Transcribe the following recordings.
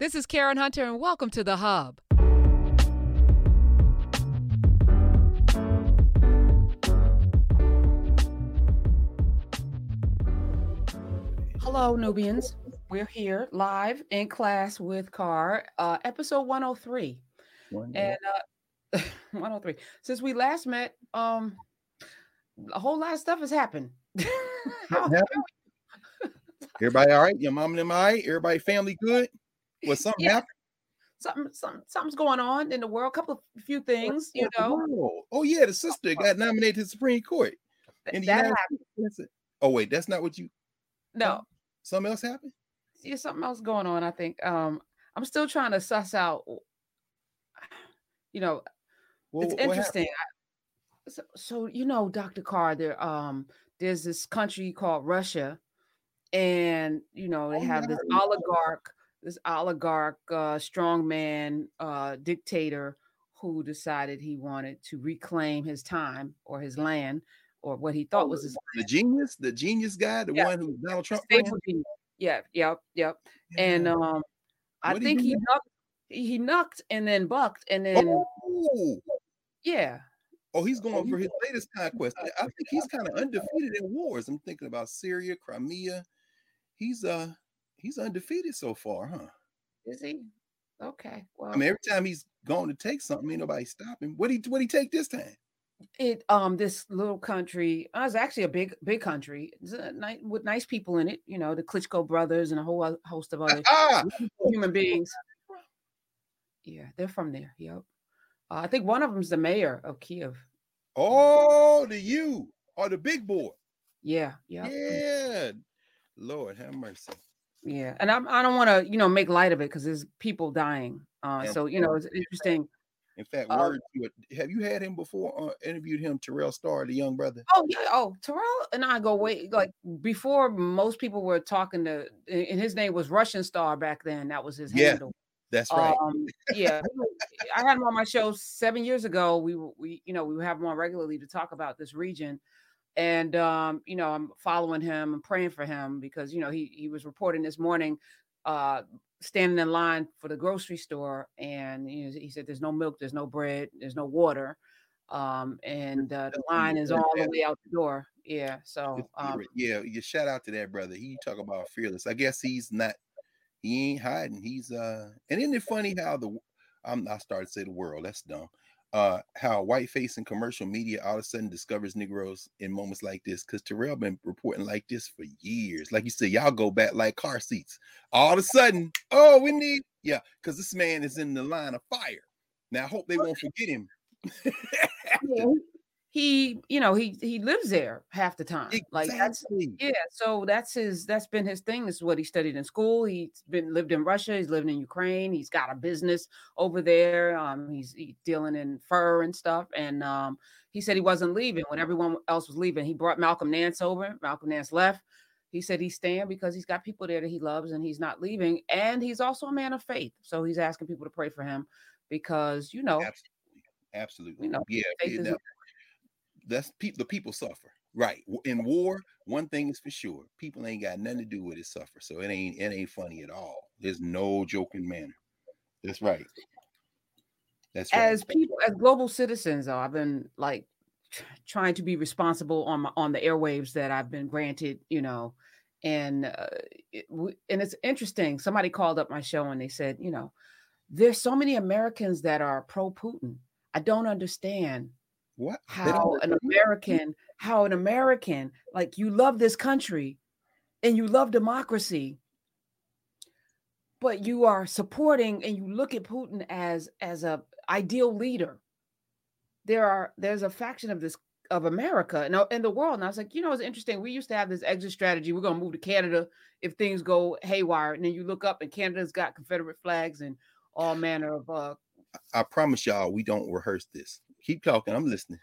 This is Karen Hunter, and welcome to The Hub. Hello, Knubians. We're here live in class with Carr, uh, episode 103. And uh, 103. Since we last met, um, a whole lot of stuff has happened. How- Everybody all right? Your mom and I. Everybody family good? Was something Yeah. happened? something, something, something's going on in the world. A couple of few things, you know. Oh, oh yeah, the sister got nominated to the Supreme Court. Th- In that happened. States. That's it. Oh wait, that's not what you. No, Something else happened. yeah, something else going on. I think. Um, I'm still trying to suss out. You know, Well, it's interesting. I- So, so you know, Dr. Carr, there um there's this country called Russia, and you know they Oh, have this oligarch, this oligarch, uh, strongman, uh, dictator who decided he wanted to reclaim his time or his land or what he thought was his the genius, the genius guy, the Yeah. one who Donald Trump. stable ran? genius. Yeah, yep, yep. And um, I think he next? nucked, he nucked and then bucked and then oh, yeah. oh, he's going for his latest conquest. I I think he's kind of undefeated in wars. I'm thinking about Syria, Crimea. He's uh he's undefeated so far, huh? Is he? Okay. Well, I mean, every time he's going to take something, ain't nobody stopping. What he what he take this time? it um this little country uh, it's actually a big big country it's a ni- with nice people in it you know the klitschko brothers and a whole host of other Ah, human beings yeah they're from there yep uh, i think one of them's the mayor of kiev oh, the you or the big boy. yeah yeah Yeah. Lord have mercy. Yeah and I'm, i don't want to you know make light of it because there's people dying uh so you know it's interesting In fact, Um, word to it. Have you had him before? Uh, interviewed him, Terrell Starr, the young brother. Oh yeah. Oh, Terrell and I go way like before most people were talking to and his name was Russian Star back then. That was his Yeah, handle. That's right. Um, yeah, I had him on my show seven years ago. We we you know we would have him on regularly to talk about this region, and um, you know I'm following him and praying for him because you know he he was reporting this morning, uh, standing in line for the grocery store, and you know, he said there's no milk, there's no bread, there's no water, um, and uh, the line is all the way out the door. Yeah, so um, yeah, you shout out to that brother. He talk about fearless. I guess he's not. He ain't hiding. He's uh. And isn't it funny how the I'm I started to say the world. That's dumb. Uh, how white face and commercial media all of a sudden discovers Negroes in moments like this. Because Terrell been reporting like this for years. Like you said, y'all go back like car seats. All of a sudden, oh, we need yeah, because this man is in the line of fire. Now I hope they won't forget him. He you know he he lives there half the time. Like that's Yeah, so that's his that's been his thing. This is what he studied in school. He's been lived in Russia, he's lived in Ukraine, he's got a business over there. Um, he's, he's dealing in fur and stuff. And um, he said he wasn't leaving when everyone else was leaving. He brought Malcolm Nance over. Malcolm Nance left. He said he's staying because he's got people there that he loves and he's not leaving. And he's also a man of faith. So he's asking people to pray for him because you know, Absolutely. Absolutely. you know, yeah. faith yeah, is now, that's pe- the people suffer. Right. In war, one thing is for sure. People ain't got nothing to do with it suffer. So it ain't it ain't funny at all. There's no joking manner. That's right. That's right. as people as global citizens though i've been like trying to be responsible on my on the airwaves that i've been granted you know and uh, it, and it's interesting somebody called up my show and they said you know there's so many americans that are pro putin i don't understand what? How an american how an american like you love this country and you love democracy but you are supporting and you look at putin as as a ideal leader. There are there's a faction of this of america and in the world. And i was like you know it's interesting. We used to have this exit strategy. We're going to move to canada if things go haywire. And then you look up and canada's got confederate flags and all manner of uh I promise y'all we don't rehearse this. Keep talking. I'm listening.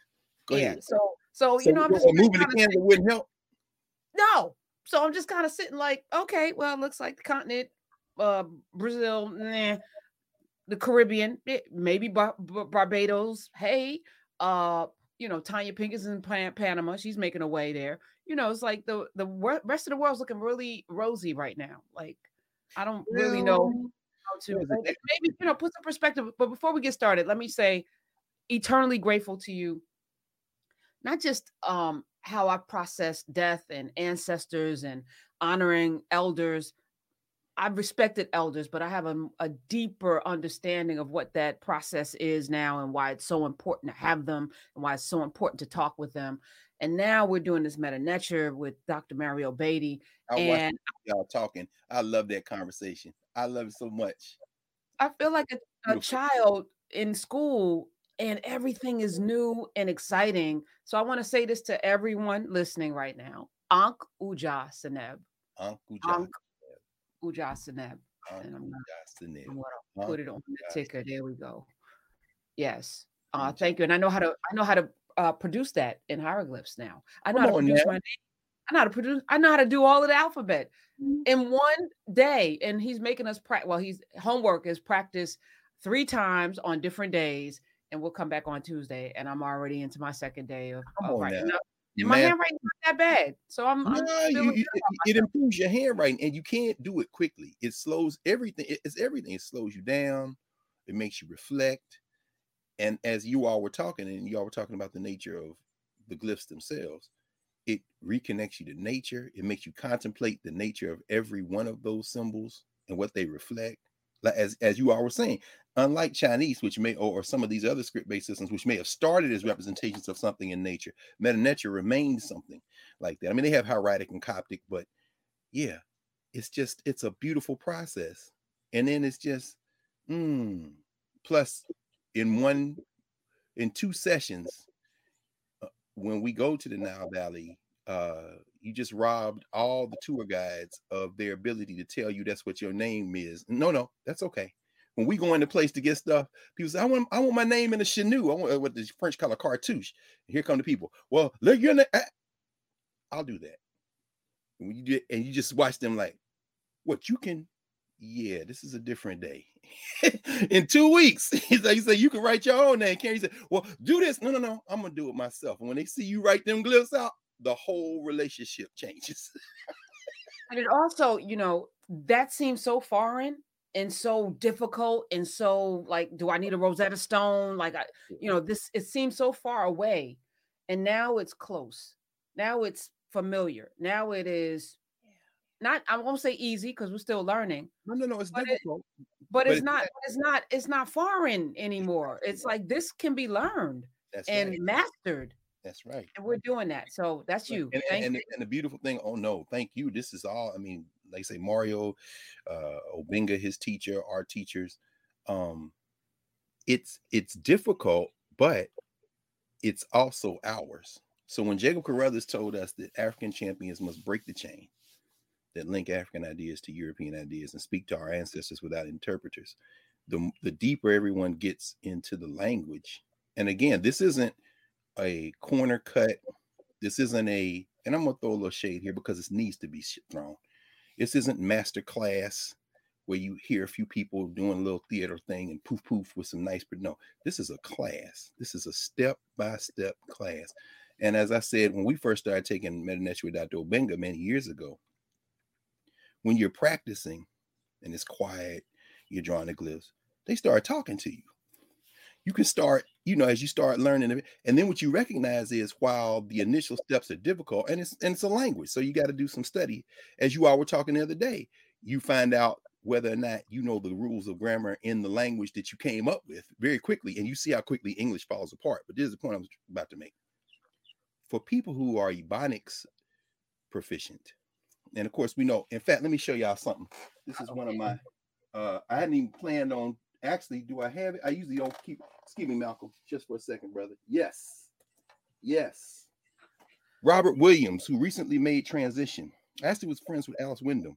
Go yeah ahead. so so, So you know i'm just moving Canada sitting- wouldn't help. no so i'm just kind of sitting like okay well it looks like the continent uh brazil nah. the caribbean maybe Bar- Bar- barbados hey uh you know tanya pink is in Pan- panama she's making a way there you know it's like the the rest of the world's looking really rosy right now like i don't really know how to maybe you know put some perspective. But before we get started, let me say, eternally grateful to you. Not just um, how I process death and ancestors and honoring elders. I've respected elders, but I have a, a, deeper understanding of what that process is now and why it's so important to have them and why it's so important to talk with them. And now we're doing this Medu Neter with Dr. Mario Beatty. I and y'all talking. I love that conversation. I love it so much. I feel like a, a child in school and everything is new and exciting. So I want to say this to everyone listening right now. Ankh Uja Seneb. Ankh Uja. Uja Seneb. And I'm gonna, I'm gonna put it on the ticker. There we go. Yes. Uh, thank you. And I know how to I know how to uh, produce that in hieroglyphs now. I know Come how to produce now. my name. I know how to produce. I know how to do all of the alphabet mm-hmm. in one day. And he's making us practice. Well, he's homework is practice three times on different days, and we'll come back on Tuesday. And I'm already into my second day of, of writing. And my handwriting not that bad, so I'm. No, I'm you, you, it improves your handwriting, and you can't do it quickly. It slows everything. It's everything. It slows you down. It makes you reflect and as you all were talking, and you all were talking about the nature of the glyphs themselves, it reconnects you to nature. It makes you contemplate the nature of every one of those symbols and what they reflect. As as you all were saying, unlike Chinese, which may or, some of these other script-based systems, which may have started as representations of something in nature, Medu Neter remains something like that. I mean, they have hieratic and Coptic, but yeah, it's just it's a beautiful process. And then it's just mm, plus in one in two sessions uh, when we go to the Nile Valley, uh, you just robbed all the tour guides of their ability to tell you that's what your name is. No, no, that's okay. When we go into place to get stuff, people say, "I want, I want my name in a shenu. I want uh, what the French call a cartouche." here come the people. Well, look, you're in I'll do that. And when you do, and you just watch them like, what you can yeah, this is a different day. in two weeks, he's like, he said, you can write your own name. Can't he said, well, do this. No, no, no. I'm gonna do it myself. And when they see you write them glyphs out, the whole relationship changes. and it also, you know, that seems so foreign and so difficult and so like, do I need a Rosetta Stone? Like, I, you know, this it seems so far away, and now it's close. Now it's familiar. Now it is not I won't say easy because we're still learning. No, no, no, it's but difficult. It, but, but, it's, it's not it's not it's not foreign anymore. It's like this can be learned that's and right. mastered. That's right. And we're doing that. So that's you. And, and, and, and, the beautiful thing, oh no, thank you. This is all, I mean, like say Mario, uh Obenga, his teacher, our teachers. Um, it's it's difficult, but it's also ours. So when Jacob Carruthers told us that African champions must break the chain, that link African ideas to European ideas and speak to our ancestors without interpreters. The, the deeper everyone gets into the language, and again, this isn't a corner cut. This isn't a, and I'm gonna throw a little shade here because it needs to be thrown. This isn't master class where you hear a few people doing a little theater thing and poof poof with some nice, but no, this is a class. This is a step by step class. And as I said, when we first started taking Medu with Dr. Obenga many years ago, when you're practicing and it's quiet, you're drawing the glyphs, they start talking to you. You can start, you know, as you start learning, and then what you recognize is while the initial steps are difficult, and it's and it's a language, so you got to do some study. As you all were talking the other day, you find out whether or not you know the rules of grammar in the language that you came up with very quickly, and you see how quickly English falls apart. But this is the point I was about to make. For people who are Ebonics proficient, and of course, we know. In fact, let me show y'all something. This is one of my. Uh, I hadn't even planned on. Actually, do I have it? I usually don't keep. Excuse me, Malcolm, just for a second, brother. Yes, yes. Robert Williams, who recently made transition. Actually, was friends with Alice Wyndham.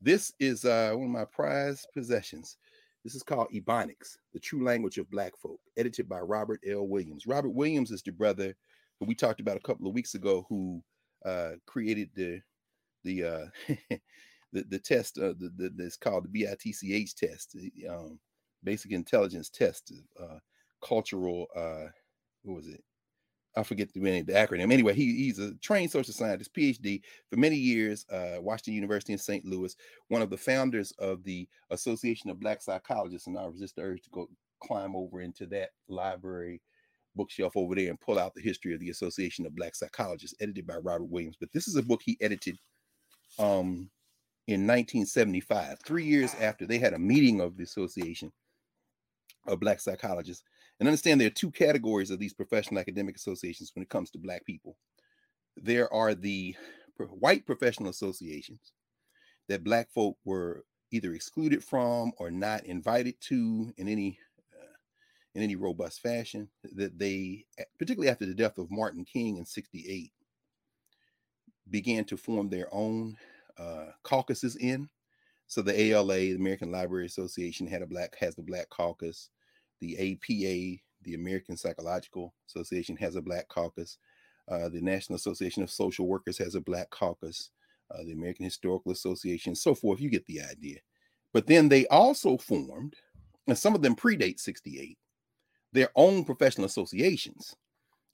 This is uh, one of my prized possessions. This is called Ebonics, the true language of Black folk, edited by Robert L. Williams. Robert Williams is the brother who we talked about a couple of weeks ago, who uh, created the the uh the, the test uh the, that's called the BITCH test, um basic intelligence test, uh cultural uh what was it? I forget the, name, the acronym. Anyway, he, he's a trained social scientist, PhD, for many years, uh, Washington University in St. Louis, one of the founders of the Association of Black Psychologists. And I resist the urge to go climb over into that library bookshelf over there and pull out the history of the Association of Black Psychologists, edited by Robert Williams. But this is a book he edited um, in 1975, three years after they had a meeting of the Association of Black Psychologists. And understand there are two categories of these professional academic associations when it comes to Black people. There are the white professional associations that Black folk were either excluded from or not invited to in any uh, in any robust fashion that they particularly after the death of Martin King in 68 began to form their own uh, caucuses in so the ALA the American Library Association had a black has the black caucus the APA the American Psychological Association has a black caucus uh, the National Association of Social Workers has a black caucus uh, the American Historical Association, so forth. You get the idea. But then they also formed, and some of them predate 68, their own professional associations.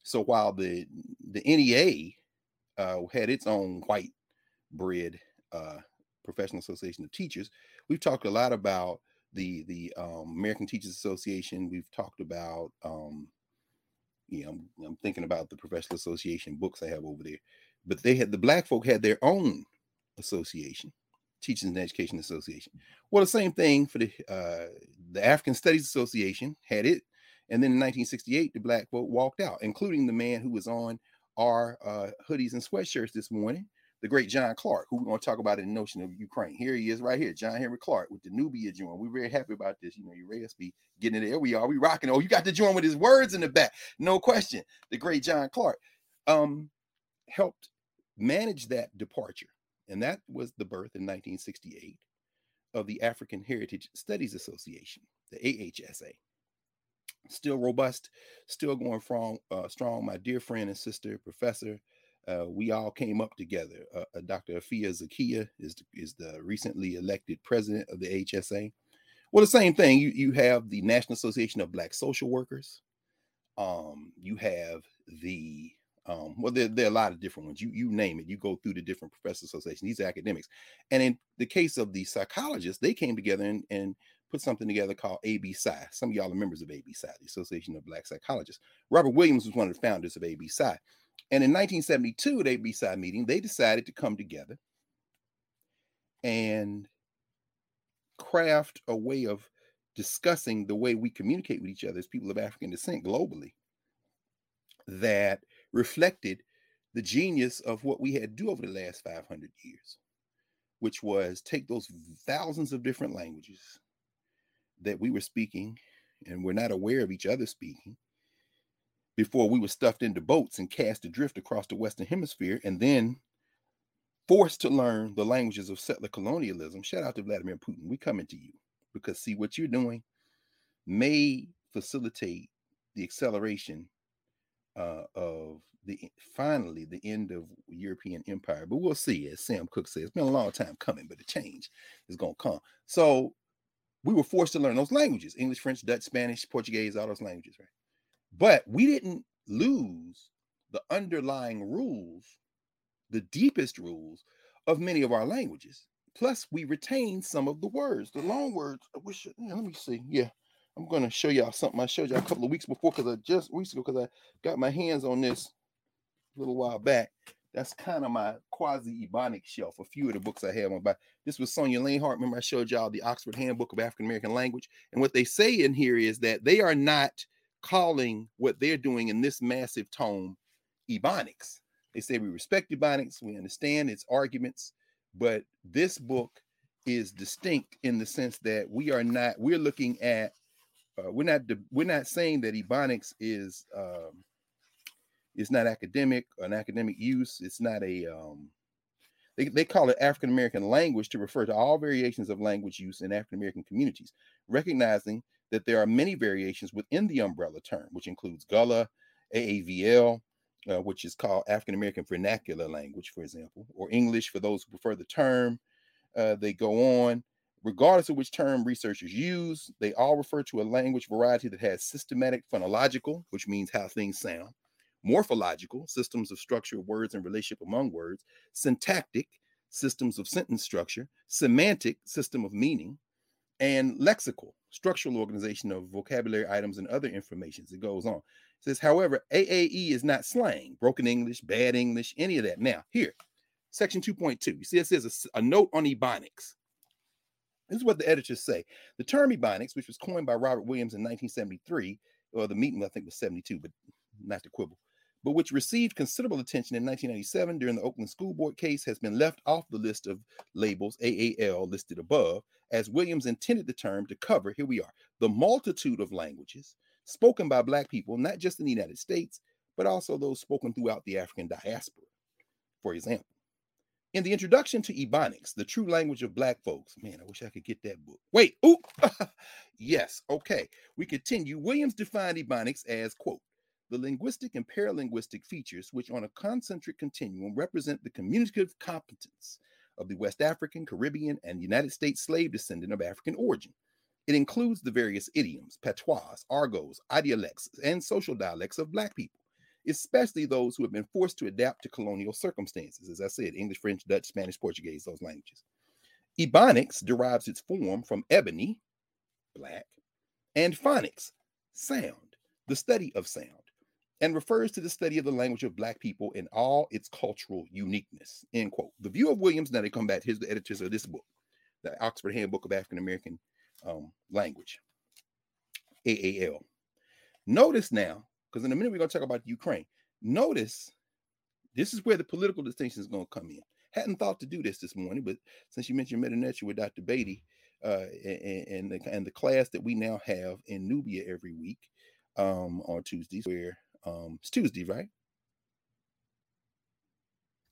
So while the the NEA uh, had its own white bread uh, professional association of teachers, we've talked a lot about the the um, American Teachers Association. We've talked about um, you know, I'm, I'm thinking about the professional association books I have over there, but they had the black folk had their own association Teachers and Education Association. Well, the same thing for the uh, the African Studies Association had it, and then in 1968, the black folk walked out, including the man who was on our uh, hoodies and sweatshirts this morning, the great John Clarke, who we're going to talk about in the notion of Ukraine. Here he is, right here, John Henrik Clarke with the Knubia joint. We're very happy about this. You know, your be getting it there. We are. We rocking. Oh, you got the joint with his words in the back. No question. The great John Clarke um, helped manage that departure and that was the birth in 1968 of the African Heritage Studies Association, the AHSA. Still robust, still going strong. Uh, strong. My dear friend and sister, professor, uh, we all came up together. Uh, uh Dr. Afia Zakia is is the recently elected president of the HSA. Well, the same thing. You you have the National Association of Black Social Workers. Um, you have the um, well, there, there, are a lot of different ones. You you name it, you go through the different professor associations. These are academics, and in the case of the psychologists, they came together and, and put something together called ABPSI. Some of y'all are members of ABPSI, the Association of Black Psychologists. Robert Williams was one of the founders of ABPSI, and in 1972, at ABPSI meeting, they decided to come together and craft a way of discussing the way we communicate with each other as people of African descent globally that reflected the genius of what we had to do over the last 500 years, which was take those thousands of different languages that we were speaking and we're not aware of each other speaking before we were stuffed into boats and cast adrift across the Western Hemisphere and then forced to learn the languages of settler colonialism. Shout out to Vladimir Putin. We coming to you because see what you're doing may facilitate the acceleration uh, of the finally the end of European empire. But we'll see, as Sam Cooke says, it's been a long time coming, but the change is going to come. So we were forced to learn those languages English, French, Dutch, Spanish, Portuguese, all those languages, right? But we didn't lose the underlying rules, the deepest rules of many of our languages. Plus, we retained some of the words, the long words. I wish, let me see. Yeah, I'm going to show y'all something I showed y'all a couple of weeks before because I just weeks ago because I got my hands on this a little while back. That's kind of my quasi Ebonic shelf. A few of the books I have on back. This was Sonja Lanehart. Remember, I showed y'all the Oxford Handbook of African American Language. And what they say in here is that they are not calling what they're doing in this massive tome Ebonics. They say we respect Ebonics, we understand its arguments, but this book is distinct in the sense that we are not, we're looking at uh, we're not we're not saying that ebonics is um, not academic an academic use it's not a um, they, they call it african american language to refer to all variations of language use in african american communities recognizing that there are many variations within the umbrella term which includes gullah aavl uh, which is called african american vernacular language for example or english for those who prefer the term uh, they go on. Regardless of which term researchers use, they all refer to a language variety that has systematic phonological, which means how things sound, morphological, systems of structure of words and relationship among words, syntactic, systems of sentence structure, semantic, system of meaning, and lexical, structural organization of vocabulary items and other informations. It goes on. It says, however, AAE is not slang, broken English, bad English, any of that. Now, here, section 2.2. You see, it says a, a note on ebonics. This is what the editors say. The term ebonics, which was coined by Robert Williams in 1973, or the meeting I think was 72, but not to quibble, but which received considerable attention in 1997 during the Oakland School Board case, has been left off the list of labels AAL listed above, as Williams intended the term to cover, here we are, the multitude of languages spoken by Black people, not just in the United States, but also those spoken throughout the African diaspora. For example, in the introduction to Ebonics, the true language of Black folks, man, I wish I could get that book. Wait, oh, yes, okay. We continue. Williams defined Ebonics as, quote, the linguistic and paralinguistic features, which on a concentric continuum represent the communicative competence of the West African, Caribbean, and United States slave descendant of African origin. It includes the various idioms, patois, argots, idiolects, and social dialects of Black people, especially those who have been forced to adapt to colonial circumstances. As I said, English, French, Dutch, Spanish, Portuguese, those languages. Ebonics derives its form from ebony, black, and phonics, sound, the study of sound and refers to the study of the language of Black people in all its cultural uniqueness. End quote. The view of Williams, now they come back, here's the editors of this book, the Oxford Handbook of African American um, Language, AAL. Notice now, because in a minute we're going to talk about Ukraine. Notice this is where the political distinction is going to come in. Hadn't thought to do this this morning, but since you mentioned Medu with Dr. Beatty uh, and, and, the, and the class that we now have in Knubia every week um, on Tuesdays, where um it's Tuesday, right?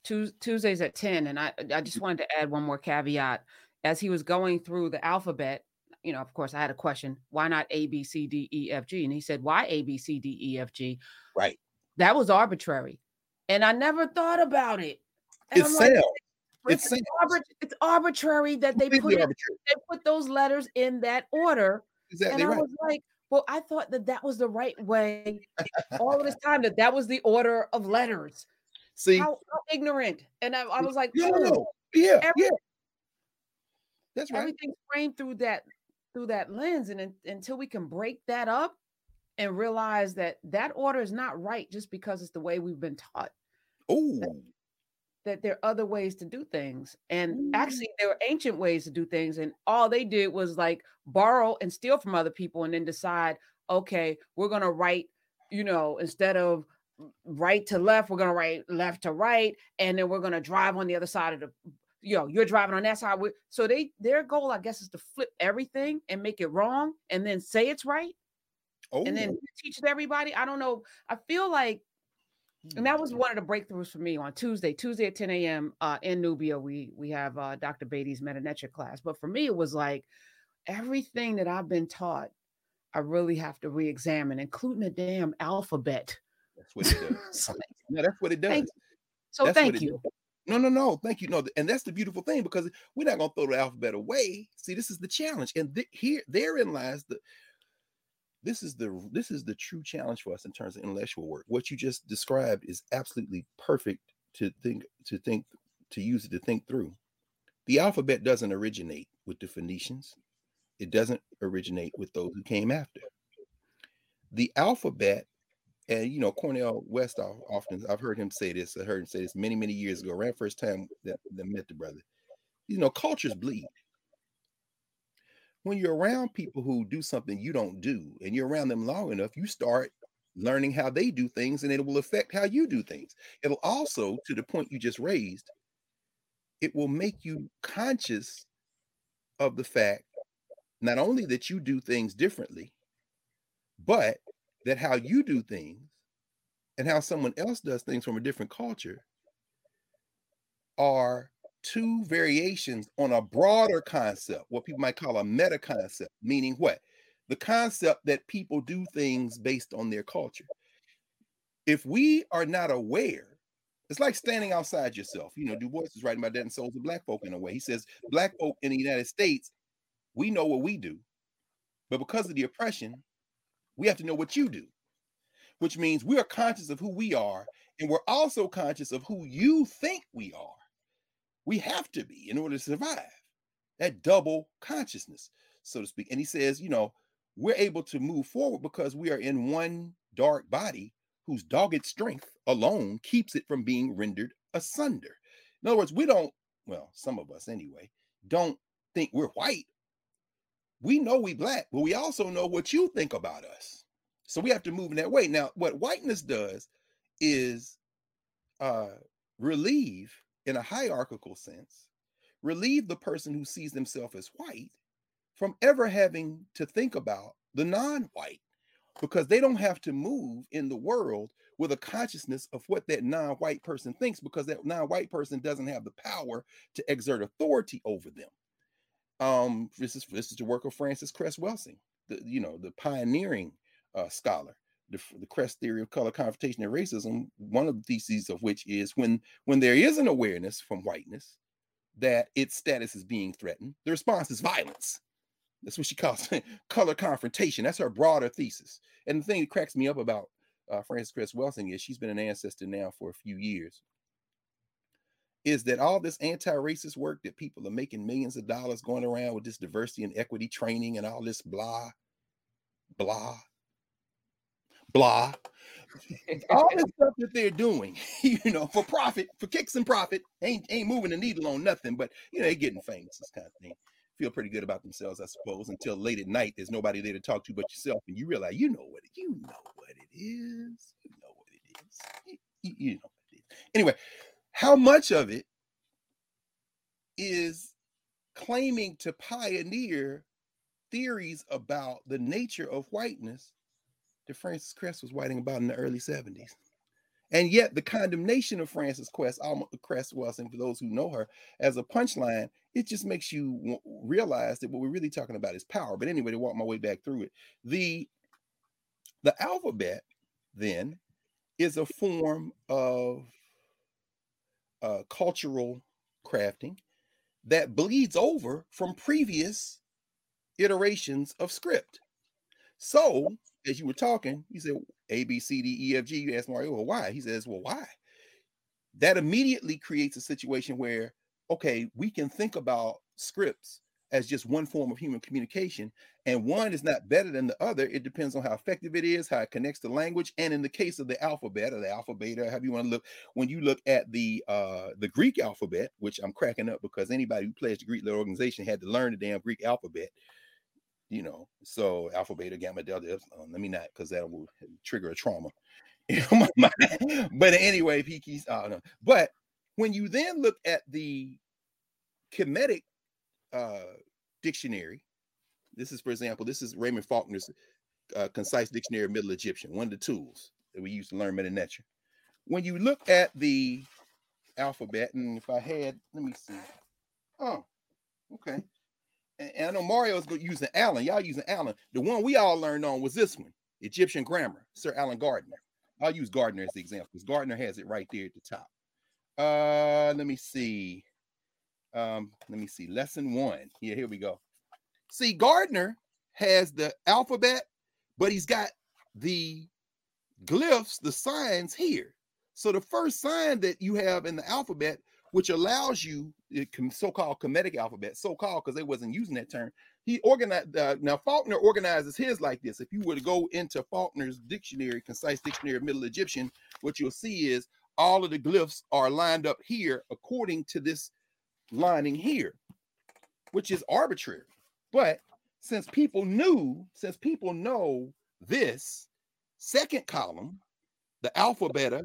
Tuesdays at 10. And I, I just wanted to add one more caveat. As he was going through the alphabet, you know, of course, I had a question why not A, B, C, D, E, F, G? And he said, why A, B, C, D, E, F, G? Right. That was arbitrary. And I never thought about it. And it's like, it's, it's, arbit- it's, arbitrary that they put, it, they put those letters in that order. Exactly and I right. was like, well, I thought that that was the right way all of this time, that that was the order of letters. See, how, how ignorant. And I, I was like, yeah, oh, yeah, yeah. That's right. Everything's framed through that through that lens, and in, until we can break that up and realize that that order is not right just because it's the way we've been taught. Oh, that there are other ways to do things. And mm. actually, there were ancient ways to do things. And all they did was like borrow and steal from other people and then decide, okay, we're going to write, you know, instead of right to left, we're going to write left to right. And then we're going to drive on the other side of the, you know, you're driving on that side. So they, their goal, I guess, is to flip everything and make it wrong and then say it's right. Oh. And then oh. teach everybody. I don't know. I feel like and that was mm. one of the breakthroughs for me on Tuesday. Tuesday at 10 a.m. Uh, in Knubia, we we have uh, Dr. Beatty's Metanetric class. But for me, it was like everything that I've been taught, I really have to re-examine, including the damn alphabet. That's what it does. no, that's what it does. Thank so that's thank you. Does. No, no, no. Thank you. No, and that's the beautiful thing because we're not gonna throw the alphabet away. See, this is the challenge, and th- here, therein lies the this is the this is the true challenge for us in terms of intellectual work. What you just described is absolutely perfect to think to think to use it to think through. The alphabet doesn't originate with the Phoenicians. It doesn't originate with those who came after. The alphabet, and you know, Cornel West often I've heard him say this. I heard him say this many, many years ago, around first time that, that met the brother. You know, cultures bleed when you're around people who do something you don't do and you're around them long enough, you start learning how they do things and it will affect how you do things. It'll also, to the point you just raised, it will make you conscious of the fact not only that you do things differently, but that how you do things and how someone else does things from a different culture are two variations on a broader concept, what people might call a meta concept, meaning what? The concept that people do things based on their culture. If we are not aware, it's like standing outside yourself. You know, Du Bois is writing about that in Souls of Black Folk in a way. He says, Black folk in the United States, we know what we do, but because of the oppression, we have to know what you do. which means we are conscious of who we are, and we're also conscious of who you think we are. We have to be in order to survive that double consciousness, so to speak. And he says, you know, we're able to move forward because we are in one dark body whose dogged strength alone keeps it from being rendered asunder. In other words, we don't, well, some of us anyway, don't think we're white. We know we black, but we also know what you think about us. So we have to move in that way. Now, what whiteness does is uh relieve in a hierarchical sense, relieve the person who sees themselves as white from ever having to think about the non-white because they don't have to move in the world with a consciousness of what that non-white person thinks because that non-white person doesn't have the power to exert authority over them. Um this is this is the work of Frances cress welsing the you know the pioneering uh, scholar the, the cress theory of color confrontation and racism one of the theses of which is when when there is an awareness from whiteness that its status is being threatened the response is violence that's what she calls color confrontation. That's her broader thesis. And the thing that cracks me up about uh, Frances Cress Welsing is she's been an ancestor now for a few years. Is that all this anti-racist work that people are making millions of dollars going around with this diversity and equity training and all this blah, blah, blah, all this stuff that they're doing, you know, for profit, for kicks and profit, ain't ain't moving the needle on nothing, but you know, they're getting famous, this kind of thing feel pretty good about themselves, I suppose, until late at night. There's nobody there to talk to but yourself, and you realize you know what it, you know what it is. You know what it is. You, you know what it is. Anyway, how much of it is claiming to pioneer theories about the nature of whiteness that Frances Cress was writing about in the early 70s? And yet, the condemnation of Frances Quest, Cress Welsing, for those who know her, as a punchline, it just makes you realize that what we're really talking about is power. But anyway, to walk my way back through it, the the alphabet then is a form of uh, cultural crafting that bleeds over from previous iterations of script. So, as you were talking, you said A, B, C, D, E, F, G. You asked Mario, well, why? He says, well, why? That immediately creates a situation where, okay, we can think about scripts as just one form of human communication, and one is not better than the other. It depends on how effective it is, how it connects to language, and in the case of the alphabet or the alphabet, or however you want to look, when you look at the uh, the Greek alphabet, which I'm cracking up because anybody who pledged the Greek organization had to learn the damn Greek alphabet you know, so alpha, beta, gamma, delta. Um, let me not, because that will trigger a trauma. but anyway, Peakies, uh, no. but when you then look at the Kemetic uh, dictionary, this is, for example, this is Raymond Faulkner's uh, concise dictionary of Middle Egyptian, one of the tools that we used to learn Medu Neter. When you look at the alphabet, and if I had, let me see. Oh, okay and I know Mario's using Allen. Y'all using Allen. The one we all learned on was this one, Egyptian grammar, Sir Alan Gardiner. I'll use Gardiner as the example because Gardiner has it right there at the top. Uh, let me see. Um, let me see. Lesson one. Yeah, here we go. See, Gardiner has the alphabet, but he's got the glyphs, the signs here. So the first sign that you have in the alphabet which allows you the so-called Kemetic alphabet, so-called because they wasn't using that term. He organized uh, now Faulkner organizes his like this. If you were to go into Faulkner's dictionary, concise dictionary of Middle Egyptian, what you'll see is all of the glyphs are lined up here according to this lining here, which is arbitrary. But since people knew, since people know this second column, the alphabet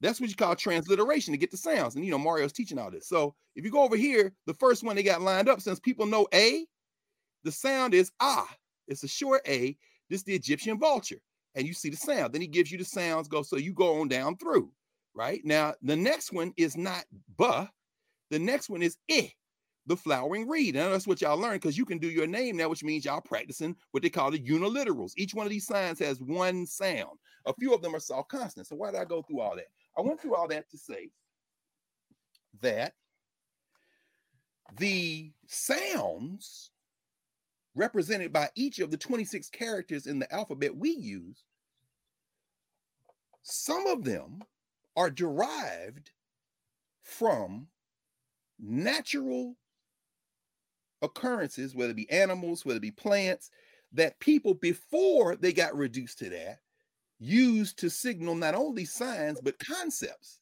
that's what you call transliteration to get the sounds. And you know, Mario's teaching all this. So if you go over here, the first one they got lined up, since people know A, the sound is ah. It's a short A. This is the Egyptian vulture. And you see the sound. Then he gives you the sounds, go. So you go on down through, right? Now, the next one is not buh. The next one is eh, the flowering reed. And that's what y'all learn because you can do your name now, which means y'all practicing what they call the uniliterals. Each one of these signs has one sound. A few of them are soft consonants. So why did I go through all that? I went through all that to say that the sounds represented by each of the 26 characters in the alphabet we use some of them are derived from natural occurrences, whether it be animals, whether it be plants, that people before they got reduced to that used to signal not only signs but concepts.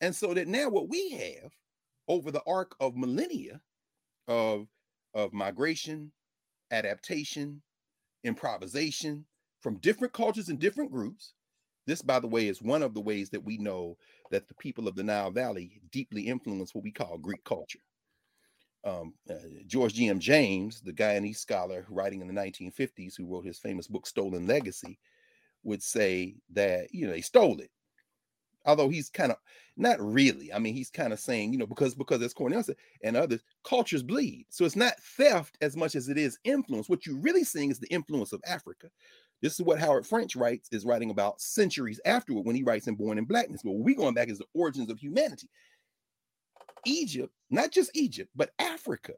And so that now what we have over the arc of millennia of, of migration, adaptation, improvisation from different cultures and different groups. This, by the way, is one of the ways that we know that the people of the Nile Valley deeply influence what we call Greek culture. Um, uh, George G.M. James, the Guyanese scholar writing in the 1950s, who wrote his famous book Stolen Legacy, would say that you know they stole it. Although he's kind of not really. I mean, he's kind of saying, you know, because because as Cornel said and others, cultures bleed. So it's not theft as much as it is influence. What you're really seeing is the influence of Africa. This is what Howard French writes, is writing about centuries afterward when he writes in Born in Blackness. But we going back is the origins of humanity. Egypt, not just Egypt, but Africa,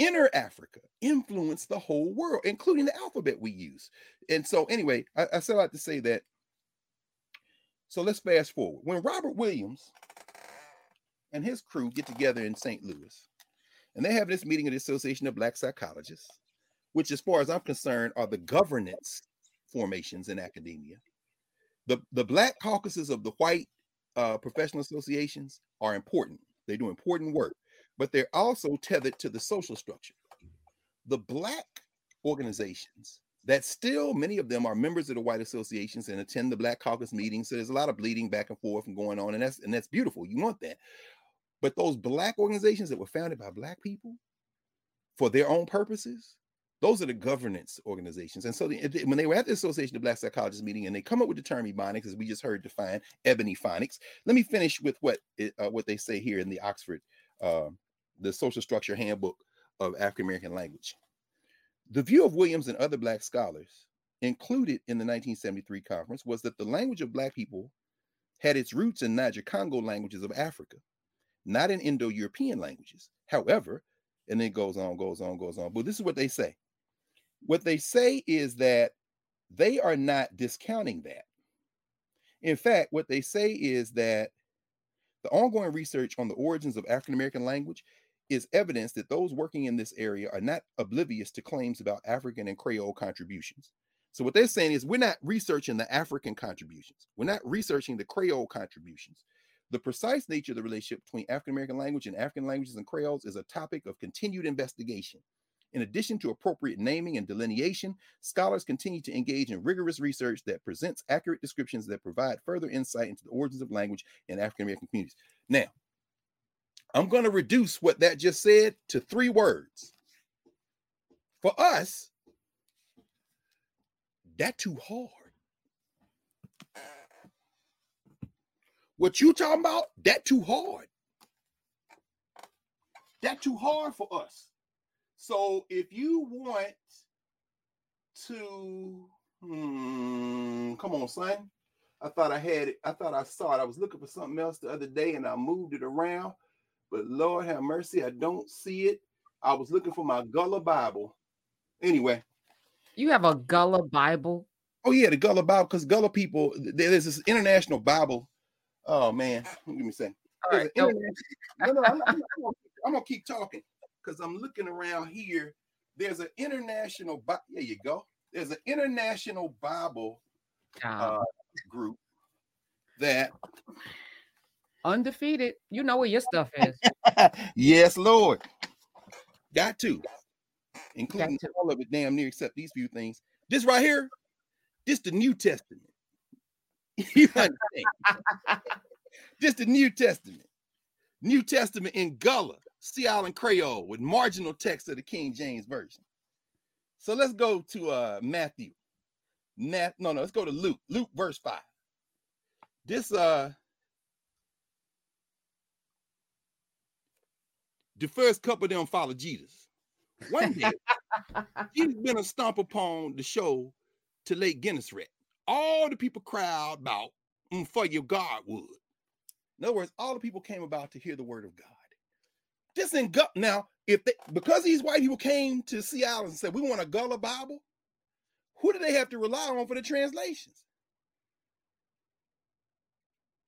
inner Africa, influenced the whole world, including the alphabet we use. And so, anyway, I, I said out to say that. So let's fast forward. When Robert Williams and his crew get together in St. Louis, and they have this meeting of the Association of Black Psychologists, which, as far as I'm concerned, are the governance formations in academia. The, the black caucuses of the white uh, professional associations are important. They do important work, but they're also tethered to the social structure. The black organizations that still many of them are members of the white associations and attend the black caucus meetings so there's a lot of bleeding back and forth and going on and that's and that's beautiful you want that but those black organizations that were founded by black people for their own purposes those are the governance organizations. And so the, when they were at the Association of Black Psychologists meeting and they come up with the term ebonics, as we just heard defined, ebony phonics. Let me finish with what uh, what they say here in the Oxford, uh, the social structure handbook of African American language. The view of Williams and other Black scholars included in the 1973 conference was that the language of Black people had its roots in Niger Congo languages of Africa, not in Indo European languages. However, and it goes on, goes on, goes on. But this is what they say what they say is that they are not discounting that. In fact, what they say is that the ongoing research on the origins of African American language is evidence that those working in this area are not oblivious to claims about African and Creole contributions. So, what they're saying is, we're not researching the African contributions, we're not researching the Creole contributions. The precise nature of the relationship between African American language and African languages and Creoles is a topic of continued investigation. In addition to appropriate naming and delineation, scholars continue to engage in rigorous research that presents accurate descriptions that provide further insight into the origins of language in African American communities. Now, I'm going to reduce what that just said to three words. For us, that too hard. What you talking about? That too hard. That too hard for us. So if you want to, hmm, come on, son. I thought I had it. I thought I saw it. I was looking for something else the other day and I moved it around. But Lord have mercy, I don't see it. I was looking for my Gullah Bible. Anyway. You have a Gullah Bible? Oh, yeah, the Gullah Bible, because Gullah people, there's this international Bible. Oh man, give me a second. Right, no, no, I'm, I'm, I'm, gonna keep talking because I'm looking around here. There's an international, there you go. There's an international Bible uh, group that undefeated. You know where your stuff is. yes, Lord. Got to, including Got to. all of it, damn near except these few things. This right here, this the New Testament. you understand? this the New Testament. New Testament in Gullah. Sea Island Creole with marginal text of the King James Version. So let's go to uh Matthew. Math, no, no, let's go to Luke. Luke verse 5. This uh the first couple of them follow Jesus. One day, Jesus been a stomp upon the show to Lake Gennesaret. All the people crowd about mm, for your God would. In other words, all the people came about to hear the word of God. Just in gut now, if they because these white people came to Seattle and said we want a Gullah Bible, who do they have to rely on for the translations?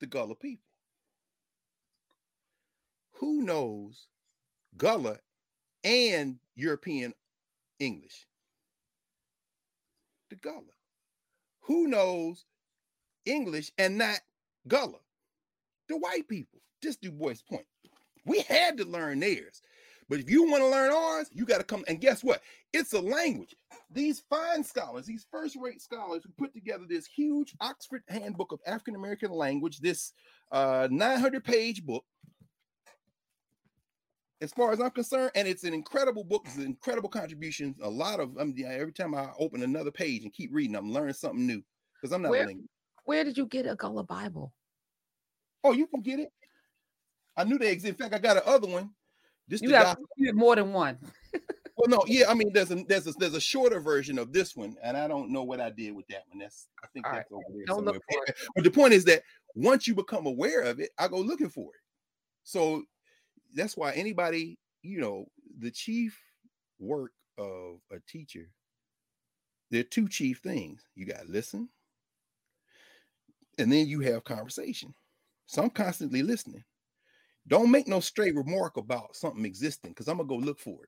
the Gullah people. Who knows Gullah and European English? The Gullah. Who knows English and not Gullah? The white people. Just Du Bois' point. We had to learn theirs. But if you want to learn ours, you got to come. And guess what? It's a language. These fine scholars, these first rate scholars who put together this huge Oxford Handbook of African American Language, this uh, 900 page book, as far as I'm concerned, and it's an incredible book. It's an incredible contribution. A lot of um, I mean, every time I open another page and keep reading, I'm learning something new because I'm not Where- Where did you get a Gullah Bible? Oh, you can get it. I knew they exist. In fact, I got another one. This You the have doc- you have more than one. well, no, yeah, I mean, there's a there's a there's a shorter version of this one, and I don't know what I did with that one. That's I think All that's over there Don't somewhere. look for it. But the point is that once you become aware of it, I go looking for it. So that's why anybody, you know, the chief work of a teacher, there are two chief things. You got listen, and then you have conversation. So I'm constantly listening. Don't make no straight remark about something existing because I'm gonna go look for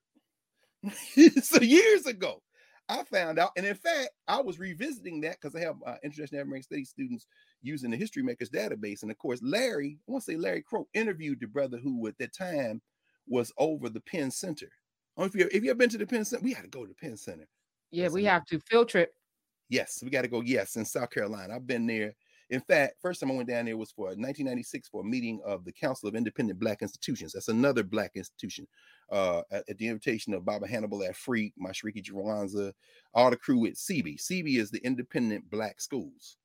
it. so years ago, I found out, and in fact, I was revisiting that because I have uh, International American Studies students using the History Makers database, and of course, Larry, I want to say Larry Crowe interviewed the brother who at that time was over the Penn Center. I if you if you ever been to the Penn Center, we had to go to the Penn Center. Yeah, we Listen. have to field trip. Yes, we got to go. Yes, in South Carolina. I've been there. In fact, first time I went down there was for 1996 for a meeting of the Council of Independent Black Institutions. That's another Black institution. Uh, at, at the invitation of Baba Hannibal Afrik, Mashriki Jawanza, all the crew at CB. CB is the Independent Black Schools.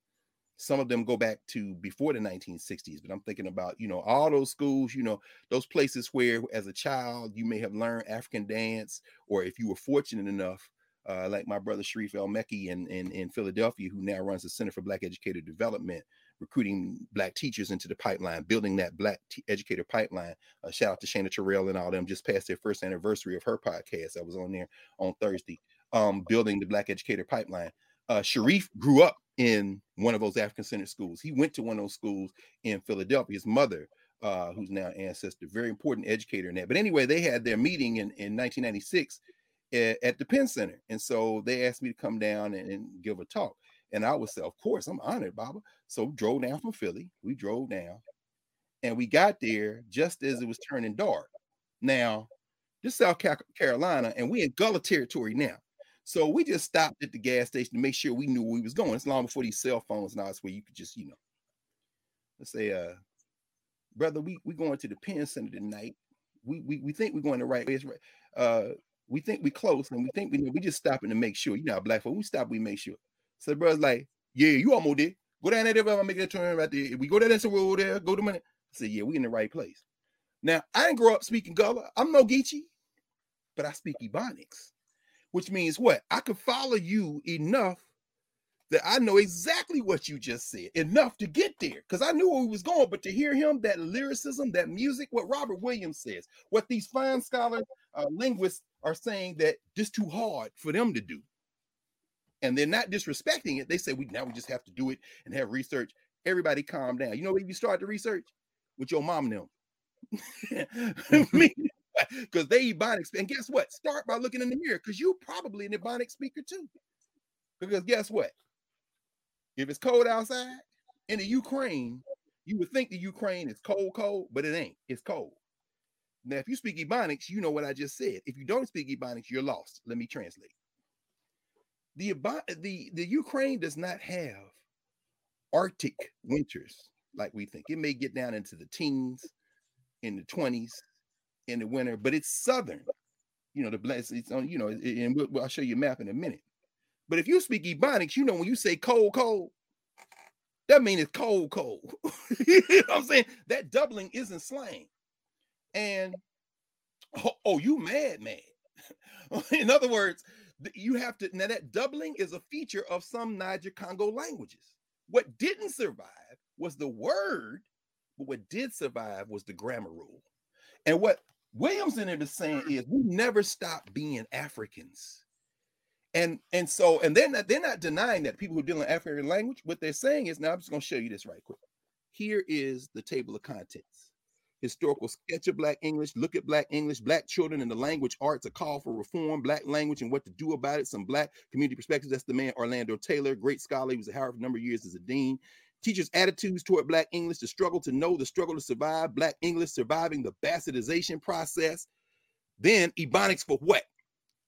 Some of them go back to before the 1960s, but I'm thinking about, you know, all those schools, you know, those places where as a child you may have learned African dance, or if you were fortunate enough uh, like my brother Sharif El Mekki in, in, in Philadelphia, who now runs the Center for Black Educator Development, recruiting Black teachers into the pipeline, building that Black t- educator pipeline. Uh, shout out to Shana Terrell and all them, just passed their first anniversary of her podcast. I was on there on Thursday, um, building the Black educator pipeline. Uh, Sharif grew up in one of those African centered schools. He went to one of those schools in Philadelphia. His mother, uh, who's now an ancestor, very important educator in that. But anyway, they had their meeting in, in 1996 at, at the Penn Center. And so they asked me to come down and, and give a talk. And I would say, Of course, I'm honored, Baba. So drove down from Philly. We drove down and we got there just as it was turning dark. Now, this is South Carolina, and we in Gullah territory now. So we just stopped at the gas station to make sure we knew where we was going. It's long before these cell phones all this where you could just, you know, let's say, uh, brother, we we going to the Penn Center tonight. We we, we think we're going the right way. It's right. Uh, we think we close and we think we know. We just stopping to make sure. You know, how black folk, we stop, we make sure. So the brother's like, yeah, you almost there. Go down there, I'm make that turn right there. If we go down that road there, go to money. I said, yeah, we in the right place. Now, I didn't grow up speaking Gullah. I'm no Geechee, but I speak Ebonics, which means what? I could follow you enough that I know exactly what you just said, enough to get there, because I knew where we was going. But to hear him, that lyricism, that music, what Robert Williams says, what these fine scholars, uh, linguists are saying that this too hard for them to do. And they're not disrespecting it. They say we now we just have to do it and have research. Everybody calm down. You know where you start the research? With your mom them. Because they Ebonics. And guess what? Start by looking in the mirror because you probably an Ebonic speaker too. Because guess what? If it's cold outside in the Ukraine, you would think the Ukraine is cold, cold, but it ain't. It's cold. Now, if you speak Ebonics, you know what I just said. If you don't speak Ebonics, you're lost. Let me translate. The the the Ukraine does not have Arctic winters like we think. It may get down into the teens, in the 20s, in the winter, but it's southern. You know, the bless it's on, you know, and we'll, I'll show you a map in a minute. But if you speak Ebonics, you know when you say cold, cold, that means it's cold, cold. you know what I'm saying? That doubling isn't slang. And oh, oh, you mad, mad. In other words, you have to now that doubling is a feature of some Niger Congo languages. What didn't survive was the word, but what did survive was the grammar rule. And what Williamson is saying is we never stop being Africans. And and so and they're not they're not denying that people who deal in African language, what they're saying is now I'm just gonna show you this right quick. here is the table of contents. Historical sketch of Black English, look at Black English, Black children in the language arts, a call for reform, Black language and what to do about it, some Black community perspectives. That's the man Orlando Taylor, great scholar. He was at Howard for a number of years as a dean. Teachers' attitudes toward Black English, the struggle to know, the struggle to survive, Black English surviving the bastardization process. Then Ebonics for what?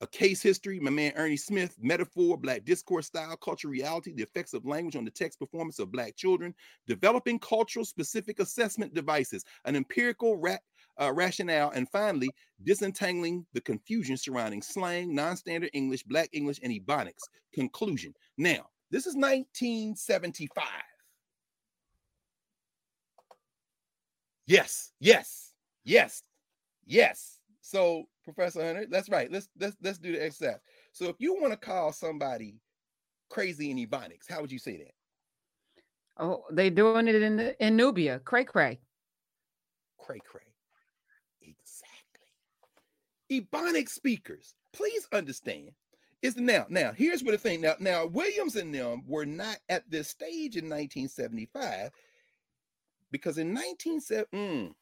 A case history, my man Ernie Smith, metaphor, Black discourse style, cultural reality, the effects of language on the text performance of Black children, developing cultural specific assessment devices, an empirical ra- uh, rationale, and finally, disentangling the confusion surrounding slang, non standard English, Black English, and Ebonics. Conclusion. Now, this is 1975. Yes, yes, yes, yes. So, Professor Hunter, that's right. Let's let's let's do the exercise. So, if you want to call somebody crazy in Ebonics, how would you say that? Oh, they doing it in the, in Knubia. Cray cray. Cray cray. Exactly. Ebonics speakers, please understand. Is now now here's what the thing now now Williams and them were not at this stage in 1975 because in 1970, mm,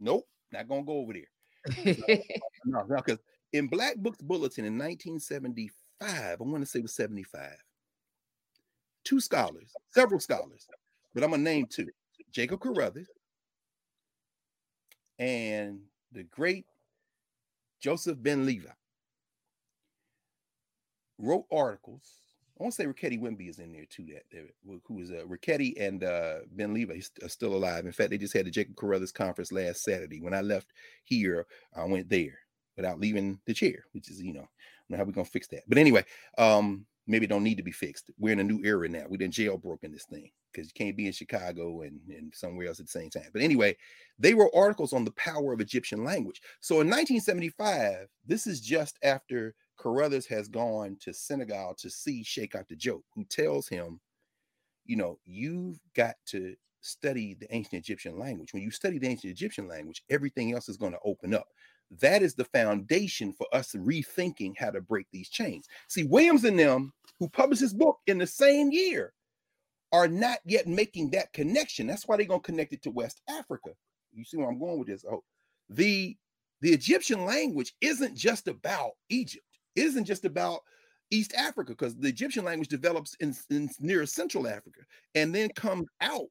nope, not gonna go over there. No, no, because in Black Books Bulletin in 1975, I want to say it was 75, two scholars, several scholars, but I'm gonna name two: Jacob Carruthers and the great Joseph Ben Levi wrote articles I want to say Rkhty Wimby is in there too. That who is uh, Rkhty and uh, Ben Levi are still alive. In fact, they just had the Jacob Carruthers conference last Saturday. When I left here, I went there without leaving the chair, which is you know, know how we're gonna fix that. But anyway, um, maybe don't need to be fixed. We're in a new era now. We didn't jailbroken this thing because you can't be in Chicago and, and somewhere else at the same time. But anyway, they wrote articles on the power of Egyptian language. So in 1975, this is just after Carruthers has gone to Senegal to see Cheikh Anta Diop, who tells him, you know, you've got to study the ancient Egyptian language. When you study the ancient Egyptian language, everything else is going to open up. That is the foundation for us rethinking how to break these chains. See, Williams and them, who published this book in the same year, are not yet making that connection. That's why they're going to connect it to West Africa. You see where I'm going with this? Oh, the the Egyptian language isn't just about Egypt. Isn't just about East Africa because the Egyptian language develops in, in near Central Africa and then comes out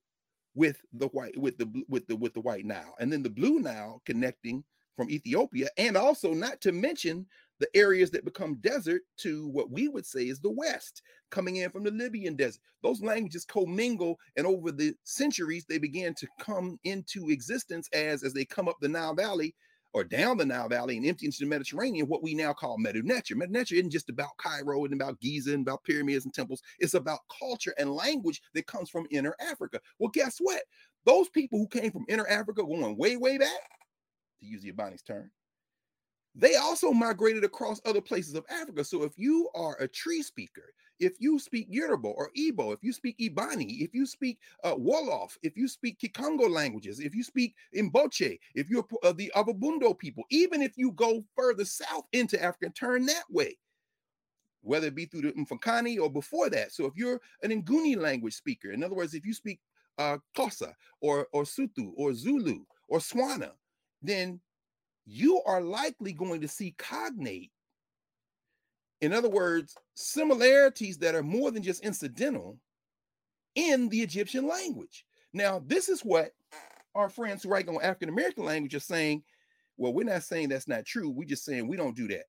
with the white with the with the with the white Nile and then the blue Nile connecting from Ethiopia and also not to mention the areas that become desert to what we would say is the west coming in from the Libyan desert. Those languages commingle and over the centuries they began to come into existence as as they come up the Nile Valley or down the Nile Valley and empty into the Mediterranean, what we now call Medu Neter. Medu isn't just about Cairo and about Giza and about pyramids and temples. It's about culture and language that comes from inner Africa. Well, guess what? Those people who came from inner Africa going way, way back, to use the Ebonics term, they also migrated across other places of Africa. So if you are a Twi speaker, if you speak Yoruba or Igbo, if you speak Ibani, if you speak uh, Wolof, if you speak Kikongo languages, if you speak Imboche, if you're uh, the Ababundo people, even if you go further south into Africa and turn that way, whether it be through the Mfecane or before that. So if you're an Nguni language speaker, in other words, if you speak uh, Xhosa or, or Sotho or Zulu or Tswana, then you are likely going to see cognate. In other words, similarities that are more than just incidental in the Egyptian language. Now, this is what our friends who write on African American language are saying. Well, we're not saying that's not true. We're just saying we don't do that.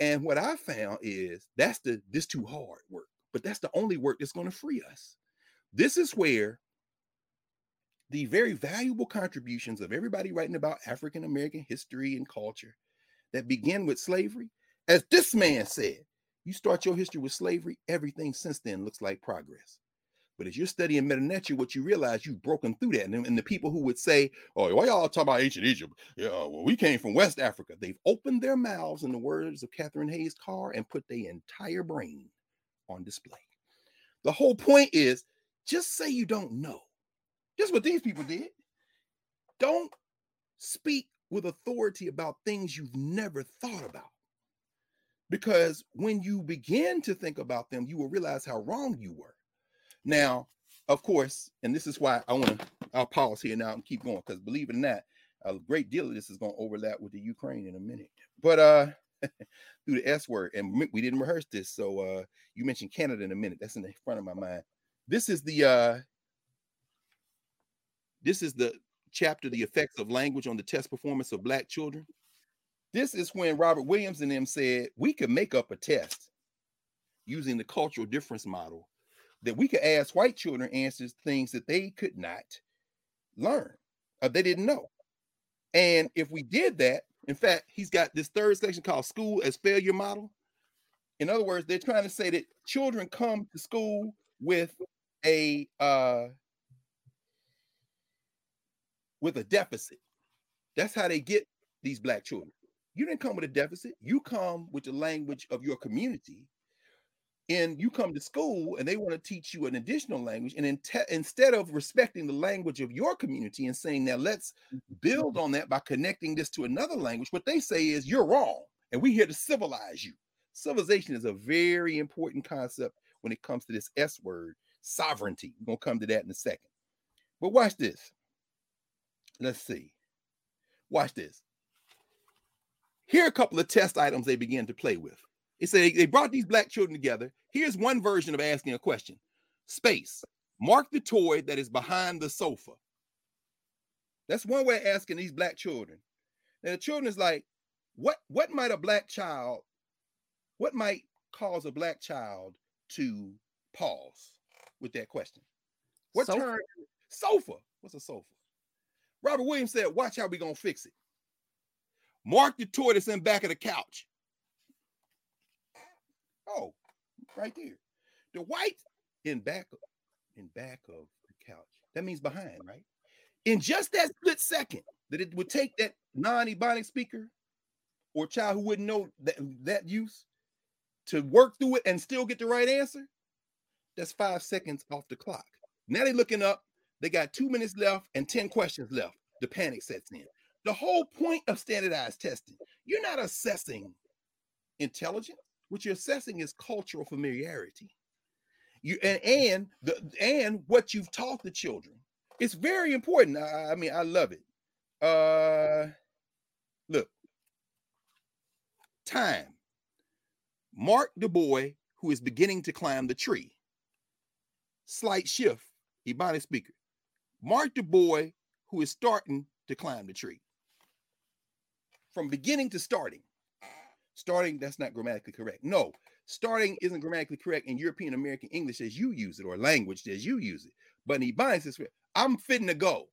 And what I found is that's the this too hard work, but that's the only work that's going to free us. This is where the very valuable contributions of everybody writing about African American history and culture that begin with slavery. As this man said, you start your history with slavery, everything since then looks like progress. But as you're studying Neter, what you realize you've broken through that. And, and, the people who would say, Oh, why y'all talk about ancient Egypt? Yeah, uh, well, we came from West Africa. They've opened their mouths, in the words of Catherine Hayes Carr, and put their entire brain on display. The whole point is just say you don't know. Just what these people did. Don't speak with authority about things you've never thought about. Because when you begin to think about them, you will realize how wrong you were. Now, of course, and this is why I want to I'll pause here now and keep going because believe it or not, a great deal of this is going to overlap with the Ukraine in a minute. But uh through the S word, and we didn't rehearse this. So uh you mentioned Canada in a minute. That's in the front of my mind. This is the uh this is the chapter, The Effects of Language on the Test Performance of Black Children. This is when Robert Williams and them said we could make up a test using the cultural difference model that we could ask white children answers things that they could not learn or they didn't know. And if we did that, in fact, he's got this third section called school as failure model. In other words, they're trying to say that children come to school with a uh with a deficit. That's how they get these black children. You didn't come with a deficit. You come with the language of your community and you come to school and they want to teach you an additional language and in te- instead of respecting the language of your community and saying now let's build on that by connecting this to another language what they say is you're wrong and we're here to civilize you civilization is a very important concept when it comes to this s word sovereignty we're going to come to that in a second but watch this let's see watch this here are a couple of test items they began to play with it said they brought these black children together. Here's one version of asking a question. Space. Mark the toy that is behind the sofa. That's one way of asking these black children. Now the children is like, what what might a black child, what might cause a black child to pause with that question? What sofa. turn sofa? What's a sofa? Robert Williams said, watch how we gonna fix it. Mark the that's in back of the couch. Oh, right there. The white in back of, in back of the couch. That means behind, right? In just that split second that it would take that non-ebonic speaker or child who wouldn't know that, that use to work through it and still get the right answer, that's five seconds off the clock. Now they're looking up, they got two minutes left and 10 questions left. The panic sets in. The whole point of standardized testing, you're not assessing intelligence. What you're assessing is cultural familiarity. You and and the and what you've taught the children. It's very important. I, I mean, I love it. Uh look. Time. Mark the boy who is beginning to climb the tree. Slight shift, Ebonics speaker. Mark the boy who is starting to climb the tree. From beginning to starting. Starting, that's not grammatically correct. No, starting isn't grammatically correct in European American English as you use it or language as you use it. But in Ebonics, it's I'm fitting to go.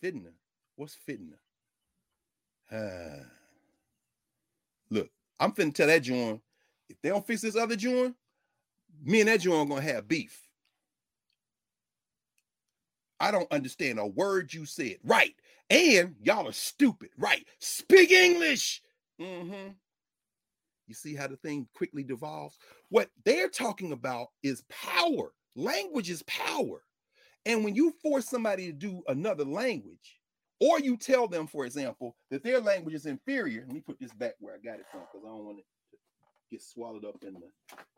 Fitting what's fitting? Uh, look, I'm finna tell that joint, if they don't fix this other joint, me and that joint gonna have beef. I don't understand a word you said. Right. And y'all are stupid. Right. Speak English. Mm-hmm. You see how the thing quickly devolves? What they're talking about is power. Language is power. And when you force somebody to do another language, or you tell them, for example, that their language is inferior. Let me put this back where I got it from because I don't want to get swallowed up in the,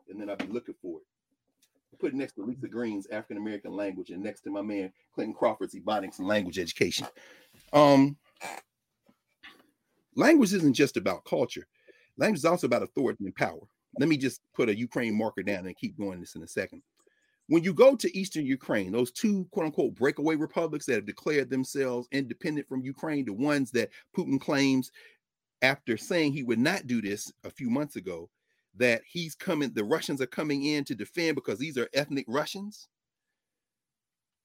and then I'll be looking for it. Put next to Lisa Green's African American language and next to my man Clinton Crawford's Ebonics and language education. Um, language isn't just about culture. Language is also about authority and power. Let me just put a Ukraine marker down and keep going this in a second. When you go to Eastern Ukraine, those two quote unquote breakaway republics that have declared themselves independent from Ukraine, the ones that Putin claims after saying he would not do this a few months ago, that he's coming, the Russians are coming in to defend because these are ethnic Russians.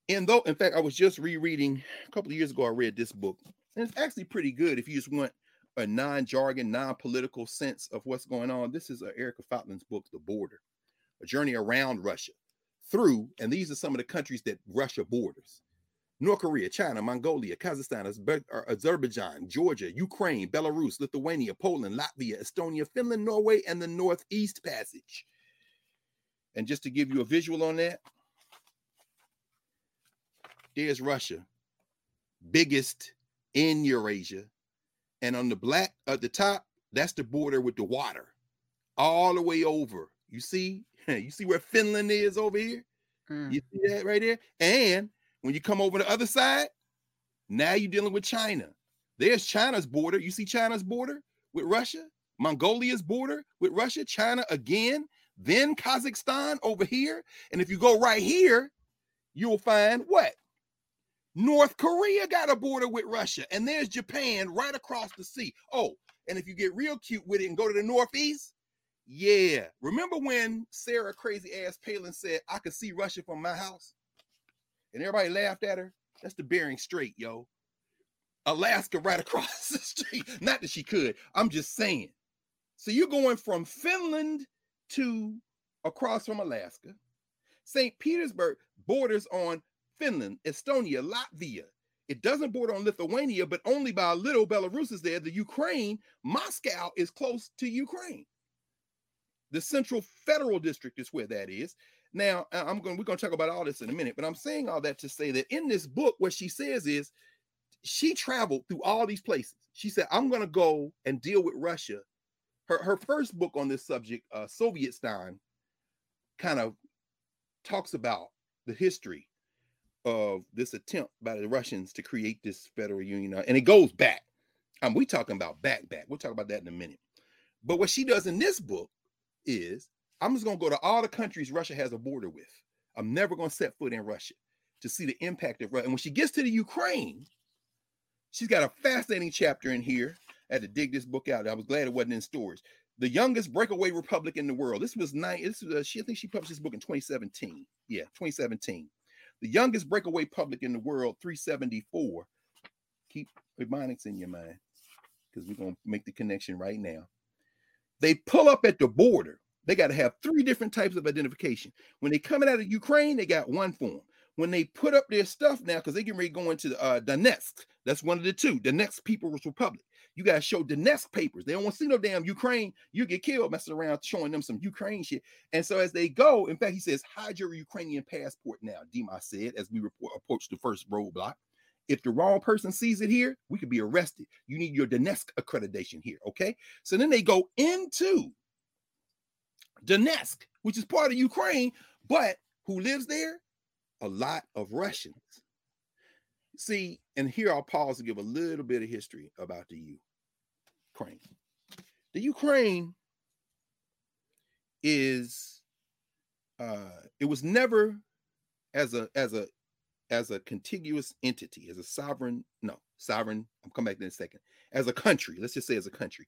And though, in fact, I was just rereading a couple of years ago, I read this book, and it's actually pretty good if you just want a non-jargon, non-political sense of what's going on. This is Erika Fatland's book, The Border, a journey around Russia, through, and these are some of the countries that Russia borders. North Korea, China, Mongolia, Kazakhstan, Azerbaijan, Georgia, Ukraine, Belarus, Lithuania, Poland, Latvia, Estonia, Finland, Norway, and the Northeast Passage. And just to give you a visual on that, there's Russia, biggest in Eurasia, and on the black at the top, that's the border with the water, all the way over. You see, you see where Finland is over here. Mm. You see that right there? And when you come over the other side, now you're dealing with China. There's China's border. You see China's border with Russia, Mongolia's border with Russia, China again, then Kazakhstan over here. And if you go right here, you'll find what? North Korea got a border with Russia, and there's Japan right across the sea. Oh, and if you get real cute with it and go to the Northeast, yeah. Remember when Sarah crazy ass Palin said, I could see Russia from my house? And everybody laughed at her. That's the Bering Strait, yo. Alaska right across the street. Not that she could. I'm just saying. So you're going from Finland to across from Alaska. St. Petersburg borders on Finland, Estonia, Latvia. It doesn't border on Lithuania, but only by a little Belarus is there. The Ukraine, Moscow is close to Ukraine. The Central Federal District is where that is. Now, I'm going. We're going to talk about all this in a minute, but I'm saying all that to say that in this book, what she says is, she traveled through all these places. She said, "I'm going to go and deal with Russia." Her her first book on this subject, uh, Sovietstan, kind of talks about the history of this attempt by the Russians to create this federal union, and it goes back. Um, we talking about back back. We'll talk about that in a minute. But what she does in this book is I'm just going to go to all the countries Russia has a border with. I'm never going to set foot in Russia to see the impact of Russia. And when she gets to the Ukraine, she's got a fascinating chapter in here. I had to dig this book out. I was glad it wasn't in storage. The youngest breakaway republic in the world. This was nine. This was uh, she. I think she published this book in 2017. Yeah, 2017. The youngest breakaway public in the world, 374. Keep Ebonics in your mind because we're gonna make the connection right now. They pull up at the border they got to have three different types of identification. When they coming out of Ukraine, they got one form. When they put up their stuff now, because they ready to go into uh, Donetsk, that's one of the two. Next People's Republic. You got to show Donetsk papers. They don't want to see no damn Ukraine. You get killed messing around showing them some Ukraine shit. And so as they go, in fact, he says, hide your Ukrainian passport now, Dima said, as we report, approach the first roadblock. If the wrong person sees it here, we could be arrested. You need your Donetsk accreditation here. Okay. So then they go into Donetsk, which is part of Ukraine, but who lives there? A lot of Russians. See, and here I'll pause to give a little bit of history about the Ukraine. The Ukraine is uh it was never as a as a as a contiguous entity, as a sovereign, no, sovereign, I'm coming back in a second, as a country, let's just say as a country,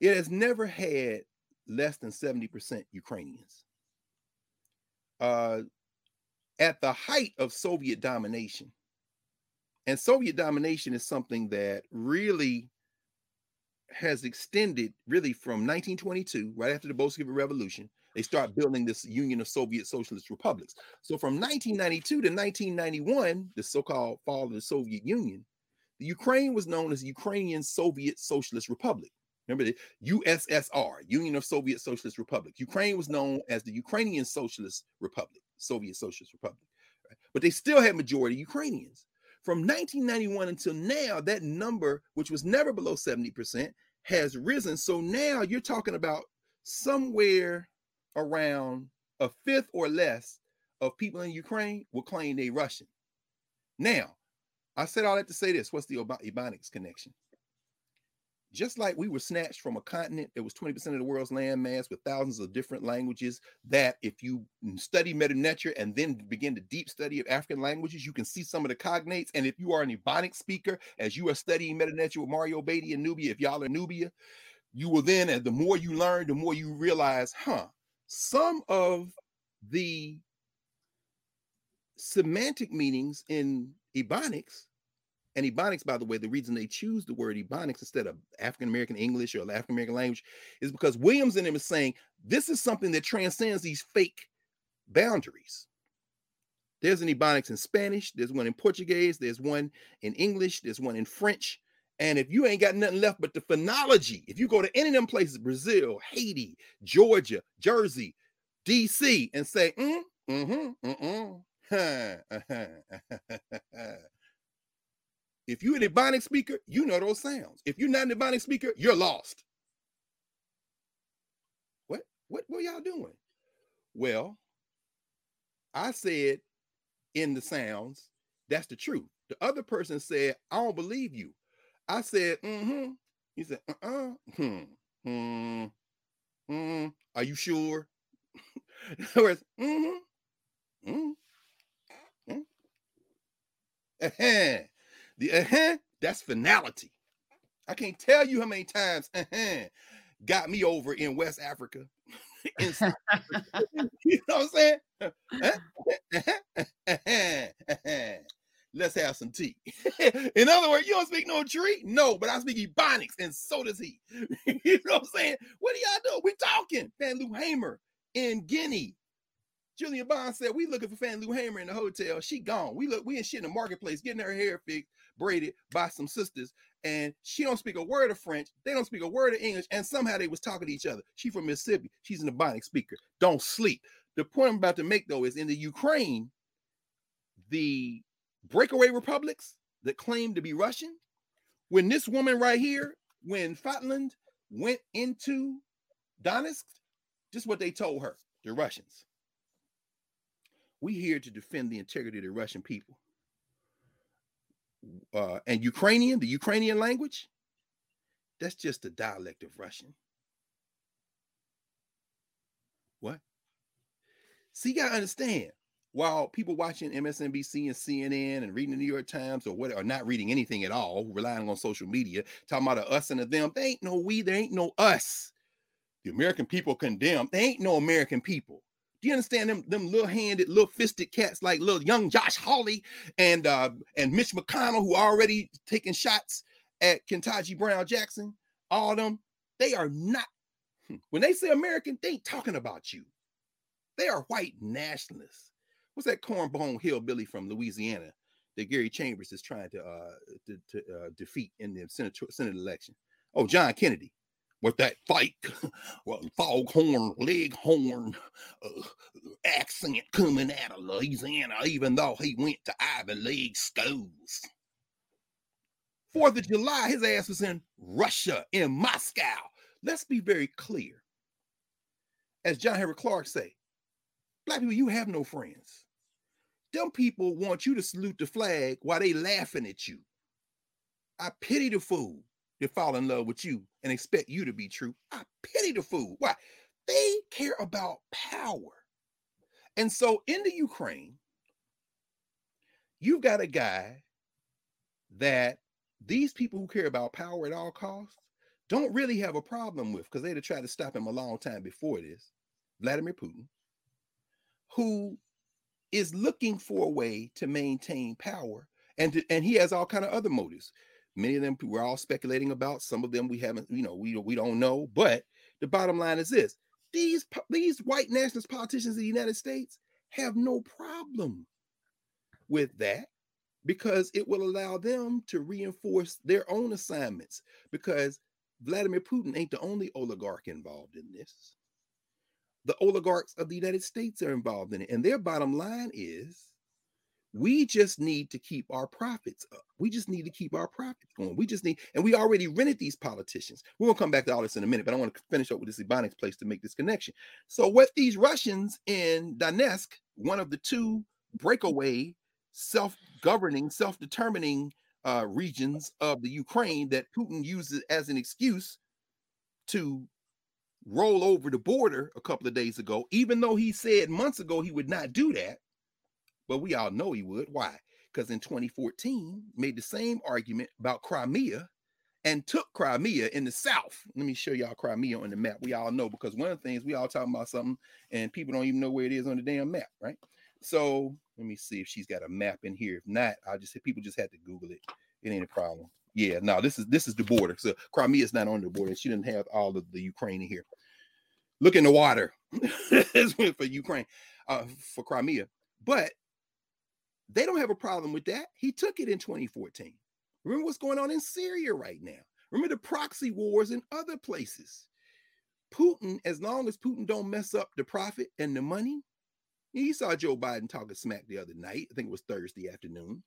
it has never had less than 70% Ukrainians. Uh, at the height of Soviet domination, and Soviet domination is something that really has extended really from 1922, right after the Bolshevik Revolution. They start building this Union of Soviet Socialist Republics. So from 1992 to 1991, the so-called fall of the Soviet Union, the Ukraine was known as Ukrainian Soviet Socialist Republic. Remember the USSR, Union of Soviet Socialist Republic. Ukraine was known as the Ukrainian Socialist Republic, Soviet Socialist Republic. Right? But they still had majority Ukrainians. From 1991 until now, that number, which was never below 70%, has risen. So now you're talking about somewhere around a fifth or less of people in Ukraine will claim they're Russian. Now, I said all that to say this. What's the Ebonics connection? Just like we were snatched from a continent that was 20% of the world's landmass with thousands of different languages, that if you study Medu Neter and then begin the deep study of African languages, you can see some of the cognates. And if you are an Ebonic speaker, as you are studying Medu Neter with Mario Beatty and Knubia, if y'all are Knubia, you will then, and the more you learn, the more you realize, huh, some of the semantic meanings in Ebonics and Ebonics, by the way, the reason they choose the word Ebonics instead of African American English or African American language is because Williams and him is saying this is something that transcends these fake boundaries. There's an Ebonics in Spanish, there's one in Portuguese, there's one in English, there's one in French. And if you ain't got nothing left but the phonology, if you go to any of them places, Brazil, Haiti, Georgia, Jersey, DC, and say, mm, mm-hmm, mm-mm, If you're an Ebonic speaker, you know those sounds. If you're not an Ebonic speaker, you're lost. What? What were y'all doing? Well, I said in the sounds, that's the truth. The other person said, I don't believe you. I said, mm-hmm. He said, uh-uh. Hmm. Hmm. Hmm. Are you sure? In other words, mm-hmm. Mm-hmm. Uh-huh. The uh-huh, that's finality. I can't tell you how many times uh-huh got me over in West Africa. in, you know what I'm saying? Uh-huh, uh-huh, uh-huh, Let's have some tea. in other words, you don't speak no Twi? No, but I speak Ebonics, and so does he. you know what I'm saying? What do y'all do? We talking. Fannie Lou Hamer in Guinea. Julian Bond said, We looking for Fannie Lou Hamer in the hotel. She gone. We look, we in shit in the marketplace, getting her hair fixed, braided by some sisters. And she don't speak a word of French. They don't speak a word of English. And somehow they was talking to each other. She from Mississippi. She's an Ebonic speaker. Don't sleep. The point I'm about to make though is in the Ukraine, the breakaway republics that claim to be Russian, when this woman right here, when Fatland went into Donetsk, just what they told her, the Russians. We here to defend the integrity of the Russian people. Uh, and Ukrainian, the Ukrainian language, that's just a dialect of Russian. What? See, you gotta understand. While people watching MSNBC and CNN and reading the New York Times or what, or not reading anything at all, relying on social media, talking about us and a them, they ain't no we, there ain't no us. The American people condemn. They ain't no American people. Do you understand them? Them little-handed, little-fisted cats like little young Josh Hawley and uh, and Mitch McConnell, who already taking shots at Ketanji Brown Jackson. All them, they are not. Hmm, when they say American, they ain't talking about you. They are white nationalists. What's that cornbone hillbilly from Louisiana that Gary Chambers is trying to uh, to, to uh, defeat in the Senate Senate election? Oh, John Kennedy with that fake well, foghorn, leghorn uh, accent coming out of Louisiana, even though he went to Ivy League schools. Fourth of July, his ass was in Russia, in Moscow. Let's be very clear. As John Henrik Clarke say, black people, you have no friends. Them people want you to salute the flag while they laughing at you. I pity the fool to fall in love with you and expect you to be true. I pity the fool. Why? They care about power. And so in the Ukraine, you've got a guy that these people who care about power at all costs don't really have a problem with because they'd have tried to stop him a long time before this. Vladimir Putin, who is looking for a way to maintain power and to, and he has all kind of other motives Many of them we're all speculating about. Some of them we haven't, you know, we we don't know. But the bottom line is this: these these white nationalist politicians in the United States have no problem with that because it will allow them to reinforce their own assignments. Because Vladimir Putin ain't the only oligarch involved in this. The oligarchs of the United States are involved in it, and their bottom line is we just need to keep our profits up. We just need to keep our profits going. We just need, and we already rented these politicians. We're gonna come back to all this in a minute, but I want to finish up with this Ebonics place to make this connection. So, what these Russians in Donetsk, one of the two breakaway, self-governing, self-determining uh, regions of the Ukraine that Putin uses as an excuse to roll over the border a couple of days ago, even though he said months ago he would not do that but we all know he would. Why? Because in 2014, made the same argument about Crimea and took Crimea in the South. Let me show y'all Crimea on the map. We all know because one of the things we all talking about something and people don't even know where it is on the damn map, right? So let me see if she's got a map in here. If not, I'll just people just had to Google it. It ain't a problem. Yeah, no, this is this is the border. So Crimea is not on the border. She didn't have all of the Ukraine in here. Look in the water. this went for Ukraine, uh, for Crimea. But they don't have a problem with that. He took it in 2014. Remember what's going on in Syria right now. Remember the proxy wars in other places. Putin, as long as Putin don't mess up the profit and the money, he saw Joe Biden talking smack the other night. I think it was Thursday afternoon,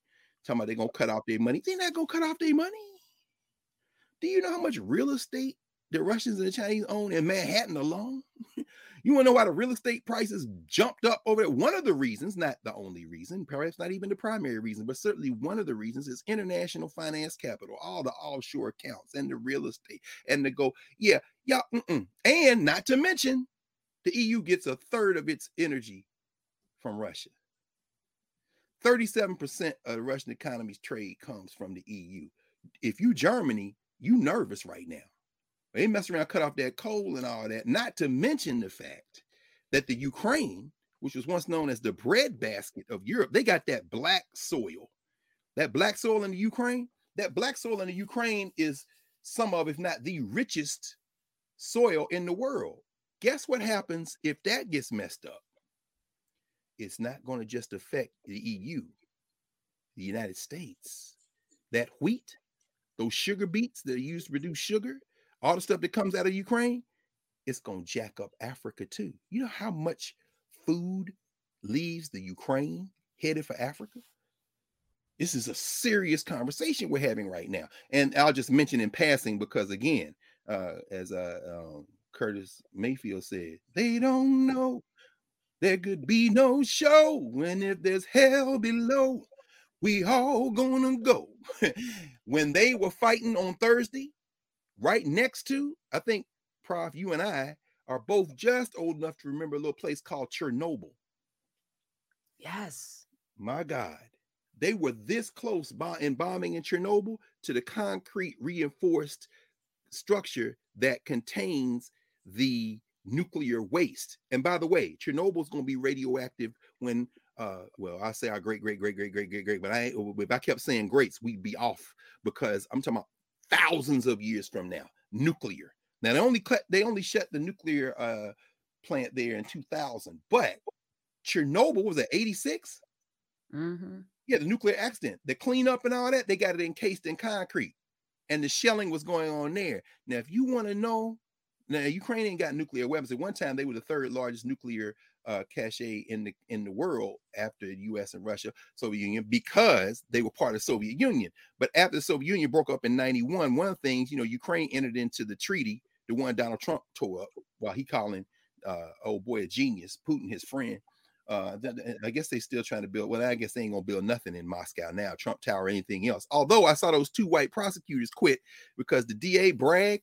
talking about they're gonna cut off their money. They're not gonna cut off their money. Do you know how much real estate the Russians and the Chinese own in Manhattan alone? You want to know why the real estate prices jumped up over there? One of the reasons, not the only reason, perhaps not even the primary reason, but certainly one of the reasons is international finance capital, all the offshore accounts and the real estate. And to go, yeah, yeah, mm-mm. and not to mention the EU gets a third of its energy from Russia. 37% of the Russian economy's trade comes from the EU. If you Germany, you nervous right now. They mess around, cut off that coal and all that. Not to mention the fact that the Ukraine, which was once known as the breadbasket of Europe, they got that black soil. That black soil in the Ukraine, that black soil in the Ukraine is some of, if not the richest soil in the world. Guess what happens if that gets messed up? It's not going to just affect the EU, the United States. That wheat, those sugar beets that are used to produce sugar, all the stuff that comes out of Ukraine, it's going to jack up Africa too. You know how much food leaves the Ukraine headed for Africa? This is a serious conversation we're having right now. And I'll just mention in passing because, again, uh, as uh, um, Curtis Mayfield said, they don't know there could be no show. And if there's hell below, we all gonna go. when they were fighting on Thursday, right next to, I think, Prof, you and I are both just old enough to remember a little place called Chernobyl. Yes. My God. They were this close by in bombing in Chernobyl to the concrete reinforced structure that contains the nuclear waste. And by the way, Chernobyl is going to be radioactive when uh well I say our great great great great great great great but I if I kept saying greats we'd be off because I'm talking about thousands of years from now nuclear now they only cut they only shut the nuclear uh plant there in 2000 but Chernobyl was at 86 mm-hmm. yeah the nuclear accident the cleanup and all that they got it encased in concrete and the shelling was going on there now if you want to know now Ukraine ain't got nuclear weapons. At one time, they were the third largest nuclear uh, cache in the in the world after the U.S. and Russia, Soviet Union, because they were part of Soviet Union. But after the Soviet Union broke up in '91, one of the things you know, Ukraine entered into the treaty, the one Donald Trump tore up, while he calling uh, oh boy a genius, Putin his friend. Uh, I guess they still trying to build. Well, I guess they ain't gonna build nothing in Moscow now, Trump Tower, or anything else. Although I saw those two white prosecutors quit because the DA Bragg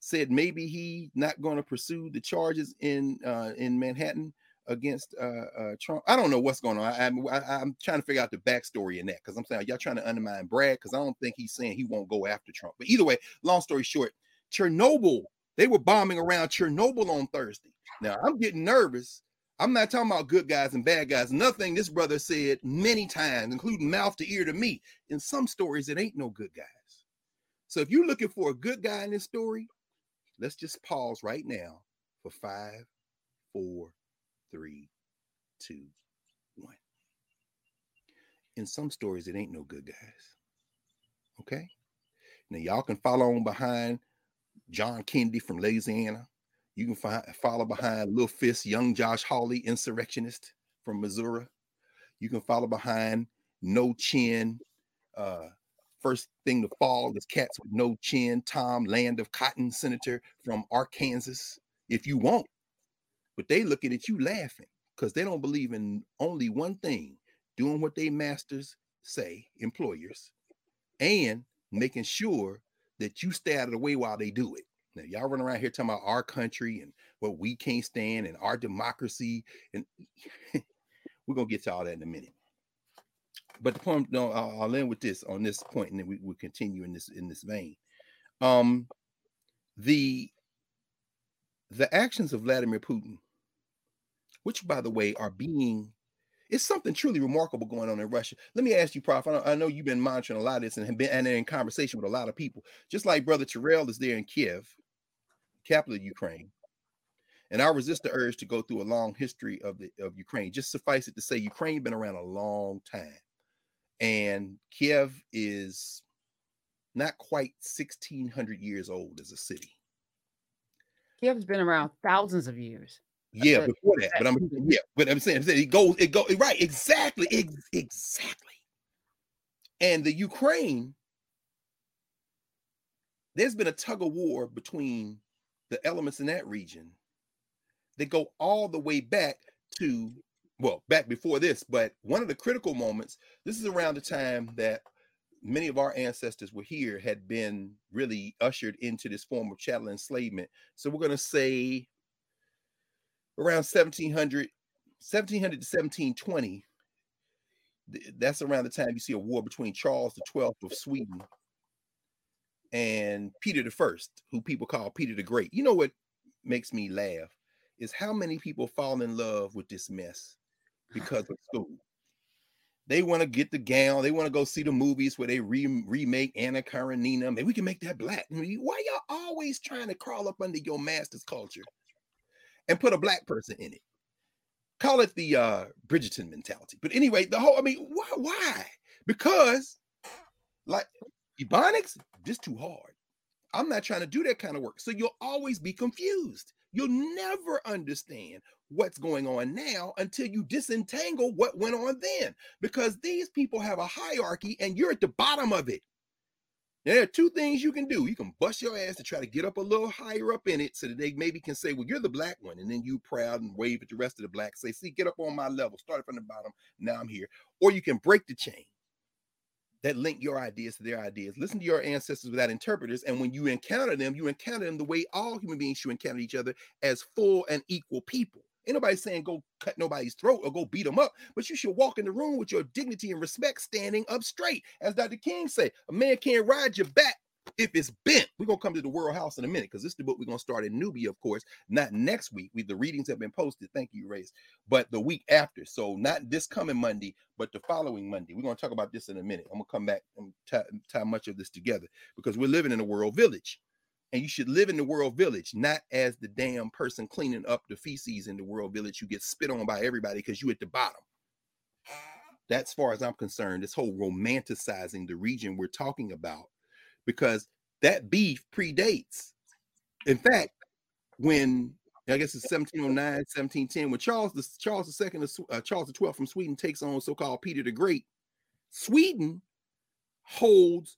said maybe he not going to pursue the charges in uh, in Manhattan against uh, uh, Trump. I don't know what's going on. I, am I'm trying to figure out the backstory in that because I'm saying y'all trying to undermine Bragg because I don't think he's saying he won't go after Trump. But either way, long story short, Chernobyl. They were bombing around Chernobyl on Thursday. Now I'm getting nervous. I'm not talking about good guys and bad guys. Nothing this brother said many times, including mouth to ear to me. In some stories, it ain't no good guys. So if you're looking for a good guy in this story, Let's just pause right now for five, four, three, two, one. In some stories, it ain't no good guys. Okay. Now, y'all can follow on behind John Kennedy from Louisiana. You can find, follow behind Lil Fist, young Josh Hawley, insurrectionist from Missouri. You can follow behind No Chin, uh, First thing to fall is cats with no chin. Tom Land of Cotton, senator from Arkansas, if you want. But they looking at you laughing because they don't believe in only one thing doing what they masters say, employers, and making sure that you stay out of the way while they do it. Now, y'all run around here talking about our country and what we can't stand and our democracy. And we're to get to all that in a minute but the point, no, I'll, I'll end with this on this point, and then we will continue in this in this vein. Um, the the actions of Vladimir Putin, which by the way are being it's something truly remarkable going on in Russia. Let me ask you, Prof. I, know you've been monitoring a lot of this and have been and in conversation with a lot of people, just like Brother Terrell is there in Kiev, capital of Ukraine. And I resist the urge to go through a long history of the of Ukraine. Just suffice it to say, Ukraine has been around a long time. And Kiev is not quite 1600 years old as a city. Kiev's been around thousands of years. Yeah, but, before that, but I'm yeah, but I'm saying, I'm saying it goes, it goes right, exactly, ex- exactly. And the Ukraine, there's been a tug of war between the elements in that region they go all the way back to well, back before this, but one of the critical moments, this is around the time that many of our ancestors were here, had been really ushered into this form of chattel enslavement. So we're going to say around 1700, 1700 to 1720. That's around the time you see a war between Charles the 12th of Sweden and Peter the First, who people call Peter the Great. You know what makes me laugh is how many people fall in love with this mess because of school. They want to get the gown. They want to go see the movies where they re- remake Anna Karenina. Maybe we can make that black. Why y'all always trying to crawl up under your master's culture and put a black person in it? Call it the uh Bridgerton mentality. But anyway, the whole I mean, why? Why? Because like Ebonics, just too hard. I'm not trying to do that kind of work. So you'll always be confused. You'll never understand what's going on now until you disentangle what went on then, because these people have a hierarchy and you're at the bottom of it. There are two things you can do. You can bust your ass to try to get up a little higher up in it so that they maybe can say, Well, you're the black one. And then you proud and wave at the rest of the blacks, say, See, get up on my level, start from the bottom. Now I'm here. Or you can break the chain that link your ideas to their ideas. Listen to your ancestors without interpreters. And when you encounter them, you encounter them the way all human beings should encounter each other as full and equal people. Ain't nobody saying go cut nobody's throat or go beat them up, but you should walk in the room with your dignity and respect standing up straight. As Dr. King said, a man can't ride your back if it's bent. We're gonna come to the World House in a minute because this is the book we're gonna start in Knubia, of course, not next week. We the readings have been posted. Thank you, Race, but the week after. So not this coming Monday, but the following Monday. We're gonna talk about this in a minute. I'm gonna come back and tie, tie much of this together because we're living in a world village. And you should live in the world village, not as the damn person cleaning up the feces in the world village. You get spit on by everybody because you at the bottom. That's far as I'm concerned. This whole romanticizing the region we're talking about, because that beef predates. In fact, when I guess it's 1709, 1710, when Charles the Charles II, uh, Charles the 12th from Sweden takes on so-called Peter the Great, Sweden holds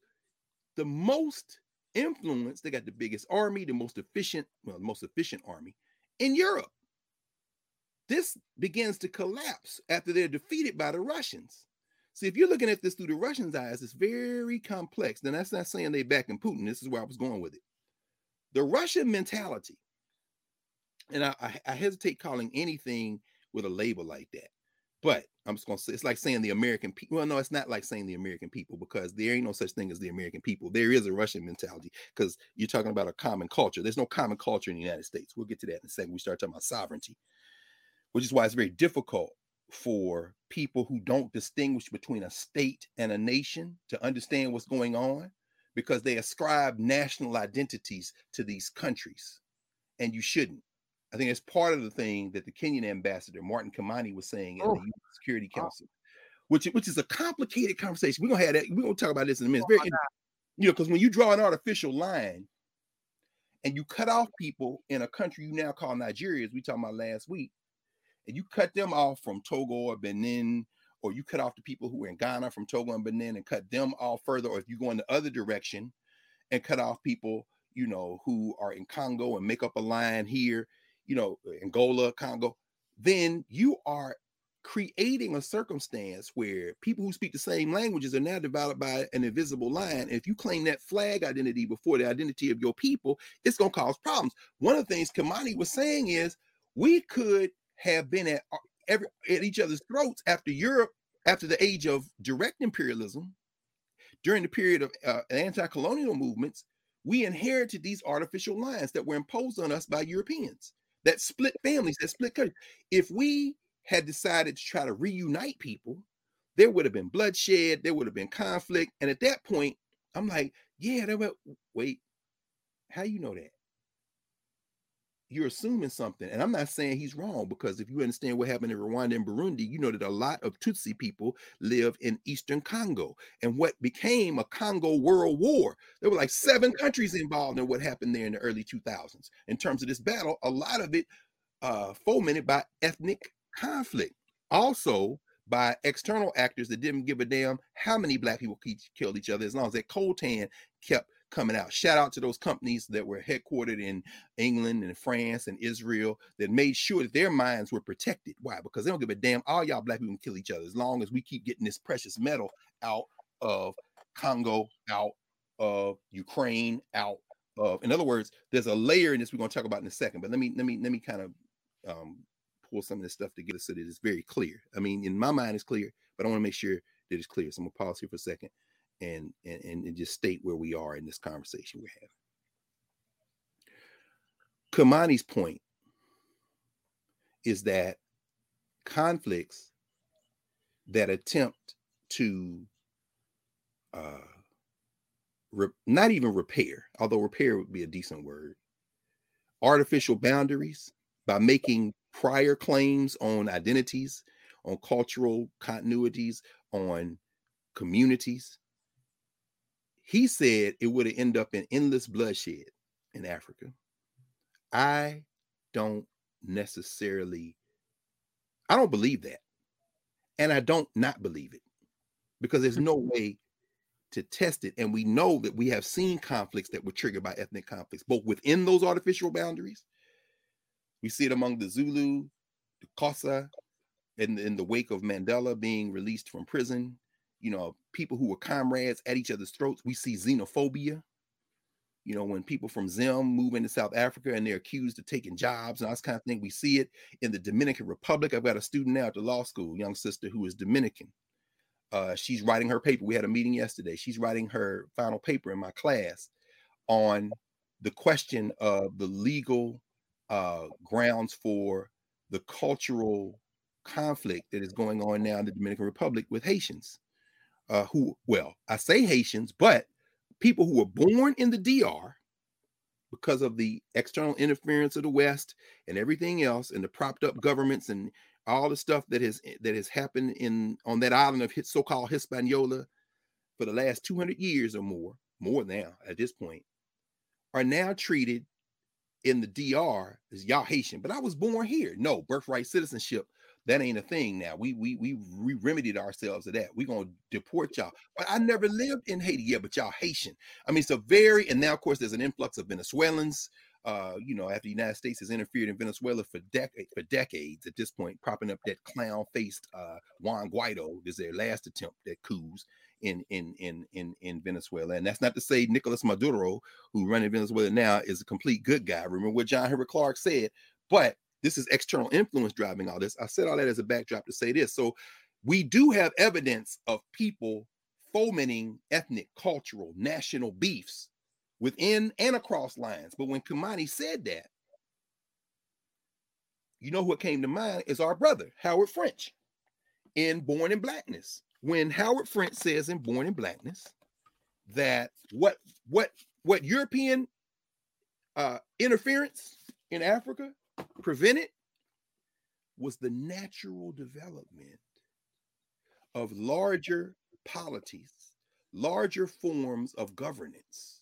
the most influence. They got the biggest army, the most efficient, well, the most efficient army in Europe. This begins to collapse after they're defeated by the Russians. See, if you're looking at this through the Russians' eyes, it's very complex. Then that's not saying they back in Putin. This is where I was going with it. The Russian mentality, and I, I, hesitate calling anything with a label like that, but I'm just gonna say it's like saying the American people. Well, no, it's not like saying the American people because there ain't no such thing as the American people. There is a Russian mentality because you're talking about a common culture. There's no common culture in the United States. We'll get to that in a second. We start talking about sovereignty, which is why it's very difficult for people who don't distinguish between a state and a nation to understand what's going on because they ascribe national identities to these countries, and you shouldn't. I think it's part of the thing that the Kenyan ambassador Martin Kimani was saying in oh. the Security oh. Council, oh. which which is a complicated conversation. We're gonna have that. We're gonna talk about this in a minute. Oh, very, you know, because when you draw an artificial line and you cut off people in a country you now call Nigeria, as we talked about last week, and you cut them off from Togo or Benin, or you cut off the people who are in Ghana from Togo and Benin and cut them off further, or if you go in the other direction and cut off people, you know, who are in Congo and make up a line here you know, Angola, Congo, then you are creating a circumstance where people who speak the same languages are now developed by an invisible line. If you claim that flag identity before the identity of your people, it's going to cause problems. One of the things Kimani was saying is we could have been at every at each other's throats after Europe, after the age of direct imperialism, during the period of uh, anti-colonial movements. We inherited these artificial lines that were imposed on us by Europeans that split families, that split countries. If we had decided to try to reunite people, there would have been bloodshed, there would have been conflict. And at that point, I'm like, yeah, were, wait, how you know that? You're assuming something. And I'm not saying he's wrong because if you understand what happened in Rwanda and Burundi, you know that a lot of Tutsi people live in Eastern Congo. And what became a Congo World War, there were like seven countries involved in what happened there in the early 2000s. In terms of this battle, a lot of it uh, fomented by ethnic conflict. Also, by external actors that didn't give a damn how many black people killed each other, as long as that coltan kept coming out. Shout out to those companies that were headquartered in England and France and Israel that made sure that their minds were protected. Why? Because they don't give a damn. All y'all black people can kill each other as long as we keep getting this precious metal out of Congo, out of Ukraine, out of. In other words, there's a layer in this we're going to talk about in a second. But let me let me let me kind of um, pull some of this stuff together so that it's very clear. I mean, in my mind, it's clear, but I want to make sure that it's clear. So I'm gonna pause here for a second and and and just state where we are in this conversation we're having. Kimani's point is that conflicts that attempt to uh, re- not even repair, although repair would be a decent word, artificial boundaries by making prior claims on identities, on cultural continuities, on communities. He said it would have ended up in endless bloodshed in Africa. I don't necessarily, I don't believe that. And I don't not believe it because there's no way to test it. And we know that we have seen conflicts that were triggered by ethnic conflicts, both within those artificial boundaries. We see it among the Zulu, the Xhosa, in, in the wake of Mandela being released from prison, you know, people who were comrades at each other's throats. We see xenophobia. You know, when people from Zim move into South Africa and they're accused of taking jobs and all this kind of thing, we see it in the Dominican Republic. I've got a student now at the law school, young sister who is Dominican. Uh, she's writing her paper. We had a meeting yesterday. She's writing her final paper in my class on the question of the legal uh, grounds for the cultural conflict that is going on now in the Dominican Republic with Haitians, uh, who, well, I say Haitians, but people who were born in the DR because of the external interference of the West and everything else, and the propped up governments and all the stuff that has that has happened in on that island of so-called Hispaniola for the last 200 years or more, more now at this point, are now treated in the DR as y'all Haitian. But I was born here. No birthright citizenship that ain't a thing now. We we we, we remedied ourselves of that. We're gonna deport y'all. But I never lived in Haiti yet, but y'all Haitian. I mean, it's a very and now of course there's an influx of Venezuelans. Uh, you know, after the United States has interfered in Venezuela for decades for decades at this point, propping up that clown-faced uh Juan Guaido is their last attempt at coups in in in in in Venezuela. And that's not to say Nicolas Maduro, who running Venezuela now, is a complete good guy. Remember what John Henrik Clarke said, but this is external influence driving all this. I said all that as a backdrop to say this. So we do have evidence of people fomenting ethnic, cultural, national beefs within and across lines. But when Kimani said that, you know what came to mind is our brother, Howard French, in Born in Blackness. When Howard French says in Born in Blackness that what what what European uh, interference in Africa prevented was the natural development of larger polities, larger forms of governance.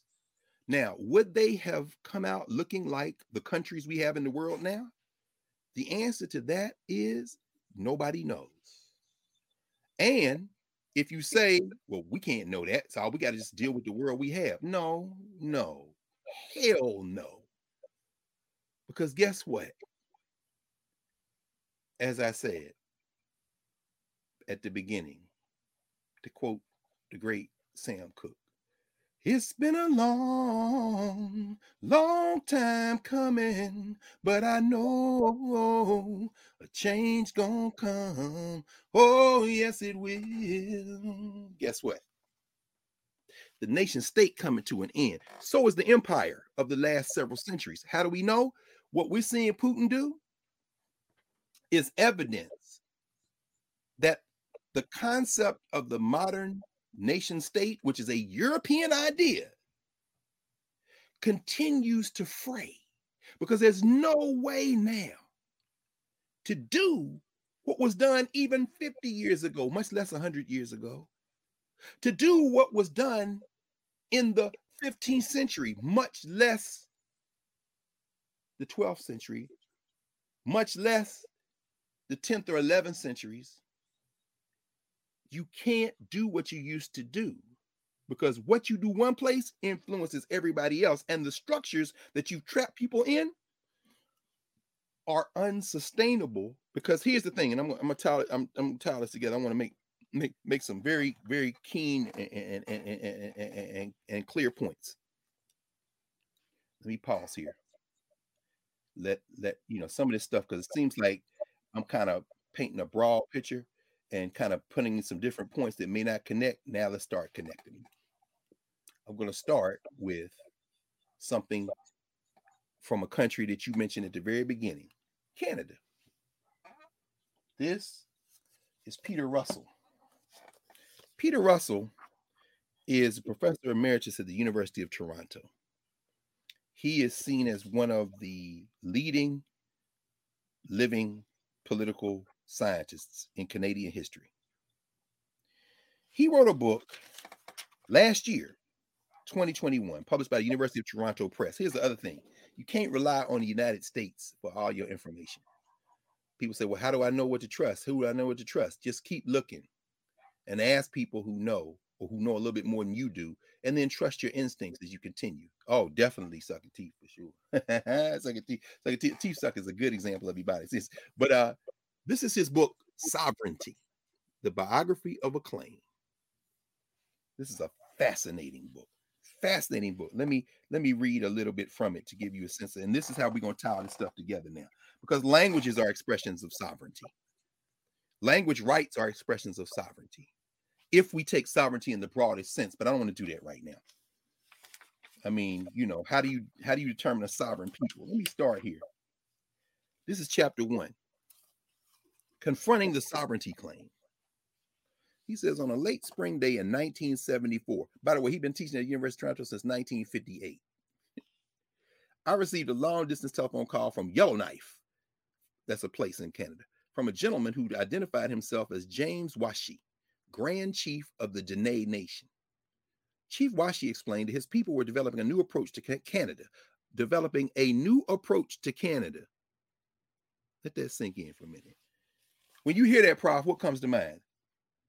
Now, would they have come out looking like the countries we have in the world now? The answer to that is nobody knows. And if you say, well, we can't know that, so we got to just deal with the world we have. No, no, hell no. Because guess what? As I said at the beginning, to quote the great Sam Cooke, it's been a long, long time coming, but I know a change gonna come. Oh, yes, it will. Guess what? The nation state coming to an end. So is the empire of the last several centuries. How do we know? What we're seeing Putin do is evidence that the concept of the modern nation state, which is a European idea, continues to fray because there's no way now to do what was done even 50 years ago, much less 100 years ago, to do what was done in the 15th century, much less the 12th century, much less the 10th or 11th centuries, you can't do what you used to do because what you do one place influences everybody else, and the structures that you trap people in are unsustainable. Because here's the thing, and I'm, I'm gonna it, I'm, I'm tie this together. I want to make make make some very very keen and and, and, and, and, and clear points. Let me pause here. Let let you know some of this stuff because it seems like I'm kind of painting a broad picture and kind of putting some different points that may not connect. Now let's start connecting. I'm going to start with something from a country that you mentioned at the very beginning Canada. This is Peter Russell. Peter Russell is a professor emeritus at the University of Toronto. He is seen as one of the leading living political scientists in Canadian history. He wrote a book last year, 2021, published by the University of Toronto Press. Here's the other thing you can't rely on the United States for all your information. People say, Well, how do I know what to trust? Who do I know what to trust? Just keep looking and ask people who know or who know a little bit more than you do, and then trust your instincts as you continue. Oh, definitely sucking teeth for sure. sucking teeth, sucking teeth, teeth suck is a good example of everybody. But uh, this is his book, Sovereignty: The Biography of a Claim. This is a fascinating book. Fascinating book. Let me let me read a little bit from it to give you a sense. Of, and this is how we're going to tie all this stuff together now, because languages are expressions of sovereignty. Language rights are expressions of sovereignty. If we take sovereignty in the broadest sense, but I don't want to do that right now. I mean, you know, how do you how do you determine a sovereign people? Let me start here. This is chapter one. Confronting the sovereignty claim. He says on a late spring day in 1974. By the way, he's been teaching at the University of Toronto since 1958. I received a long distance telephone call from Yellowknife. That's a place in Canada from a gentleman who identified himself as James Wah-Shee, Grand Chief of the Dene Nation. Chief Wah-Shee explained that his people were developing a new approach to Canada, developing a new approach to Canada. Let that sink in for a minute. When you hear that, Prof, what comes to mind?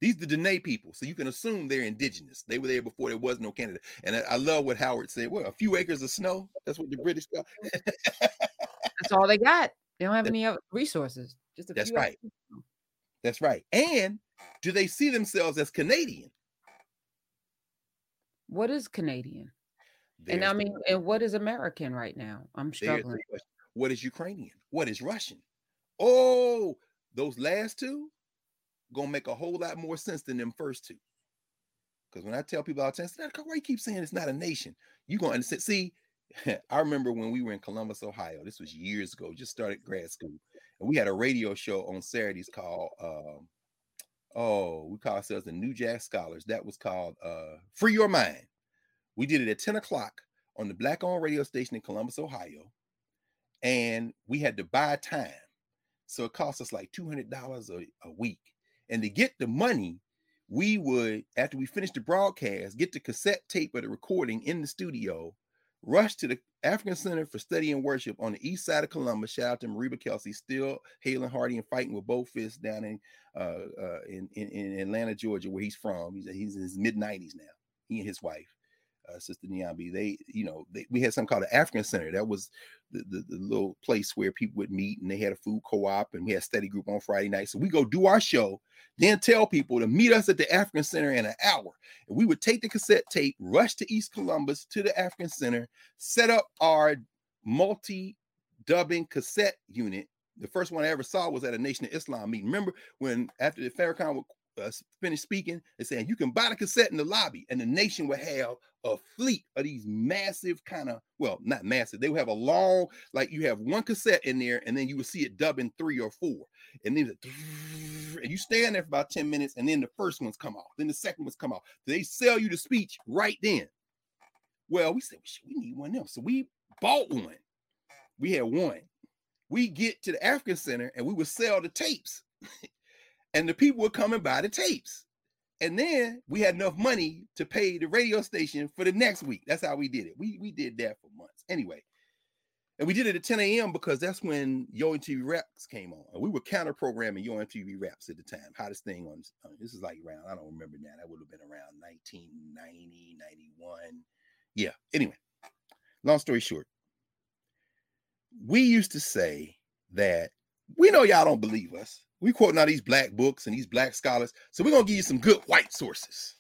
These are the Dene people, so you can assume they're indigenous. They were there before there was no Canada. And I, I love what Howard said. Well, a few acres of snow. That's what the British got. That's all they got. They don't have any other resources. Just a That's right. That's right. And do they see themselves as Canadian? What is Canadian? There's and I mean, and what is American right now? I'm the struggling. What is Ukrainian? What is Russian? Oh, those last two gonna make a whole lot more sense than them first two. Because when I tell people all the time, "Stop, why you keep saying it's not a nation? You gonna understand? See, I remember when we were in Columbus, Ohio. This was years ago. Just started grad school, and we had a radio show on Saturdays called um, oh, we call ourselves the New Jack Scholars. That was called uh, Free Your Mind. We did it at 10 o'clock on the black owned radio station in Columbus, Ohio. And we had to buy time. So it cost us like $200 a, a week. And to get the money, we would, after we finished the broadcast, get the cassette tape of the recording in the studio, rush to the African Center for Study and Worship on the east side of Columbus. Shout out to Mariba Kelsey, still hailing hardy and fighting with both fists down in uh, uh in, in, in Atlanta, Georgia, where he's from. He's he's in his mid 90s now. He and his wife, uh, Sister Nyambi, they, you know, they, we had something called the African Center. That was the, the, the little place where people would meet and they had a food co-op and we had study group on Friday night. So we go do our show, then tell people to meet us at the African Center in an hour. And we would take the cassette tape, rush to East Columbus to the African Center, set up our multi dubbing cassette unit. The first one I ever saw was at a Nation of Islam meeting. Remember when after the Farrakhan uh, finished speaking and saying you can buy the cassette in the lobby, and the nation would have a fleet of these massive kind of well, not massive. They would have a long like you have one cassette in there, and then you would see it dubbing three or four, and then and you stand there for about ten minutes, and then the first ones come off, then the second ones come off. They sell you the speech right then. Well, we said we need one them, so we bought one. We had one. We get to the African Center, and we would sell the tapes and the people would come and buy the tapes. And then we had enough money to pay the radio station for the next week. That's how we did it. We we did that for months. Anyway, And we did it at 10 a.m. because that's when Yo MTV Raps came on. And we were counter programming Yo MTV Raps at the time. Hottest thing on uh, this is like around, I don't remember now. That would have been around 1990, 91. Yeah. Anyway, long story short, we used to say that we know y'all don't believe us. We quoting all these black books and these black scholars. So we're gonna give you some good white sources.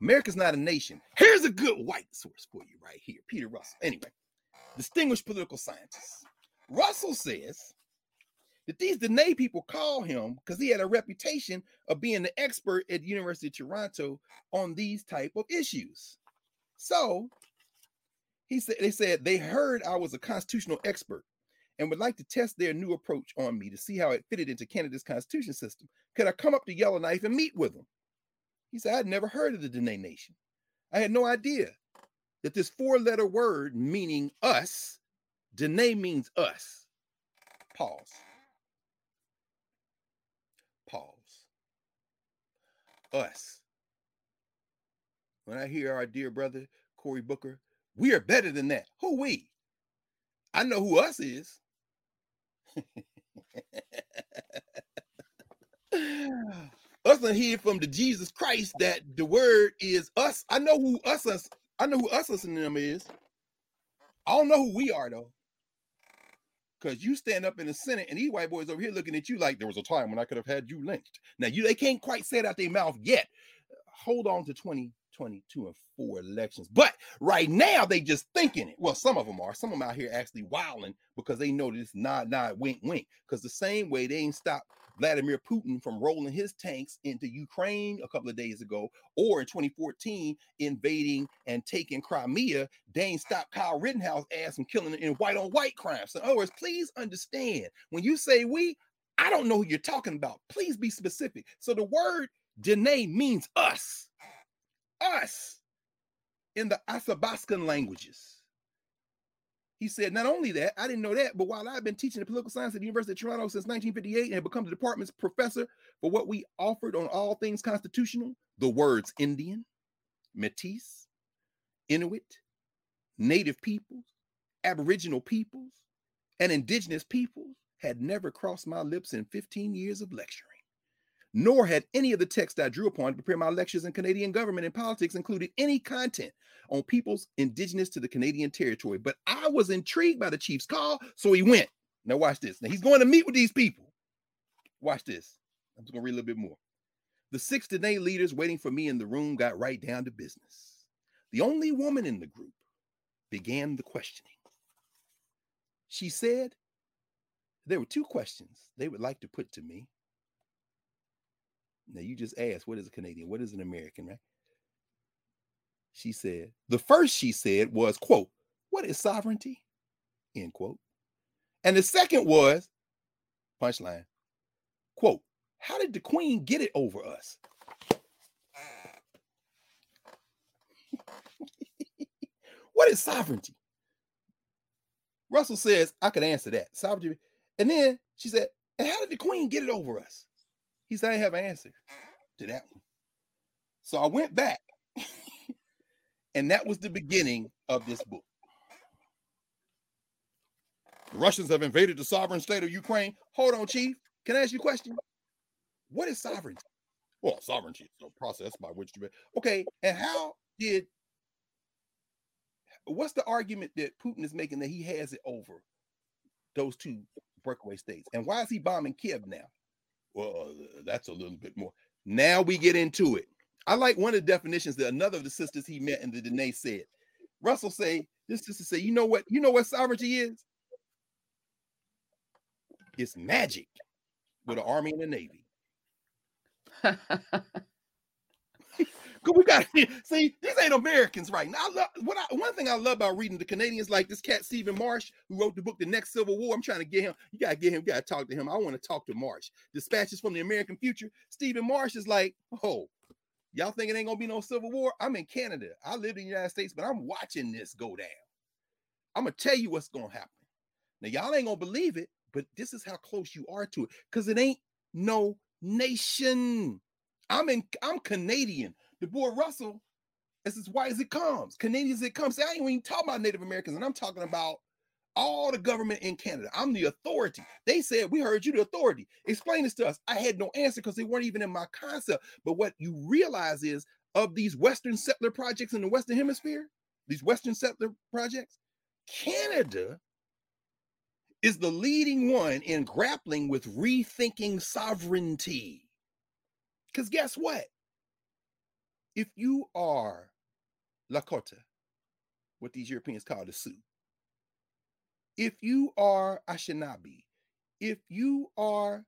America's not a nation. Here's a good white source for you right here, Peter Russell. Anyway, distinguished political scientist. Russell says that these Dene people call him because he had a reputation of being the expert at the University of Toronto on these type of issues. So he said they said they heard I was a constitutional expert and would like to test their new approach on me to see how it fitted into Canada's constitution system. Could I come up to Yellowknife and meet with them? He said, I'd never heard of the Dene Nation. I had no idea that this four letter word meaning us, Dene means us. Pause. Pause. Us. When I hear our dear brother Cory Booker, we are better than that. Who we? I know who us is. us and hear from the Jesus Christ that the word is us. I know who us, us I know who us listening to them is. I don't know who we are though. Because you stand up in the Senate and these white boys over here looking at you like there was a time when I could have had you lynched. Now you they can't quite say it out their mouth yet. Hold on to 2022 and four elections. But right now they just thinking it. Well, some of them are. Some of them out here actually wilding because they know this nod, nod, wink, wink. Because the same way they ain't stopped Vladimir Putin from rolling his tanks into Ukraine a couple of days ago, or in 2014 invading and taking Crimea, Dane stopped Kyle Rittenhouse ass from killing in white on white crimes. So in other words, please understand when you say we, I don't know who you're talking about. Please be specific. So the word Dene means us, us in the Athabascan languages. He said, not only that, I didn't know that, but while I've been teaching the political science at the University of Toronto since 1958 and have become the department's professor for what we offered on all things constitutional, the words Indian, Metis, Inuit, Native peoples, Aboriginal peoples, and Indigenous peoples had never crossed my lips in 15 years of lecturing nor had any of the texts I drew upon to prepare my lectures in Canadian government and politics included any content on peoples indigenous to the Canadian territory. But I was intrigued by the chief's call, so he went. Now, watch this. Now, he's going to meet with these people. Watch this. I'm just going to read a little bit more. The six Dene leaders waiting for me in the room got right down to business. The only woman in the group began the questioning. She said there were two questions they would like to put to me. Now you just asked, what is a Canadian? What is an American, right? She said, the first she said was, quote, what is sovereignty? End quote. And the second was, punchline, quote, how did the queen get it over us? what is sovereignty? Russell says, I could answer that. Sovereignty. And then she said, and how did the queen get it over us? He said, I have an answer to that one. So I went back, and that was the beginning of this book. The Russians have invaded the sovereign state of Ukraine. Hold on, Chief. Can I ask you a question? What is sovereignty? Well, sovereignty is a process by which you. Okay, and how did what's the argument that Putin is making that he has it over those two breakaway states? And why is he bombing Kiev now? Well, that's a little bit more. Now we get into it. I like one of the definitions that another of the sisters he met in the Dene said. Russell say, this sister say, you know what? You know what sovereignty is? It's magic with an army and a navy. We got see these ain't Americans right now. I love what I, one thing I love about reading the Canadians like this cat Stephen Marche who wrote the book The Next Civil War. I'm trying to get him. You gotta get him. You gotta talk to him. I want to talk to Marche. Dispatches from the American Future. Stephen Marche is like, oh, y'all think it ain't gonna be no civil war? I'm in Canada. I live in the United States, but I'm watching this go down. I'm gonna tell you what's gonna happen. Now y'all ain't gonna believe it, but this is how close you are to it because it ain't no nation. I'm in. I'm Canadian. The boy Russell It's as white as it comes. Canadians it comes. I ain't even talking about Native Americans, and I'm talking about all the government in Canada. I'm the authority. They said, We heard you, the authority. Explain this to us. I had no answer because they weren't even in my concept. But what you realize is of these Western settler projects in the Western Hemisphere, these Western settler projects, Canada is the leading one in grappling with rethinking sovereignty. Because guess what? If you are Lakota, what these Europeans call the Sioux, if you are Anishinaabe, if you are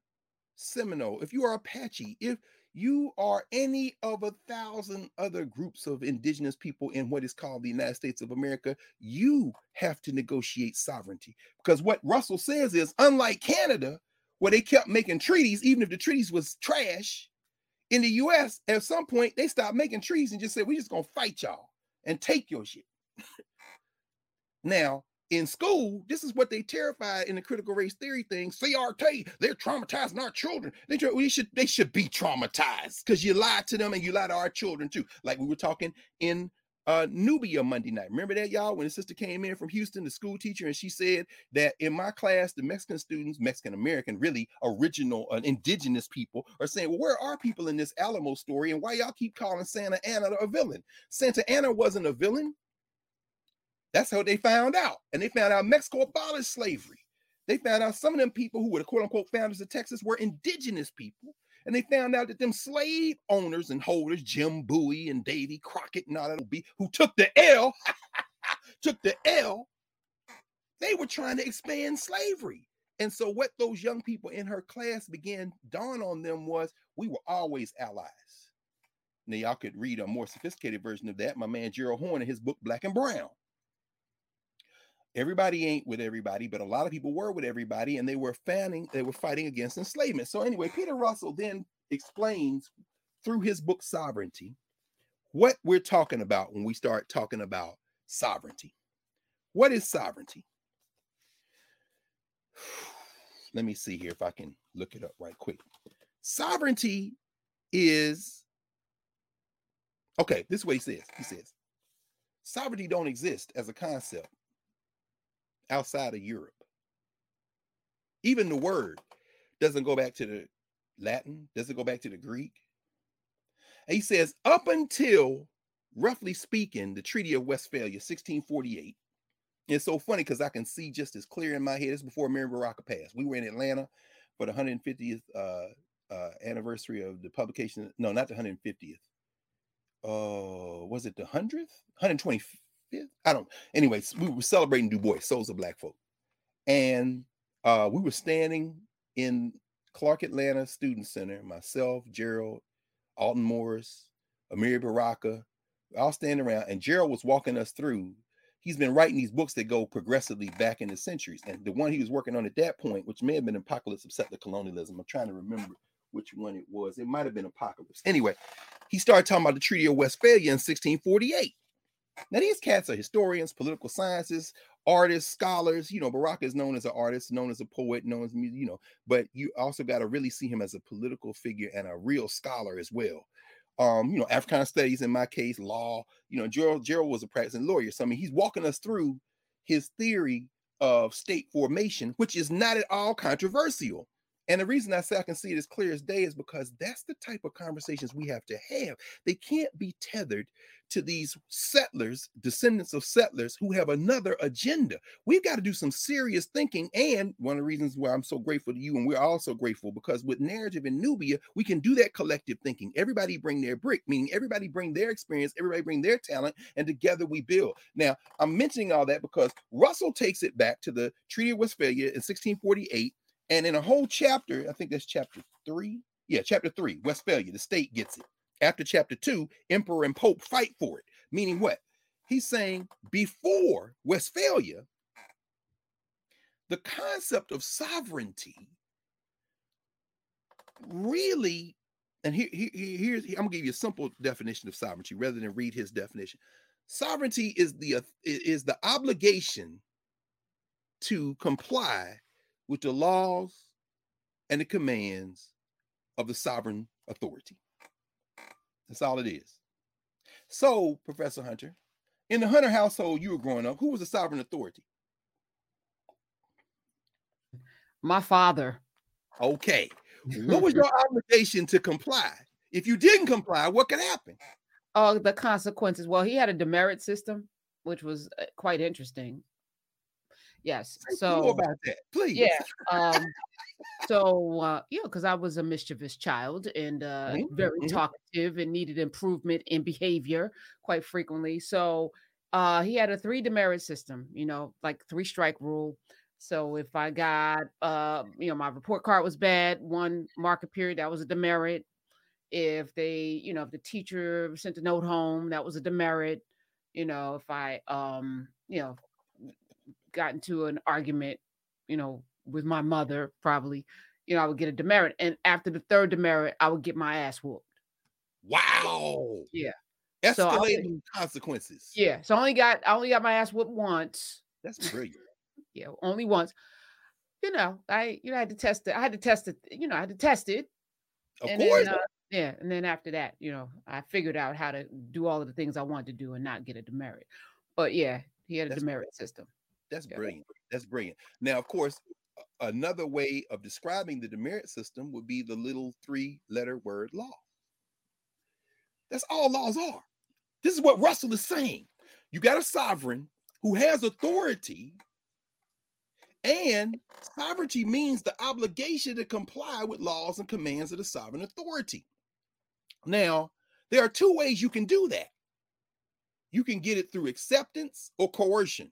Seminole, if you are Apache, if you are any of a thousand other groups of indigenous people in what is called the United States of America, you have to negotiate sovereignty. Because what Russell says is, unlike Canada, where they kept making treaties, even if the treaties was trash, in the US, at some point, they stopped making treaties and just said, we're just gonna fight y'all and take your shit. now, in school, this is what they terrified in the critical race theory thing. CRT, they're traumatizing our children. They, we should they should be traumatized because you lied to them and you lied to our children too. Like we were talking in uh, Knubia Monday night. Remember that, y'all? When the sister came in from Houston, the school teacher, and she said that in my class, the Mexican students, Mexican American, really original, uh, indigenous people, are saying, Well, where are people in this Alamo story? And why y'all keep calling Santa Anna a villain? Santa Anna wasn't a villain. That's how they found out. And they found out Mexico abolished slavery. They found out some of them people who were the quote unquote founders of Texas were indigenous people. And they found out that them slave owners and holders, Jim Bowie and Davy Crockett and all that, be who took the L, took the L, they were trying to expand slavery. And so, what those young people in her class began dawn on them was we were always allies. Now, y'all could read a more sophisticated version of that. My man Gerald Horne in his book Black and Brown everybody ain't with everybody, but a lot of people were with everybody, and they were fanning, they were fighting against enslavement. So anyway, Peter Russell then explains through his book Sovereignty what we're talking about when we start talking about sovereignty. What is sovereignty? Let me see here if I can look it up right quick. Sovereignty is okay. This way he says. He says sovereignty don't exist as a concept outside of Europe. Even the word doesn't go back to the Latin, doesn't go back to the Greek. And he says, up until roughly speaking, the Treaty of Westphalia, 1648. It's so funny because I can see just as clear in my head. It's before Amiri Baraka passed. We were in Atlanta for the 150th uh, uh, anniversary of the publication. No, not the 150th. Oh, uh, was it the 100th? 125th? I don't. Anyways, we were celebrating Du Bois, Souls of Black Folk, and uh, we were standing in Clark Atlanta Student Center. Myself, Gerald, Aldon Morris, Amiri Baraka, all standing around, and Gerald was walking us through. He's been writing these books that go progressively back in the centuries, and the one he was working on at that point, which may have been Apocalypse of Settler Colonialism. I'm trying to remember which one it was. It might have been Apocalypse. Anyway, he started talking about the Treaty of Westphalia in 1648 now, these cats are historians, political sciences, artists, scholars. You know, Baraka is known as an artist, known as a poet, known as you know, but you also got to really see him as a political figure and a real scholar as well. Um, you know, African studies in my case, law, you know, Gerald, Gerald was a practicing lawyer. So I mean, he's walking us through his theory of state formation, which is not at all controversial. And the reason I say I can see it as clear as day is because that's the type of conversations we have to have. They can't be tethered to these settlers, descendants of settlers who have another agenda. We've got to do some serious thinking. And one of the reasons why I'm so grateful to you, and we're also grateful because with Knarrative in Knubia, we can do that collective thinking. Everybody bring their brick, meaning everybody bring their experience, everybody bring their talent, and together we build. Now, I'm mentioning all that because Russell takes it back to the Treaty of Westphalia in 1648. And in a whole chapter, I think that's chapter three. Yeah, chapter three, Westphalia, the state gets it. After chapter two, emperor and pope fight for it. Meaning what? He's saying before Westphalia, the concept of sovereignty really, and here, here, here's I'm gonna give you a simple definition of sovereignty rather than read his definition. Sovereignty is the is the obligation to comply with the laws and the commands of the sovereign authority. That's all it is. So, Professor Hunter, in the Hunter household you were growing up, who was the sovereign authority? My father. Okay. What was your obligation to comply? If you didn't comply, what could happen? Oh, the consequences. Well, he had a demerit system, which was uh, quite interesting. Yes. So about that, please. Yeah. Um, so uh, yeah, because I was a mischievous child and uh, mm-hmm. very mm-hmm. talkative and needed improvement in behavior quite frequently. So uh, he had a three demerit system, you know, like three strike rule. So if I got, uh, you know, my report card was bad, one market period, that was a demerit. If they, you know, if the teacher sent a note home, that was a demerit. You know, if I, um, you know, got into an argument, you know, with my mother, probably, you know, I would get a demerit. And after the third demerit, I would get my ass whooped. Wow. Yeah. Escalating so consequences. Yeah. So I only got I only got my ass whooped once. That's brilliant. yeah, only once. You know, I you know I had to test it. I had to test it. You know, I had to test it. Of and course. Then, uh, yeah, and then after that, you know, I figured out how to do all of the things I wanted to do and not get a demerit. But yeah, he had a That's demerit system. That's yeah. brilliant. That's brilliant. Now, of course, another way of describing the demerit system would be the little three letter word law. That's all laws are. This is what Russell is saying. You got a sovereign who has authority, and sovereignty means the obligation to comply with laws and commands of the sovereign authority. Now, there are two ways you can do that. You can get it through acceptance or coercion.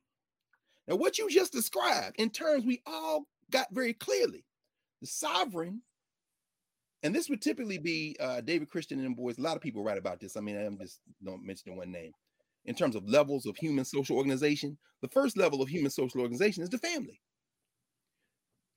Now, what you just described in terms we all got very clearly, the sovereign, and this would typically be uh, David Christian and boys. A lot of people write about this. I mean, I'm just don't mention one name. In terms of levels of human social organization, the first level of human social organization is the family.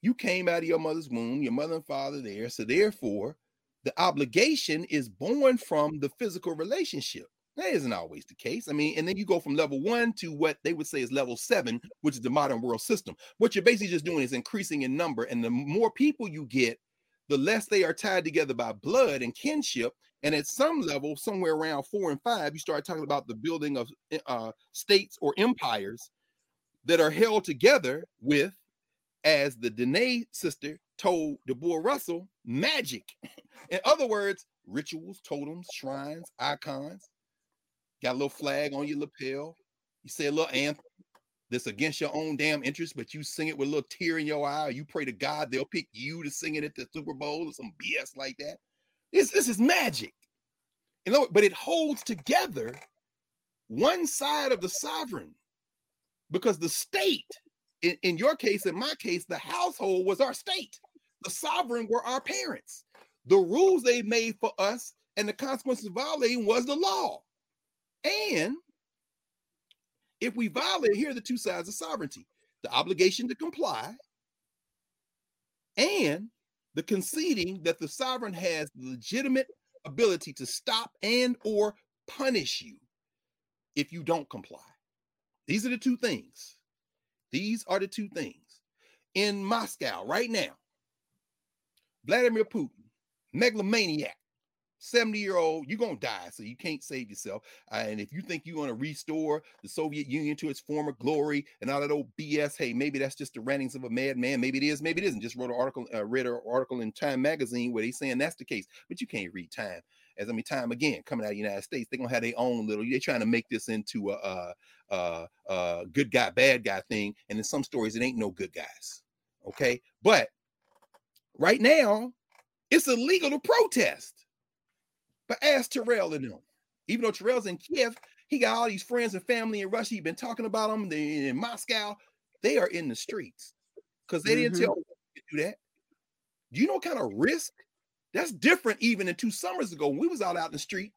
You came out of your mother's womb, your mother and father there. So, therefore, the obligation is born from the physical relationship. That isn't always the case. I mean, and then you go from level one to what they would say is level seven, which is the modern world system. What you're basically just doing is increasing in number. And the more people you get, the less they are tied together by blood and kinship. And at some level, somewhere around four and five, you start talking about the building of eh, uh, states or empires that are held together with, as the Dene sister told DeBoer Russell, magic. In other words, rituals, totems, shrines, icons got a little flag on your lapel. You say a little anthem that's against your own damn interest, but you sing it with a little tear in your eye. You pray to God they'll pick you to sing it at the Super Bowl or some BS like that. This, this is magic. You know, but it holds together one side of the sovereign because the state, in, in your case, in my case, the household was our state. The sovereign were our parents. The rules they made for us and the consequences of violating was the law. And if we violate, here are the two sides of sovereignty the obligation to comply and the conceding that the sovereign has the legitimate ability to stop and or punish you if you don't comply. These are the two things. These are the two things. In moscow right now vladimir putin megalomaniac 70 year old, you're going to die. So you can't save yourself. Uh, and if you think you're going to restore the Soviet Union to its former glory and all that old BS, hey, maybe that's just the rantings of a madman. Maybe it is, maybe it isn't. Just wrote an article, uh, read an article in Time magazine where they saying that's the case, but you can't read Time. As I mean, Time again coming out of the United States, they're gonna have their own little. They're trying to make this into a, a, a, a good guy, bad guy thing. And in some stories, it ain't no good guys. Okay, but right now, it's illegal to protest. But ask Terrell and them. Even though Terrell's in Kiev, he got all these friends and family in Russia. He's been talking about them they, in Moscow. They are in the streets because they mm-hmm. didn't tell them to do that. Do you know what kind of risk? That's different even than two summers ago when we was out out in the street.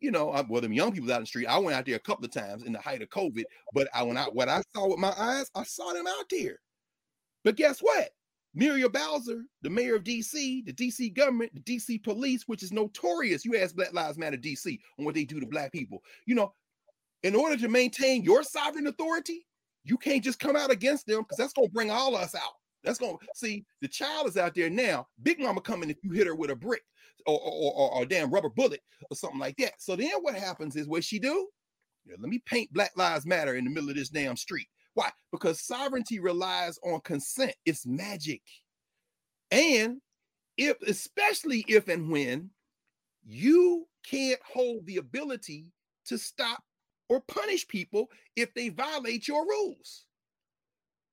You know, I, well, them young people out in the street. I went out there a couple of times in the height of COVID, but I went out. What I saw with my eyes, I saw them out there. But guess what? Muriel Bowser, the mayor of DC, the DC government, the DC police, which is notorious. You ask Black Lives Matter DC on what they do to black people. You know, in order to maintain your sovereign authority, you can't just come out against them because that's going to bring all of us out. That's gonna see the child is out there now. Big mama coming if you hit her with a brick or or, or, or a damn rubber bullet or something like that. So then what happens is what she do? Yeah, let me paint Black Lives Matter in the middle of this damn street. Why? Because sovereignty relies on consent. It's magic. And if especially if and when you can't hold the ability to stop or punish people if they violate your rules.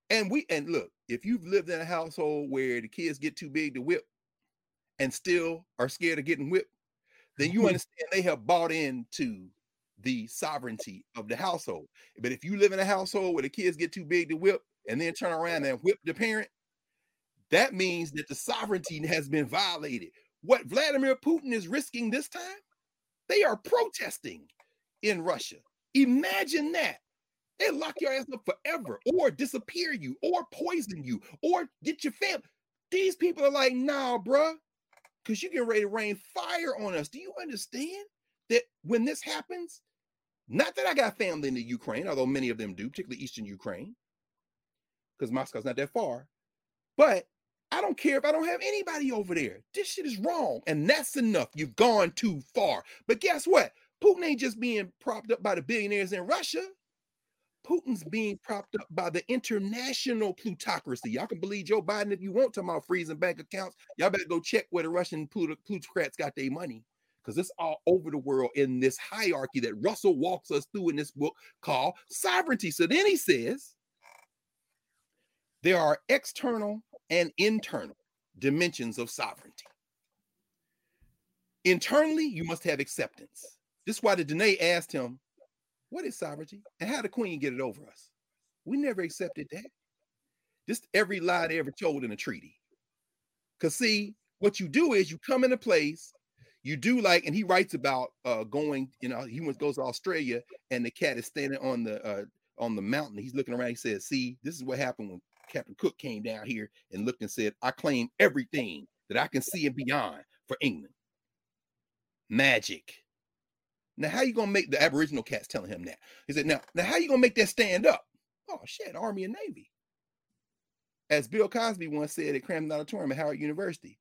And we and look, if you've lived in a household where the kids get too big to whip and still are scared of getting whipped, then you mm-hmm. understand they have bought into the sovereignty of the household. But if you live in a household where the kids get too big to whip and then turn around and whip the parent, that means that the sovereignty has been violated. What Vladimir Putin is risking this time, they are protesting in Russia. Imagine that. They lock your ass up forever, or disappear you, or poison you, or get your family. These people are like, nah, bruh, because you get ready to rain fire on us. Do you understand that when this happens, not that I got family in the Ukraine, although many of them do, particularly Eastern Ukraine, because Moscow's not that far, but I don't care if I don't have anybody over there. This shit is wrong. And that's enough. You've gone too far. But guess what? Putin ain't just being propped up by the billionaires in Russia. Putin's being propped up by the international plutocracy. Y'all can believe Joe Biden if you want to about freezing bank accounts. Y'all better go check where the Russian plutocrats got their money because it's all over the world in this hierarchy that Russell walks us through in this book called Sovereignty. So then he says there are external and internal dimensions of sovereignty. Internally, you must have acceptance. This is why the Dene asked him, What is sovereignty? And how the queen get it over us? We never accepted that. Just every lie they ever told in a treaty. Because see, what you do is you come in a place, you do like, and he writes about uh going, you know, he goes to Australia and the cat is standing on the uh on the mountain. He's looking around. He says, See, this is what happened when Captain Cook came down here and looked and said, I claim everything that I can see and beyond for England. Magic. Now, how you gonna make the Aboriginal cats telling him that? He said, now, now how you gonna make that stand up? Oh shit, Army and Navy. As Bill Cosby once said at Cramton Auditorium at Howard University,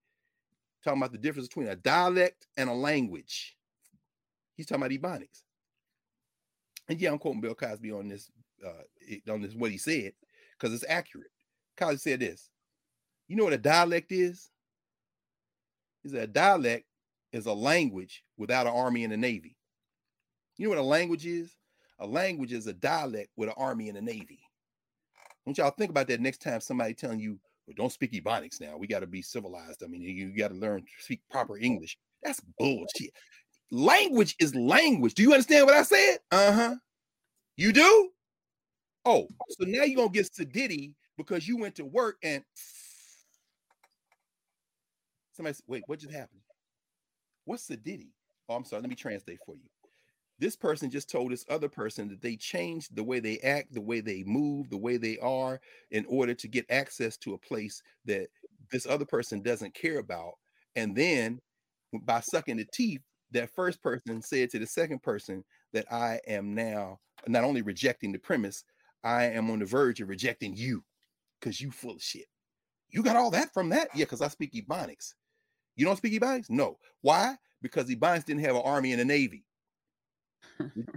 talking about the difference between a dialect and a language. He's talking about Ebonics. And yeah, I'm quoting Bill Cosby on this, uh, on this what he said, because it's accurate. Cosby said this. You know what a dialect is? He said a dialect is a language without an army and a navy. You know what a language is? A language is a dialect with an army and a navy. Don't y'all think about that next time somebody telling you, don't speak Ebonics now. We got to be civilized. I mean, you got to learn to speak proper English. That's bullshit. Language is language. Do you understand what I said? Uh-huh. You do? Oh, so now you're gonna get sedity because you went to work and somebody said, wait, what just happened? What's sedity? Oh, I'm sorry, let me translate for you. This person just told this other person that they changed the way they act, the way they move, the way they are in order to get access to a place that this other person doesn't care about. And then by sucking the teeth, that first person said to the second person that I am now not only rejecting the premise, I am on the verge of rejecting you because you full of shit. You got all that from that? Yeah, because I speak Ebonics. You don't speak Ebonics? No. Why? Because Ebonics didn't have an army and a navy.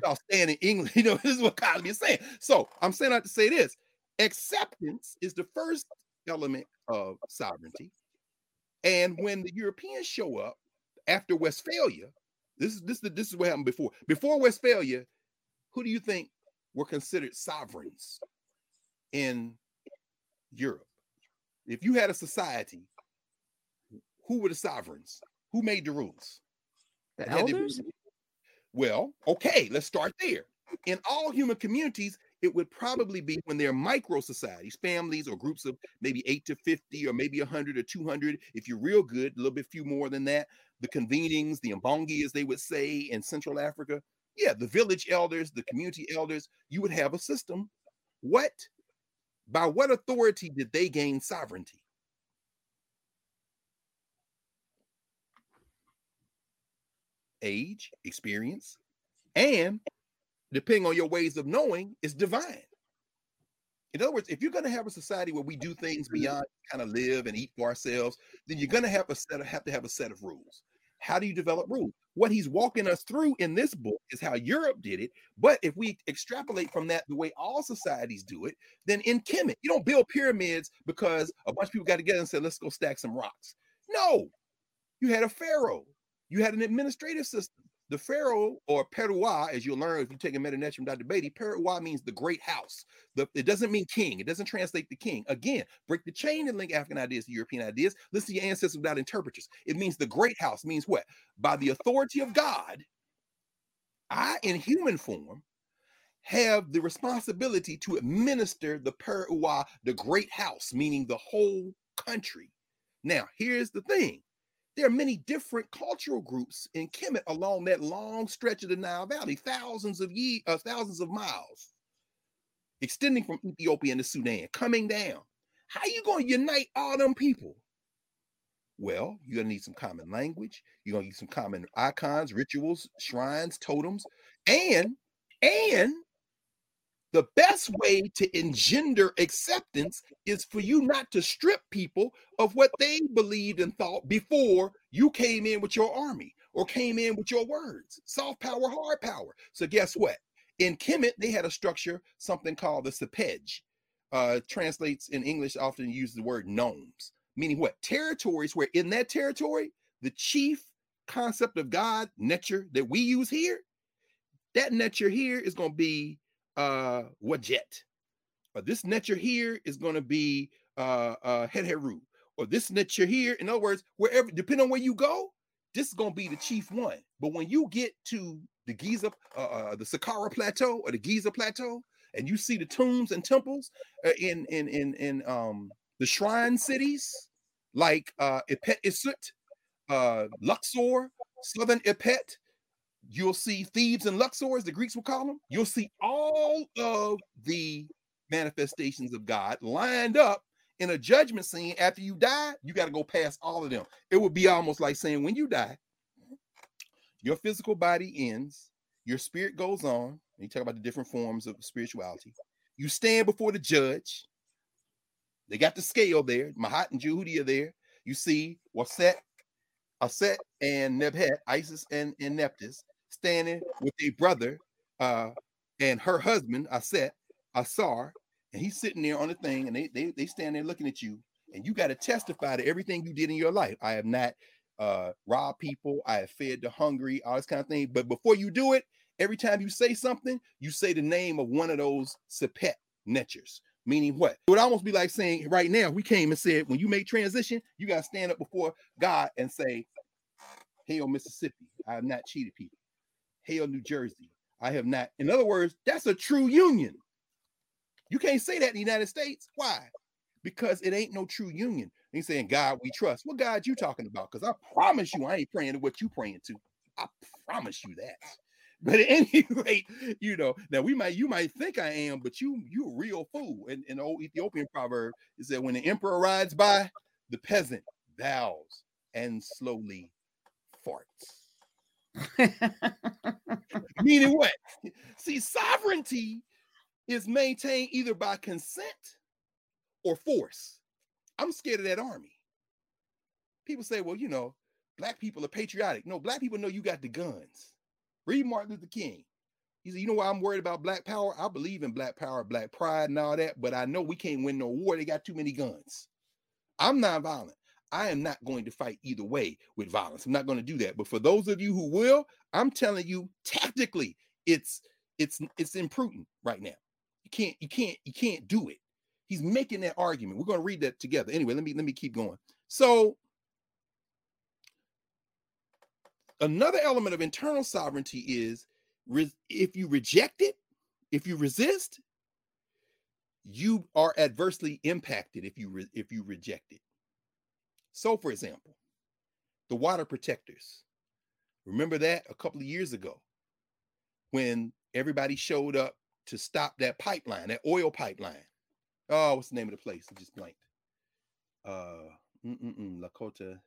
Y'all staying in England. You know, this is what Cosby is saying. So I'm saying that to say this acceptance is the first element of sovereignty. And when the Europeans show up after Westphalia, this is this, is this is what happened before. Before Westphalia, who do you think were considered sovereigns in Europe? If you had a society, who were the sovereigns? Who made the rules? The elders? Well, okay, let's start there. In all human communities, it would probably be when they're micro societies, families or groups of maybe 8 to 50 or maybe 100 or 200. If you're real good, a little bit few more than that. The convenings, the mbongi, as they would say in Central Africa. Yeah, the village elders, the community elders, you would have a system. What? By what authority did they gain sovereignty? Age, experience, and depending on your ways of knowing, is divine. In other words, if you're going to have a society where we do things beyond kind of live and eat for ourselves, then you're going to have a set of, have to have a set of rules. How do you develop rules? What he's walking us through in this book is how Europe did it. But if we extrapolate from that the way all societies do it, then in Kemet, you don't build pyramids because a bunch of people got together and said, let's go stack some rocks. No, you had a pharaoh, you had an administrative system. The pharaoh or Peruwa, as you'll learn if you take a Medu from Dr. Beatty, Peruwa means the great house. The, it doesn't mean king. It doesn't translate the king. Again, break the chain and link African ideas to European ideas. Listen to your ancestors without interpreters. It means the great house means what? By the authority of God, I, in human form, have the responsibility to administer the Peruwa, the great house, meaning the whole country. Now, here's the thing there are many different cultural groups in Kemet along that long stretch of the Nile Valley, thousands of ye- uh, thousands of miles, extending from Ethiopia to Sudan, coming down. How are you going to unite all them people? Well, you're gonna need some common language. You're gonna need some common icons, rituals, shrines, totems, and and the best way to engender acceptance is for you not to strip people of what they believed and thought before you came in with your army or came in with your words. Soft power, hard power. So guess what? In Kemet, they had a structure, something called the Sepet. Uh, translates in English, often use the word nomes, meaning what? Territories where in that territory, the chief concept of God, nature that we use here, that nature here is going to be uh Wajet. Or this netcher here is going to be uh uh Heru. Or this netcher here, in other words, wherever, depending on where you go, this is going to be the chief one. But when you get to the Giza, uh, uh, the Saqqara Plateau or the Giza Plateau, and you see the tombs and temples uh, in in in in um the shrine cities like uh Epet Isut, uh Luxor, Southern Epet, You'll see Thebes and Luxor, as the Greeks would call them. You'll see all of the manifestations of God lined up in a judgment scene. After you die, you got to go past all of them. It would be almost like saying, when you die, your physical body ends, your spirit goes on. you talk about the different forms of spirituality. You stand before the judge. They got the scale there. Mahat and Jehudi are there. You see Waset, Aset, and Nebhet, Isis and, and Nephthys standing with a brother uh, and her husband, I Aset, Asar, and he's sitting there on the thing, and they they they stand there looking at you, and you got to testify to everything you did in your life. I have not uh robbed people, I have fed the hungry, all this kind of thing. But before you do it, every time you say something, you say the name of one of those sepet netchers. Meaning what? It would almost be like saying right now, we came and said, when you make transition, you got to stand up before God and say, Hail, Mississippi. I have not cheated people. Hail, New Jersey. I have not. In other words, that's a true union. You can't say that in the United States. Why? Because it ain't no true union. And He's saying, God, we trust. What God you talking about? Because I promise you, I ain't praying to what you praying to. I promise you that. But at any rate, you know, now we might you might think I am, but you you a real fool. And an old Ethiopian proverb is that when the emperor rides by, the peasant bows and slowly farts. Meaning what? See, sovereignty is maintained either by consent or force. I'm scared of that army. People say, well, you know, black people are patriotic. No, black people know you got the guns. Read Martin Luther King. He said, you know why I'm worried about black power? I believe in black power, black pride, and all that, but I know we can't win no war. They got too many guns. I'm not violent. I am not going to fight either way with violence. I'm not going to do that. But for those of you who will, I'm telling you tactically, it's it's it's imprudent right now. You can't you can't you can't do it. He's making that argument. We're going to read that together. Anyway, let me let me keep going. So another element of internal sovereignty is if you reject it, if you resist, you are adversely impacted if you re- if you reject it. So, for example, the water protectors. Remember that a couple of years ago when everybody showed up to stop that pipeline, that oil pipeline. Oh, what's the name of the place? I just blanked. Uh, mm-mm-mm, Lakota.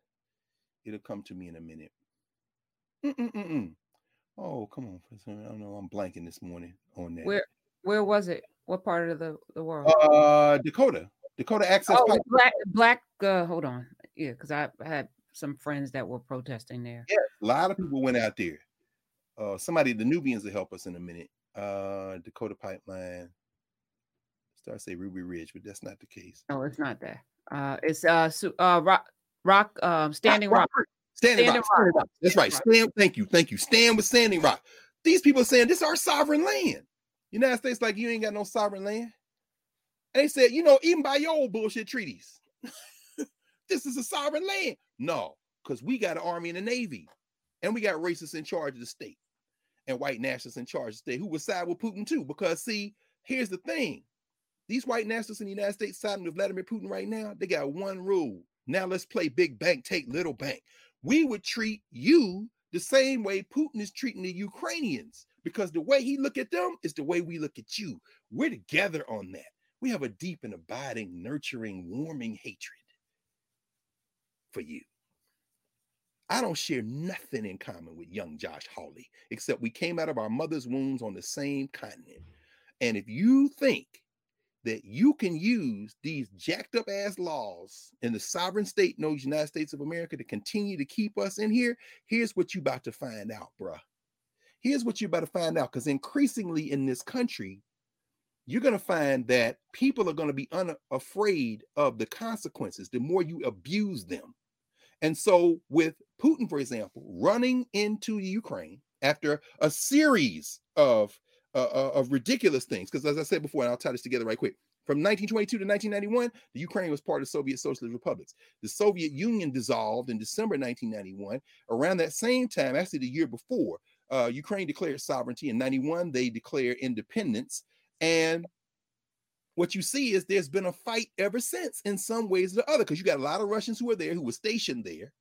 It'll come to me in a minute. Mm-mm-mm-mm. Oh, come on. I don't know. I'm blanking this morning on that. Where where was it? What part of the, the world? Uh, Dakota. Dakota Access oh, Pipeline. black black. Uh, hold on. Yeah, because I had some friends that were protesting there. Yeah, a lot of people went out there. Uh, somebody, the Knubians, will help us in a minute. Uh, Dakota Pipeline. Start say Ruby Ridge, but that's not the case. No, it's not that. Uh, it's uh, su- uh, rock, rock, um, standing rock. Standing, Standing rock. Standing Rock. rock. That's right. Stand. Thank you. Thank you. Stand with Standing Rock. These people are saying this is our sovereign land. United States, like you ain't got no sovereign land. And they said, you know, even by your old bullshit treaties, this is a sovereign land. No, because we got an army and a navy, and we got racists in charge of the state, and white nationalists in charge of the state who would side with Putin too. Because see, here's the thing: these white nationalists in the United States siding with Vladimir Putin right now, they got one rule. Now let's play big bank, take little bank. We would treat you the same way Putin is treating the Ukrainians because the way he look at them is the way we look at you. We're together on that. We have a deep and abiding, nurturing, warming hatred for you. I don't share nothing in common with young Josh Hawley, except we came out of our mother's wombs on the same continent. And if you think that you can use these jacked up ass laws in the sovereign state known as United States of America to continue to keep us in here, here's what you're about to find out, bruh. Here's what you're about to find out because increasingly in this country, you're going to find that people are going to be unafraid of the consequences the more you abuse them. And so, with Putin, for example, running into Ukraine after a series of uh, of ridiculous things, because as I said before, and I'll tie this together right quick. From 1922 to 1991, the Ukraine was part of Soviet Socialist republics. The Soviet Union dissolved in December 1991. Around that same time, actually the year before, uh, Ukraine declared sovereignty. In 91, they declared independence. And what you see is there's been a fight ever since in some ways or the other, because you got a lot of Russians who are there, who were stationed there.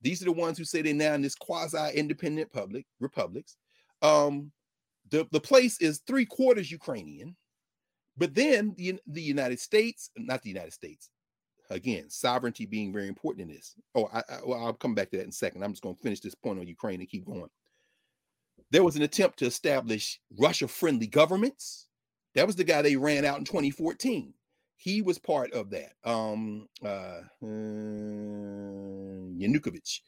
These are the ones who say they're now in this quasi-independent public republics. Um, the, the place is three quarters Ukrainian, but then the, the United States, not the United States, again, sovereignty being very important in this. Oh, I, I, well, I'll come back to that in a second. I'm just going to finish this point on Ukraine and keep going. There was an attempt to establish Russia friendly governments. That was the guy they ran out in 2014. He was part of that. Um, uh, uh, Yanukovych,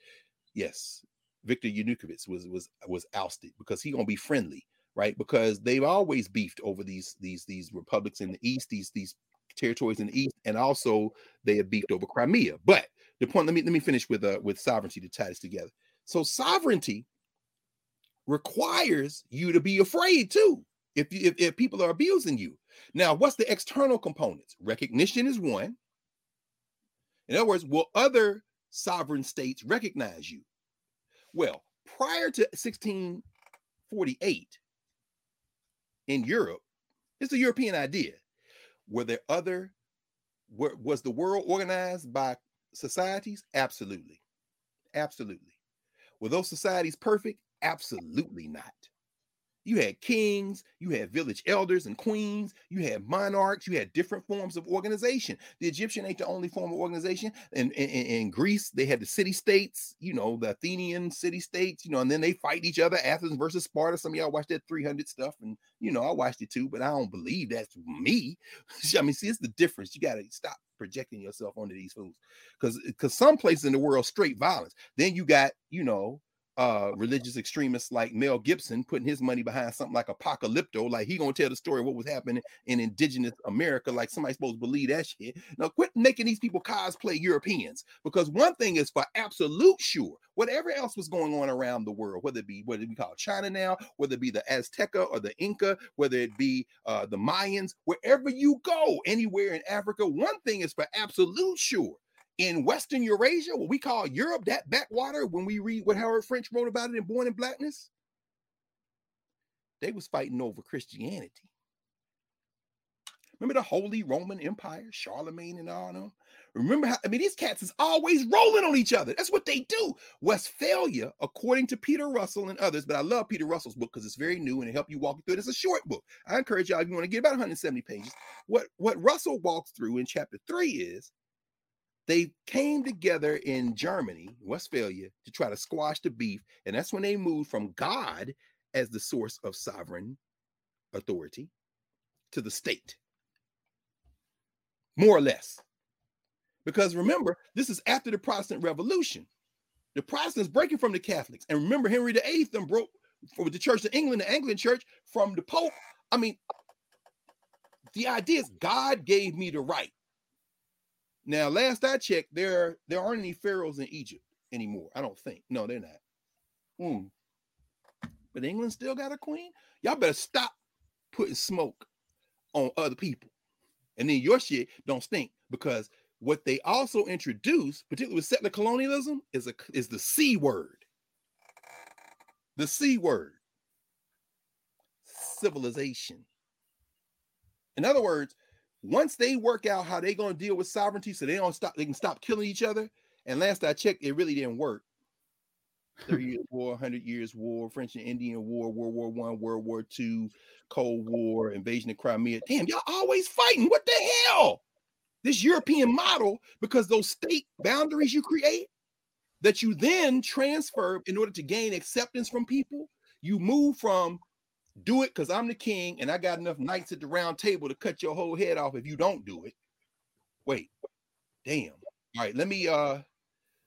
yes, Viktor Yanukovych was was was ousted because he gonna be friendly, right? Because they've always beefed over these these these republics in the east, these these territories in the east, and also they have beefed over Crimea. But the point, let me let me finish with uh with sovereignty to tie this together. So sovereignty requires you to be afraid too. If you if, if people are abusing you. Now, what's the external components? Recognition is one. In other words, will other sovereign states recognize you? Well, prior to 1648 in Europe, it's a European idea. Were there other, were, was the world organized by societies? Absolutely. Absolutely. Were those societies perfect? Absolutely not. You had kings, you had village elders and queens, you had monarchs, you had different forms of organization. The Egyptian ain't the only form of organization. In, in, in Greece, they had the city states, you know, the Athenian city states, you know, and then they fight each other, Athens versus Sparta. Some of y'all watched that 300 stuff, and you know, I watched it too, but I don't believe that's me. I mean, see, it's the difference. You got to stop projecting yourself onto these fools because because some places in the world straight violence. Then you got, you know, uh religious extremists like Mel Gibson putting his money behind something like apocalypto, like he gonna tell the story of what was happening in indigenous America, like somebody supposed to believe that shit. Now quit making these people cosplay Europeans because one thing is for absolute sure, whatever else was going on around the world, whether it be it be called China now, whether it be the Azteca or the Inca, whether it be uh the Mayans, wherever you go, anywhere in Africa, one thing is for absolute sure in Western Eurasia, what we call Europe, that backwater, when we read what Howard French wrote about it in Born in Blackness, they was fighting over Christianity. Remember the Holy Roman Empire, Charlemagne and all them? Remember how, I mean, these cats is always rolling on each other. That's what they do. Westphalia, according to Peter Russell and others, but I love Peter Russell's book because it's very new and it help you walk through it. It's a short book. I encourage y'all, if you want to get about 170 pages, what, what Russell walks through in chapter three is they came together in Germany, Westphalia, to try to squash the beef. And that's when they moved from God as the source of sovereign authority to the state. More or less. Because remember, this is after the Protestant Revolution. The Protestants breaking from the Catholics. And remember, Henry VIII them broke with the Church of England, the Anglican Church, from the Pope. I mean, the idea is God gave me the right. Now, last I checked, there there aren't any pharaohs in Egypt anymore. I don't think. No, they're not. Mm. But England still got a queen. Y'all better stop putting smoke on other people, and then your shit don't stink because what they also introduced, particularly with settler colonialism, is a is the C word. The C word. Civilization. In other words, once they work out how they're going to deal with sovereignty so they don't stop, they can stop killing each other. And last I checked, it really didn't work. 30 years war, 100 years war, French and Indian war, World War One, World War Two, Cold War, invasion of Crimea. Damn, y'all always fighting. What the hell? This European model, because those state boundaries you create that you then transfer in order to gain acceptance from people, you move from do it because I'm the king and I got enough knights at the round table to cut your whole head off if you don't do it. Wait, damn. All right, let me uh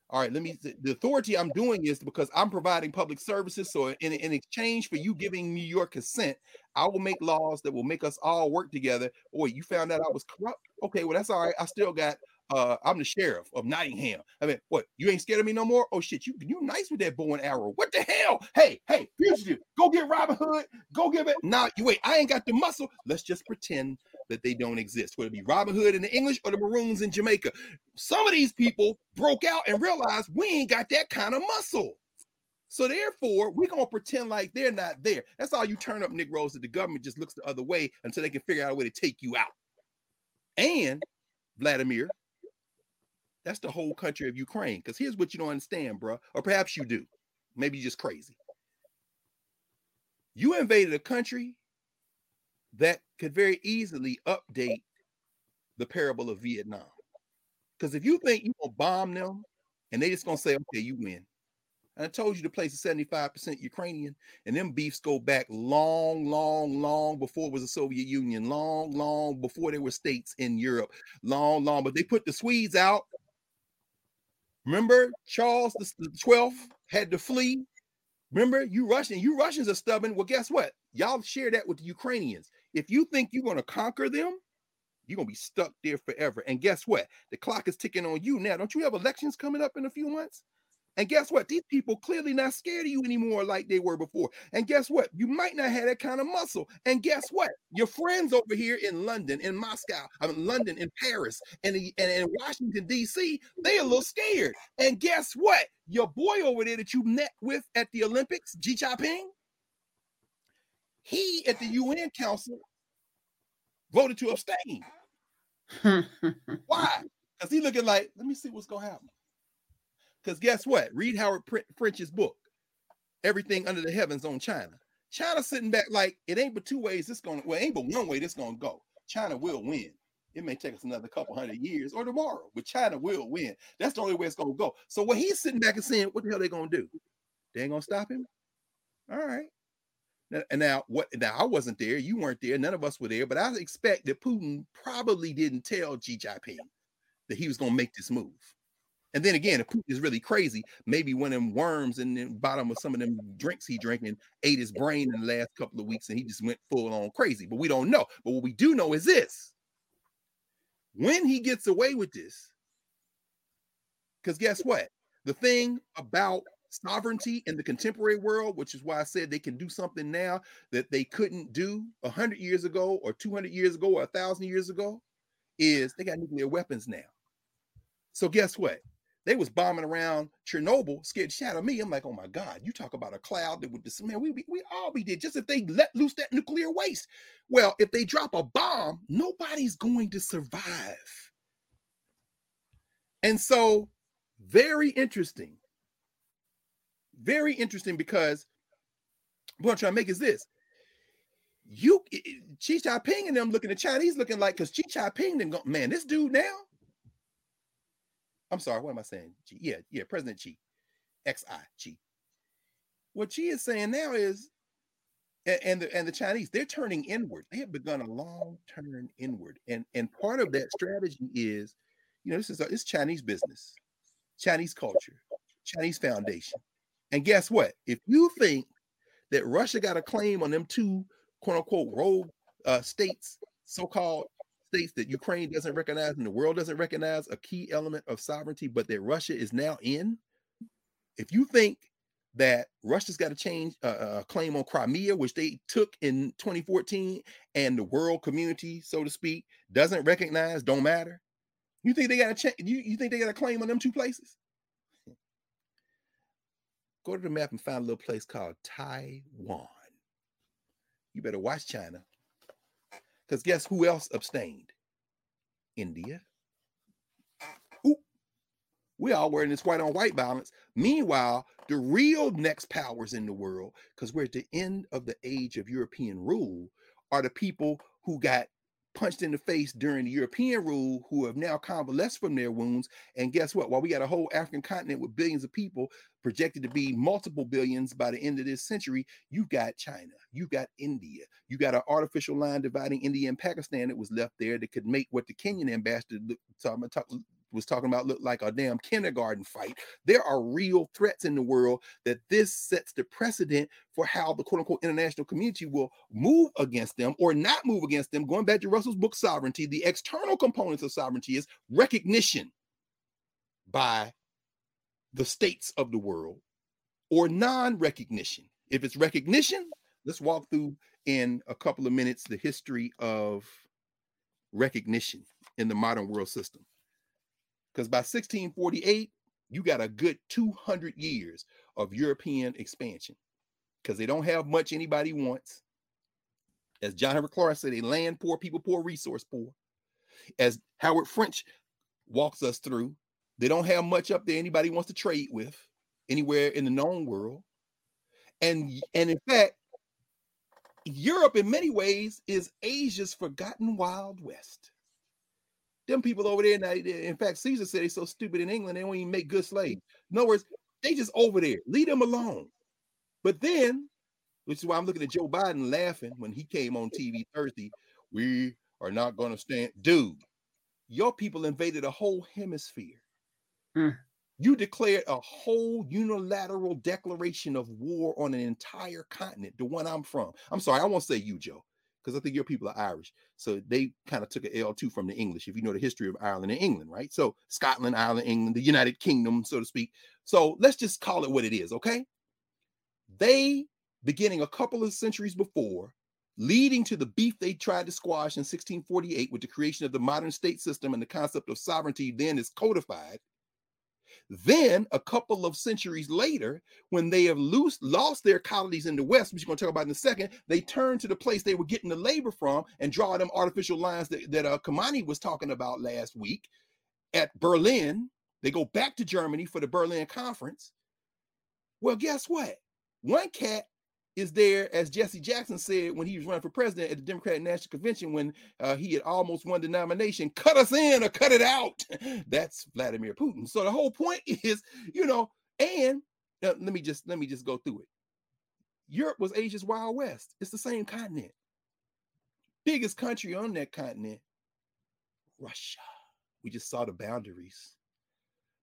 all right, let me the authority I'm doing is because I'm providing public services. So in, in exchange for you giving me your consent, I will make laws that will make us all work together. Oh, you found out I was corrupt? Okay, well, that's all right. I still got uh, I'm the sheriff of Nottingham. I mean, what? You ain't scared of me no more? Oh shit, you you nice with that bow and arrow. What the hell? Hey, hey, fugitive, go get Robin Hood. Go give it. Nah, you wait. I ain't got the muscle. Let's just pretend that they don't exist. Whether it be Robin Hood in the English or the Maroons in Jamaica. Some of these people broke out and realized we ain't got that kind of muscle. So therefore, we're gonna pretend like they're not there. That's all you turn up Negroes that the government just looks the other way until they can figure out a way to take you out. And Vladimir, that's the whole country of Ukraine. Because here's what you don't understand, bro. Or perhaps you do. Maybe you're just crazy. You invaded a country that could very easily update the parable of Vietnam. Because if you think you're gonna bomb them and they just gonna say, okay, you win. And I told you the place is 75% Ukrainian, and them beefs go back long, long, long before it was the Soviet Union, long, long before there were states in Europe, long, long. But they put the Swedes out Remember, Charles the 12th had to flee. Remember, you Russian, you Russians are stubborn. Well, guess what? Y'all share that with the Ukrainians. If you think you're going to conquer them, you're going to be stuck there forever. And guess what? The clock is ticking on you now. Don't you have elections coming up in a few months? And guess what? These people clearly not scared of you anymore like they were before. And guess what? You might not have that kind of muscle. And guess what? Your friends over here in London, in Moscow, I mean London, in Paris, and in, and in Washington D.C., they a little scared. And guess what? Your boy over there that you met with at the Olympics, Xi Jinping, he at the UN Council voted to abstain. Why? Because he looking like, let me see what's gonna happen. Because guess what? Read Howard French's book, Everything Under the Heavens on China. China sitting back like it ain't but two ways this going to, well, ain't but one way this going to go. China will win. It may take us another couple hundred years or tomorrow, but China will win. That's the only way it's going to go. So what he's sitting back and saying, what the hell they going to do? They ain't going to stop him? All right. Now, and now what now I wasn't there, you weren't there, none of us were there, but I expect that Putin probably didn't tell Xi Jinping that he was going to make this move. And then again, if Putin is really crazy, maybe one of them worms in the bottom of some of them drinks he drank and ate his brain in the last couple of weeks and he just went full on crazy. But we don't know. But what we do know is this when he gets away with this, because guess what? The thing about sovereignty in the contemporary world, which is why I said they can do something now that they couldn't do 100 years ago or 200 years ago or 1,000 years ago, is they got nuclear weapons now. So guess what? They was bombing around Chernobyl, scared shot of me. I'm like, oh my God, you talk about a cloud that would just man, we, we all be dead just if they let loose that nuclear waste. Well, if they drop a bomb, nobody's going to survive. And so, very interesting. Very interesting because what I'm trying to make is this. You eh, eh, Xi Jinping and them looking at China, he's looking like because Xi Jinping go, man, this dude now I'm sorry, what am I saying? G. Yeah, yeah, President Xi, XI. What Xi is saying now is, and, the and the Chinese, they're turning inward. They have begun a long turn inward, and and part of that strategy is, you know, this is a, it's Chinese business, Chinese culture, Chinese foundation, and guess what? If you think that Russia got a claim on them two quote unquote rogue uh, states, so-called states that Ukraine doesn't recognize and the world doesn't recognize a key element of sovereignty, but that Russia is now in. If you think that Russia's got to change a uh, uh, claim on Crimea, which they took in 2014, and the world community, so to speak, doesn't recognize, don't matter. You think they got to change? You, you think they got a claim on them two places? Go to the map and find a little place called Taiwan. You better watch China. Because guess who else abstained? India. Ooh. We all wearing this white on white balance. Meanwhile, the real next powers in the world, because we're at the end of the age of European rule, are the people who got punched in the face during the European rule who have now convalesced from their wounds. And guess what? While we got a whole African continent with billions of people projected to be multiple billions by the end of this century, you've got China, you've got India, you got an artificial line dividing India and Pakistan that was left there that could make what the Kenyan ambassador talk, was talking about look like a damn kindergarten fight. There are real threats in the world that this sets the precedent for how the quote unquote international community will move against them or not move against them. Going back to Russell's book, Sovereignty, the external components of sovereignty is recognition by the states of the world or non recognition. If it's recognition, let's walk through in a couple of minutes the history of recognition in the modern world system. Because by 1648, you got a good 200 years of European expansion because they don't have much anybody wants. As John Henrik Clarke said, they land poor, people poor, resource poor. As Howard French walks us through, they don't have much up there anybody wants to trade with anywhere in the known world. And, and in fact, Europe in many ways is Asia's forgotten Wild West. Them people over there, now, in fact, Caesar said they're so stupid in England, they won't even make good slaves. In other words, they just over there. Leave them alone. But then, which is why I'm looking at Joe Biden laughing when he came on TV Thursday. We are not going to stand. Dude, your people invaded a whole hemisphere. Hmm. You declared a whole unilateral declaration of war on an entire continent, the one I'm from. I'm sorry, I won't say you, Joe because I think your people are Irish. So they kind of took an L2 from the English, if you know the history of Ireland and England, right? So Scotland, Ireland, England, the United Kingdom, so to speak. So let's just call it what it is, okay? They, beginning a couple of centuries before, leading to the beef they tried to squash in 1648 with the creation of the modern state system and the concept of sovereignty then is codified then, a couple of centuries later, when they have loose, lost their colonies in the West, which we're going to talk about in a second, they turn to the place they were getting the labor from and draw them artificial lines that, that uh, Kimani was talking about last week at Berlin. They go back to Germany for the Berlin Conference. Well, guess what? One cat is there, as Jesse Jackson said when he was running for president at the Democratic National Convention when uh, he had almost won the nomination, cut us in or cut it out. That's Vladimir Putin. So the whole point is, you know, and uh, let me just let me just go through it. Europe was Asia's Wild West. It's the same continent. Biggest country on that continent, Russia. We just saw the boundaries.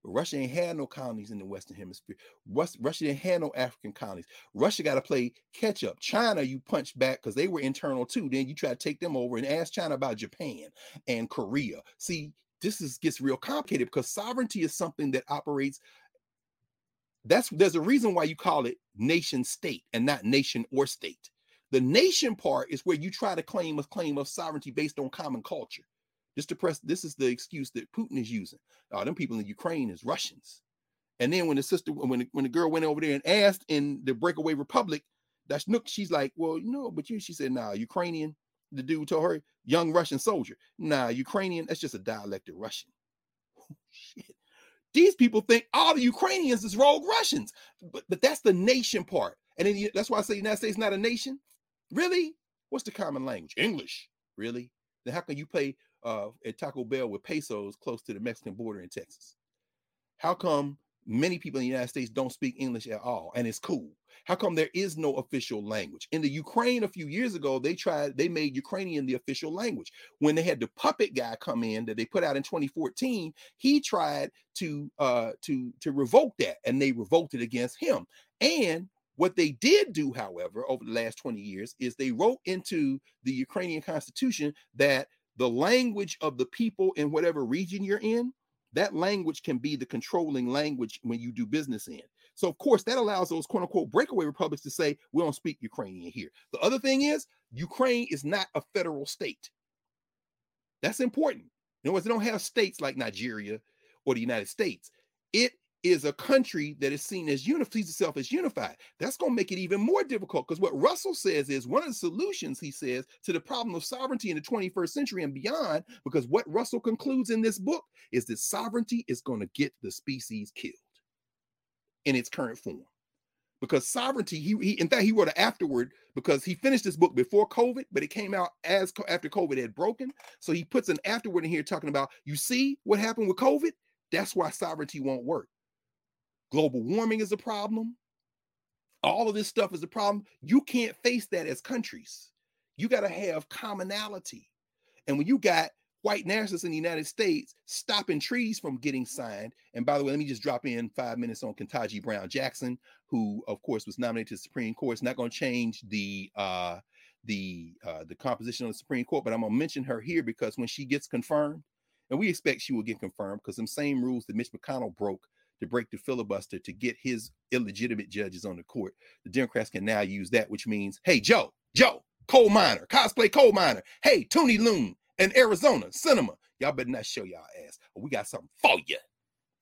Russia ain't had no colonies in the Western Hemisphere. Russia didn't have no African colonies. Russia got to play catch up. China, you punch back because they were internal too. Then you try to take them over and ask China about Japan and Korea. See, this is gets real complicated because sovereignty is something that operates. That's there's a reason why you call it nation state and not nation or state. The nation part is where you try to claim a claim of sovereignty based on common culture. This press. this is the excuse that Putin is using. Uh, them people in Ukraine is Russians. And then when the sister, when the, when the girl went over there and asked in the breakaway republic, that's Nook, she's like, well, you know, but you, she said, nah, Ukrainian. The dude told her, young Russian soldier. Nah, Ukrainian, that's just a dialect of Russian. Shit. These people think all the Ukrainians is rogue Russians, but but that's the nation part. And then that's why I say United States not a nation. Really? What's the common language? English. Really? Then how can you pay uh, at Taco Bell with pesos close to the Mexican border in Texas? How come many people in the United States don't speak English at all? And it's cool. How come there is no official language? In the Ukraine a few years ago, they tried, they made Ukrainian the official language. When they had the puppet guy come in that they put out in 2014, he tried to uh to to revoke that and they revolted against him. And what they did do, however, over the last 20 years is they wrote into the Ukrainian constitution that the language of the people in whatever region you're in, that language can be the controlling language when you do business in. So, of course, that allows those quote unquote breakaway republics to say, we don't speak Ukrainian here. The other thing is, Ukraine is not a federal state. That's important. In other words, they don't have states like Nigeria or the United States. It is a country that is seen as unified, sees itself as unified. That's going to make it even more difficult because what Russell says is one of the solutions, he says, to the problem of sovereignty in the 21st century and beyond, because what Russell concludes in this book is that sovereignty is going to get the species killed in its current form. Because sovereignty, he, he in fact, he wrote it afterward because he finished this book before COVID, but it came out as after COVID had broken. So he puts an afterword in here talking about, you see what happened with COVID? That's why sovereignty won't work Global warming is a problem. All of this stuff is a problem. You can't face that as countries. You got to have commonality. And when you got white nationalists in the United States stopping trees from getting signed, and by the way, let me just drop in five minutes on Ketanji Brown Jackson, who of course was nominated to the Supreme Court. It's not going to change the uh, the uh, the composition of the Supreme Court, but I'm going to mention her here because when she gets confirmed, and we expect she will get confirmed because some same rules that Mitch McConnell broke to break the filibuster to get his illegitimate judges on the court. The Democrats can now use that, which means, hey, Joe, Joe, coal miner, cosplay coal miner, hey, Tony Loon in Arizona, Sinema. Y'all better not show y'all ass. we got something for you.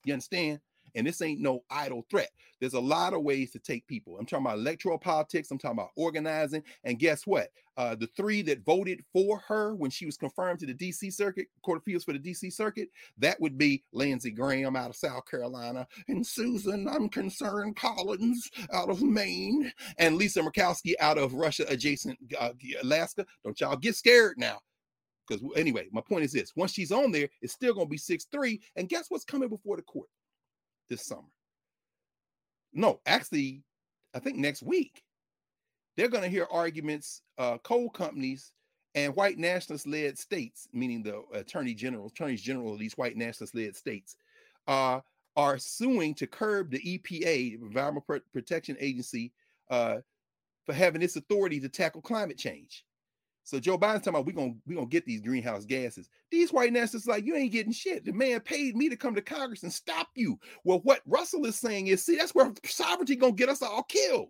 You understand? And this ain't no idle threat. There's a lot of ways to take people. I'm talking about electoral politics. I'm talking about organizing. And guess what? Uh, the three that voted for her when she was confirmed to the DC Circuit, Court of Appeals for the DC Circuit, that would be Lindsey Graham out of South Carolina and Susan, I'm concerned, Collins out of Maine and Lisa Murkowski out of Russia adjacent uh, Alaska. Don't y'all get scared now. Because anyway, my point is this once she's on there, it's still going to be 6 3. And guess what's coming before the court? This summer. No, actually, I think next week they're going to hear arguments, uh, coal companies and white nationalist led states, meaning the attorney general, attorneys general of these white nationalist led states, uh, are suing to curb the EPA, Environmental Protection Agency, uh, for having its authority to tackle climate change. So Joe Biden's talking about we're gonna we gonna get these greenhouse gases. These white nationalists like you ain't getting shit. The man paid me to come to Congress and stop you. Well, what Russell is saying is, see, that's where sovereignty gonna get us all killed.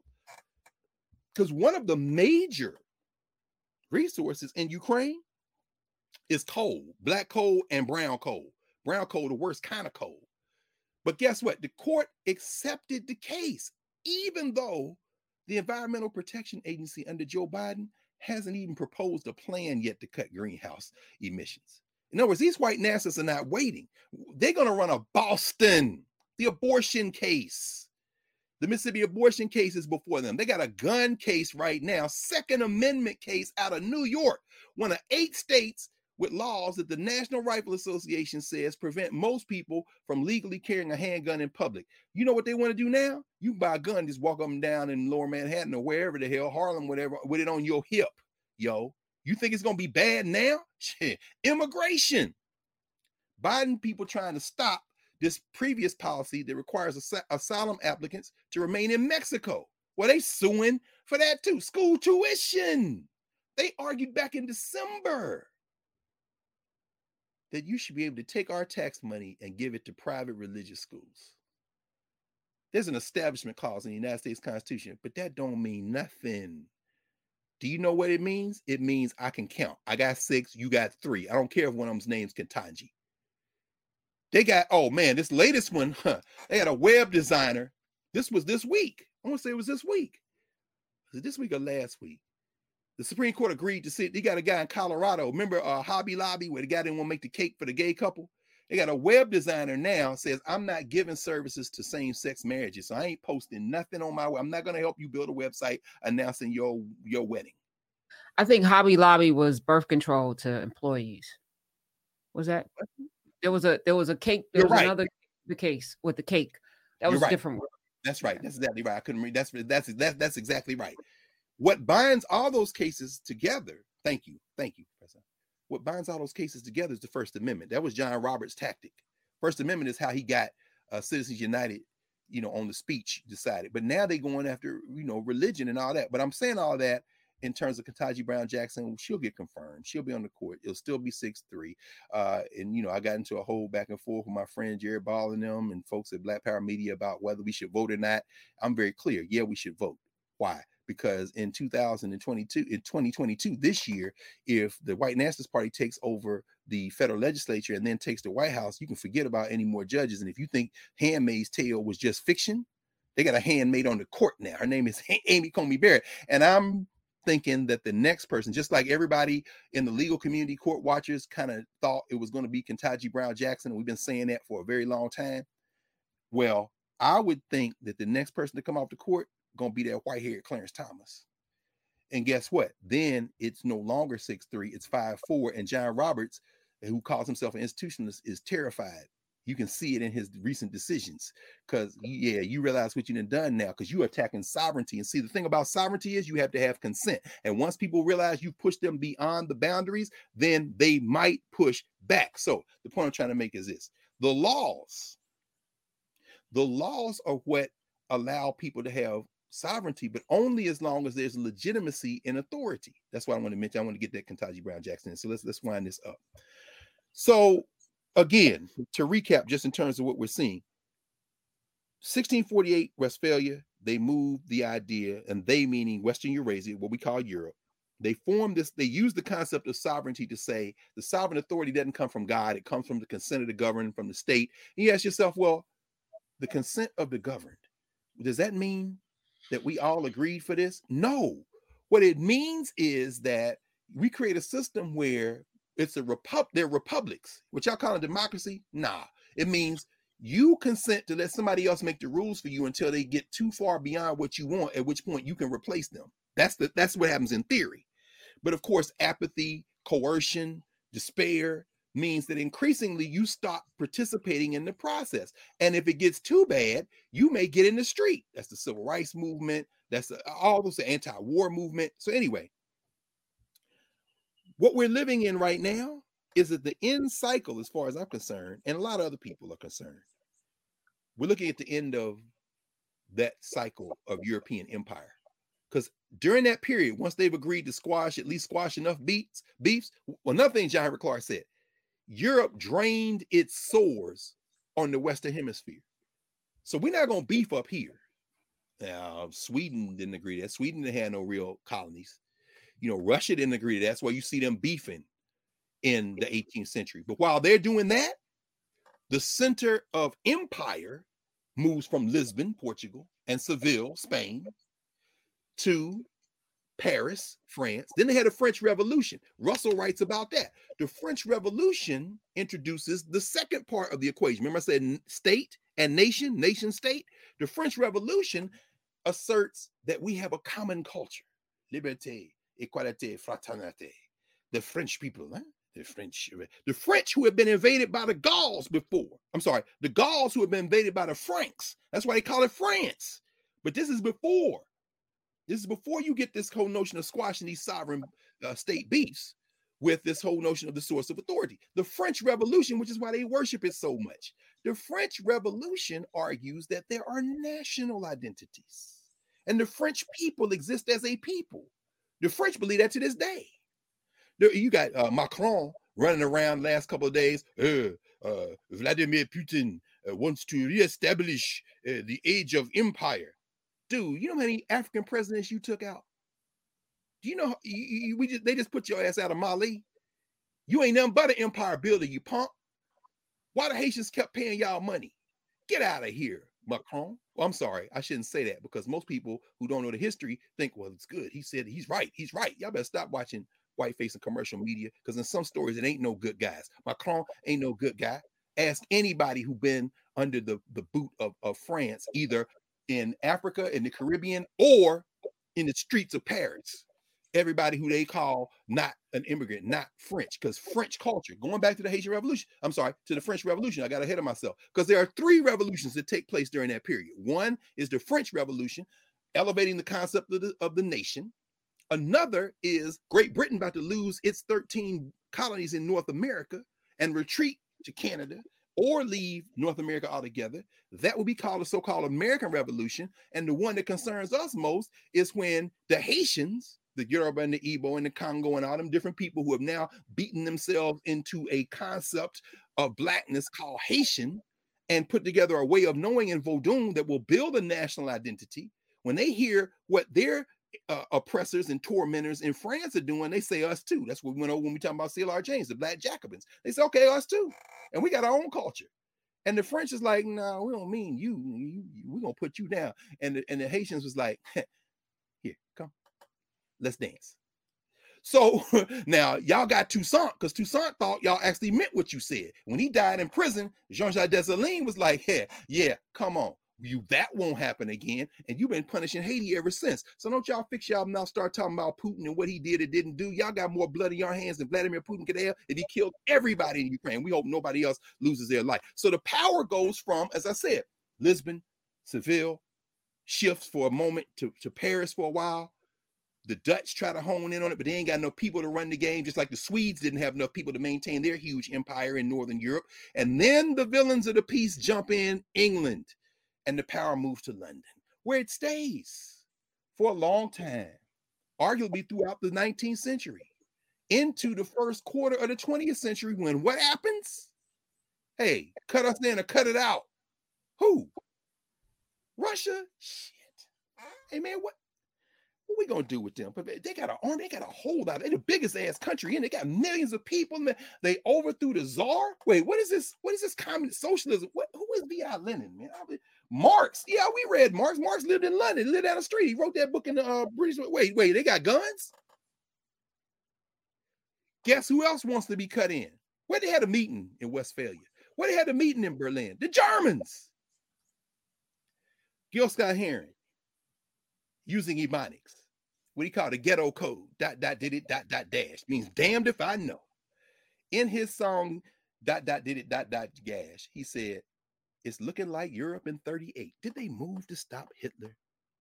Because one of the major resources in Ukraine is coal, black coal and brown coal. Brown coal, the worst kind of coal. But guess what? The court accepted the case, even though the Environmental Protection Agency under Joe Biden hasn't even proposed a plan yet to cut greenhouse emissions. In other words, these white nationalists are not waiting. They're going to run a Boston, the abortion case. The Mississippi abortion case is before them. They got a gun case right now, Second Amendment case out of New York, one of eight states with laws that the National Rifle Association says prevent most people from legally carrying a handgun in public. You know what they want to do now? You buy a gun, just walk up and down in lower Manhattan or wherever the hell, Harlem, whatever, with it on your hip, yo. You think it's going to be bad now? Immigration. Biden people trying to stop this previous policy that requires as- asylum applicants to remain in Mexico. Well, they suing for that too. School tuition. They argued back in December that you should be able to take our tax money and give it to private religious schools. There's an establishment clause in the United States Constitution, but that don't mean nothing. Do you know what it means? It means I can count. I got six, you got three. I don't care if one of them's name's Ketanji. They got, oh man, this latest one, huh, they had a web designer. This was this week. I want to say it was this week. Was it this week or last week? The Supreme Court agreed to sit. They got a guy in Colorado. Remember uh, Hobby Lobby where the guy didn't want to make the cake for the gay couple? They got a web designer now says I'm not giving services to same-sex marriages, so I ain't posting nothing on my. I'm not going to help you build a website announcing your your wedding. I think Hobby Lobby was birth control to employees. Was that there was a there was a cake? There You're was right. another the case with the cake. That was right. different. That's right. That's exactly right. I couldn't read. That's that's that's that's exactly right. What binds all those cases together? Thank you, thank you, Professor. What binds all those cases together is the First Amendment. That was John Roberts' tactic. First Amendment is how he got uh, Citizens United, you know, on the speech decided. But now they're going after you know religion and all that. But I'm saying all that in terms of Ketanji Brown Jackson, she'll get confirmed. She'll be on the court. It'll still be six three. Uh, and you know, I got into a whole back and forth with my friend Jared Ball and them and folks at Black Power Media about whether we should vote or not. I'm very clear. Yeah, we should vote. Why? Because in 2022, in 2022, this year, if the White Nationalist Party takes over the federal legislature and then takes the White House, you can forget about any more judges. And if you think Handmaid's Tale was just fiction, they got a handmaid on the court now. Her name is Amy Coney Barrett And I'm thinking that the next person, just like everybody in the legal community, court watchers kind of thought it was going to be Ketanji Brown Jackson, and we've been saying that for a very long time. Well, I would think that the next person to come off the court gonna be that white-haired Clarence Thomas. And guess what? Then it's no longer six three, it's five four, and John Roberts, who calls himself an institutionalist, is terrified you can see it in his recent decisions. Because yeah, you realize what you've done now because you're attacking sovereignty. And see, the thing about sovereignty is you have to have consent. And once people realize you push them beyond the boundaries, then they might push back. So the point I'm trying to make is this: the laws, the laws are what allow people to have sovereignty, but only as long as there's legitimacy and authority. That's why I want to mention. I want to get that Ketanji Brown Jackson. So let's let's wind this up. So again, to recap, just in terms of what we're seeing, 1648 Westphalia, they moved the idea, and they meaning Western Eurasia, what we call Europe. They formed this, they used the concept of sovereignty to say the sovereign authority doesn't come from God, it comes from the consent of the governed, from the state. And you ask yourself, well, the consent of the governed, does that mean that we all agreed for this? No. What it means is that we create a system where it's a republic. They're republics. What y'all call a democracy? Nah. It means you consent to let somebody else make the rules for you until they get too far beyond what you want, at which point you can replace them. That's the that's what happens in theory. But of course, apathy, coercion, despair means that increasingly you stop participating in the process. And if it gets too bad, you may get in the street. That's the civil rights movement. That's the, all those anti-war movement. So anyway, what we're living in right now is at the end cycle, as far as I'm concerned, and a lot of other people are concerned. We're looking at the end of that cycle of European empire. Because during that period, once they've agreed to squash, at least squash enough beats, beefs, well, another thing John Clarke said, Europe drained its sores on the Western Hemisphere. So we're not going to beef up here. Now, Sweden didn't agree that. Sweden had no real colonies. You know, Russia didn't agree to that. That's why you see them beefing in the 18th century. But while they're doing that, the center of empire moves from Lisbon, Portugal, and Seville, Spain, to Paris, France. Then they had a French Revolution. Russell writes about that. The French Revolution introduces the second part of the equation. Remember, I said state and nation, nation state. The French Revolution asserts that we have a common culture, liberté, equalite, fraternité. The French people, huh? the French, the French who have been invaded by the Gauls before. I'm sorry, the Gauls who have been invaded by the Franks. That's why they call it France. But this is before. This is before you get this whole notion of squashing these sovereign uh, state beefs with this whole notion of the source of authority. The French Revolution, which is why they worship it so much. The French Revolution argues that there are national identities, and the French people exist as a people. The French believe that to this day. You got uh, Macron running around last couple of days. Uh, uh, Vladimir Putin uh, wants to reestablish uh, the age of empire. Dude, you know how many African presidents you took out? Do you know you, you, we just they just put your ass out of Mali? You ain't nothing but an empire builder, you punk. Why the Haitians kept paying y'all money? Get out of here. Macron. Well, I'm sorry, I shouldn't say that because most people who don't know the history think, well, it's good. He said he's right. He's right. Y'all better stop watching white and commercial media because in some stories it ain't no good guys. Macron ain't no good guy. Ask anybody who been under the, the boot of, of France, either in Africa, in the Caribbean, or in the streets of Paris. everybody who they call not an immigrant, not French, because French culture, going back to the Haitian Revolution, I'm sorry, to the French Revolution, I got ahead of myself because there are three revolutions that take place during that period. One is the French Revolution, elevating the concept of the, of the nation. Another is Great Britain about to lose its 13 colonies in North America and retreat to Canada or leave North America altogether. That would be called the so called American Revolution. And the one that concerns us most is when the Haitians the Yoruba and the Igbo and the Congo and all them different people who have now beaten themselves into a concept of blackness called Haitian and put together a way of knowing in Vodun that will build a national identity. When they hear what their uh, oppressors and tormentors in France are doing, they say us too. That's what we went over when we talk about CLR James, the Black Jacobins. They say, okay, us too. And we got our own culture. And the French is like, no, nah, we don't mean you. we're gonna put you down. And the, and the Haitians was like, here, come, let's dance. So now y'all got Toussaint because Toussaint thought y'all actually meant what you said. When he died in prison, Jean-Jacques Dessalines was like, "Hey, yeah, come on, you that won't happen again." And you've been punishing Haiti ever since. So don't y'all fix y'all now start talking about Putin and what he did or didn't do. Y'all got more blood in your hands than Vladimir Putin could have, and he killed everybody in Ukraine. We hope nobody else loses their life. So the power goes from, as I said, Lisbon, Seville, shifts for a moment to, to Paris for a while the Dutch try to hone in on it, but they ain't got enough people to run the game, just like the Swedes didn't have enough people to maintain their huge empire in Northern Europe. And then the villains of the piece jump in England, and the power moves to London, where it stays for a long time, arguably throughout the 19th century, into the first quarter of the 20th century, when what happens? Hey, cut us in or cut it out. Who? Russia? Shit. Hey man, what what we gonna do with them? But they got an army, they got a hold out. They're the biggest ass country, and they got millions of people. Man. They overthrew the czar. Wait, what is this? What is this communist socialism? What who is V.I. Lenin, man? I Marx. Yeah, we read Marx. Marx lived in London, lived down the street. He wrote that book in the uh, British. Wait, wait, they got guns? Guess who else wants to be cut in? Where they had a meeting in Westphalia? Where they had a meeting in Berlin? The Germans. Gil Scott Heron using Ebonics what he called a ghetto code, dot dot did it, dot dot dash means damned if I know. In his song, dot dot did it, dot dot gash, he said, It's looking like Europe in 38. Did they move to stop Hitler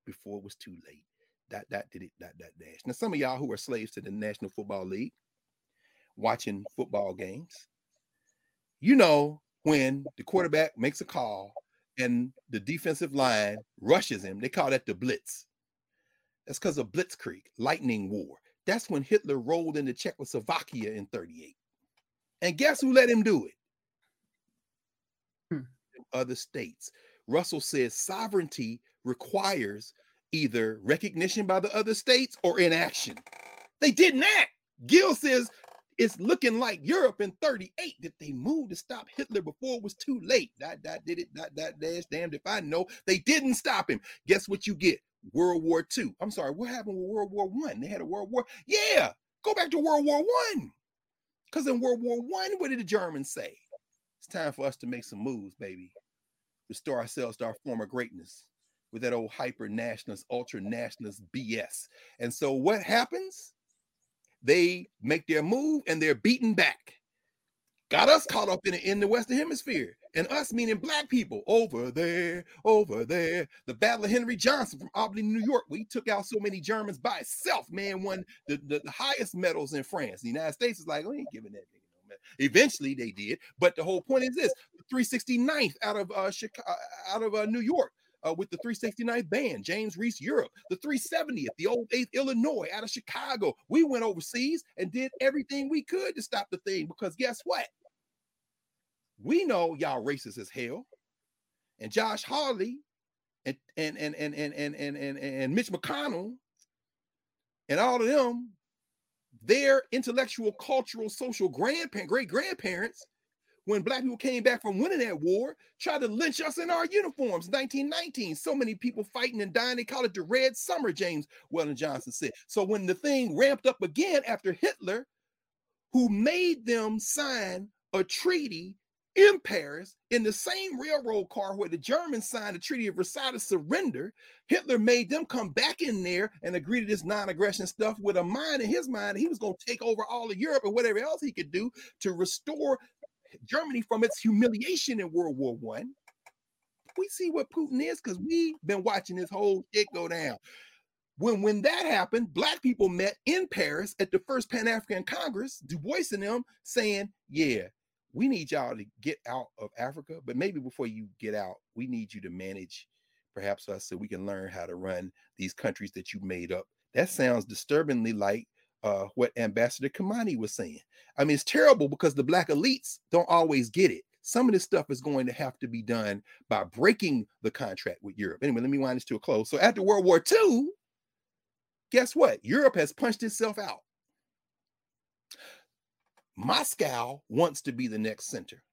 before it was too late? Dot dot did it, dot dot dash. Now, some of y'all who are slaves to the National Football League watching football games, you know when the quarterback makes a call and the defensive line rushes him, they call that the blitz. That's because of Blitzkrieg, Lightning War. That's when Hitler rolled into Czechoslovakia in 38. And guess who let him do it? Other states. Russell says sovereignty requires either recognition by the other states or inaction. They didn't act. Gil says it's looking like Europe in 38 that they moved to stop Hitler before it was too late. That that did it, that that dash damned if I know. They didn't stop him. Guess what you get? World War II. I'm sorry, what happened with World War One? They had a World War. Yeah, go back to World War One. Because in World War One, what did the Germans say? Time for us to make some moves, baby. Restore ourselves to our former greatness with that old hyper nationalist, ultra nationalist BS. And so what happens? They make their move and they're beaten back. Got us caught up in it in the Western Hemisphere and us meaning black people over there, over there. The Battle of Henry Johnson from Albany, New York. We took out so many Germans by itself, man, won the, the, the highest medals in France. The United States is like, we ain't giving that. Eventually, they did. But the whole point is this: 369th out of uh, Chicago, uh, out of uh, New York. Uh, with the 369th band, James Reese Europe, the 370th, the old 8th Illinois out of Chicago. We went overseas and did everything we could to stop the thing because guess what? We know y'all racist as hell. And Josh Hawley and and and and and and and, and, and Mitch McConnell and all of them their intellectual, cultural, social grandparent, great grandparents, when black people came back from winning that war, tried to lynch us in our uniforms. 1919, so many people fighting and dying. They call it the Red Summer, James Weldon Johnson said. So when the thing ramped up again after Hitler, who made them sign a treaty in Paris in the same railroad car where the Germans signed the Treaty of Versailles surrender. Hitler made them come back in there and agree to this non-aggression stuff with a mind in his mind. He was going to take over all of Europe and whatever else he could do to restore Germany from its humiliation in World War One. We see what Putin is because we've been watching this whole shit go down. When when that happened, black people met in Paris at the first Pan African Congress, Du Bois and them saying, "Yeah, we need y'all to get out of Africa, but maybe before you get out, we need you to manage perhaps us so we can learn how to run these countries that you made up." That sounds disturbingly like uh, what Ambassador Kimani was saying. I mean, it's terrible because the black elites don't always get it. Some of this stuff is going to have to be done by breaking the contract with Europe. Anyway, let me wind this to a close. So after World War II, guess what? Europe has punched itself out. Moscow wants to be the next center.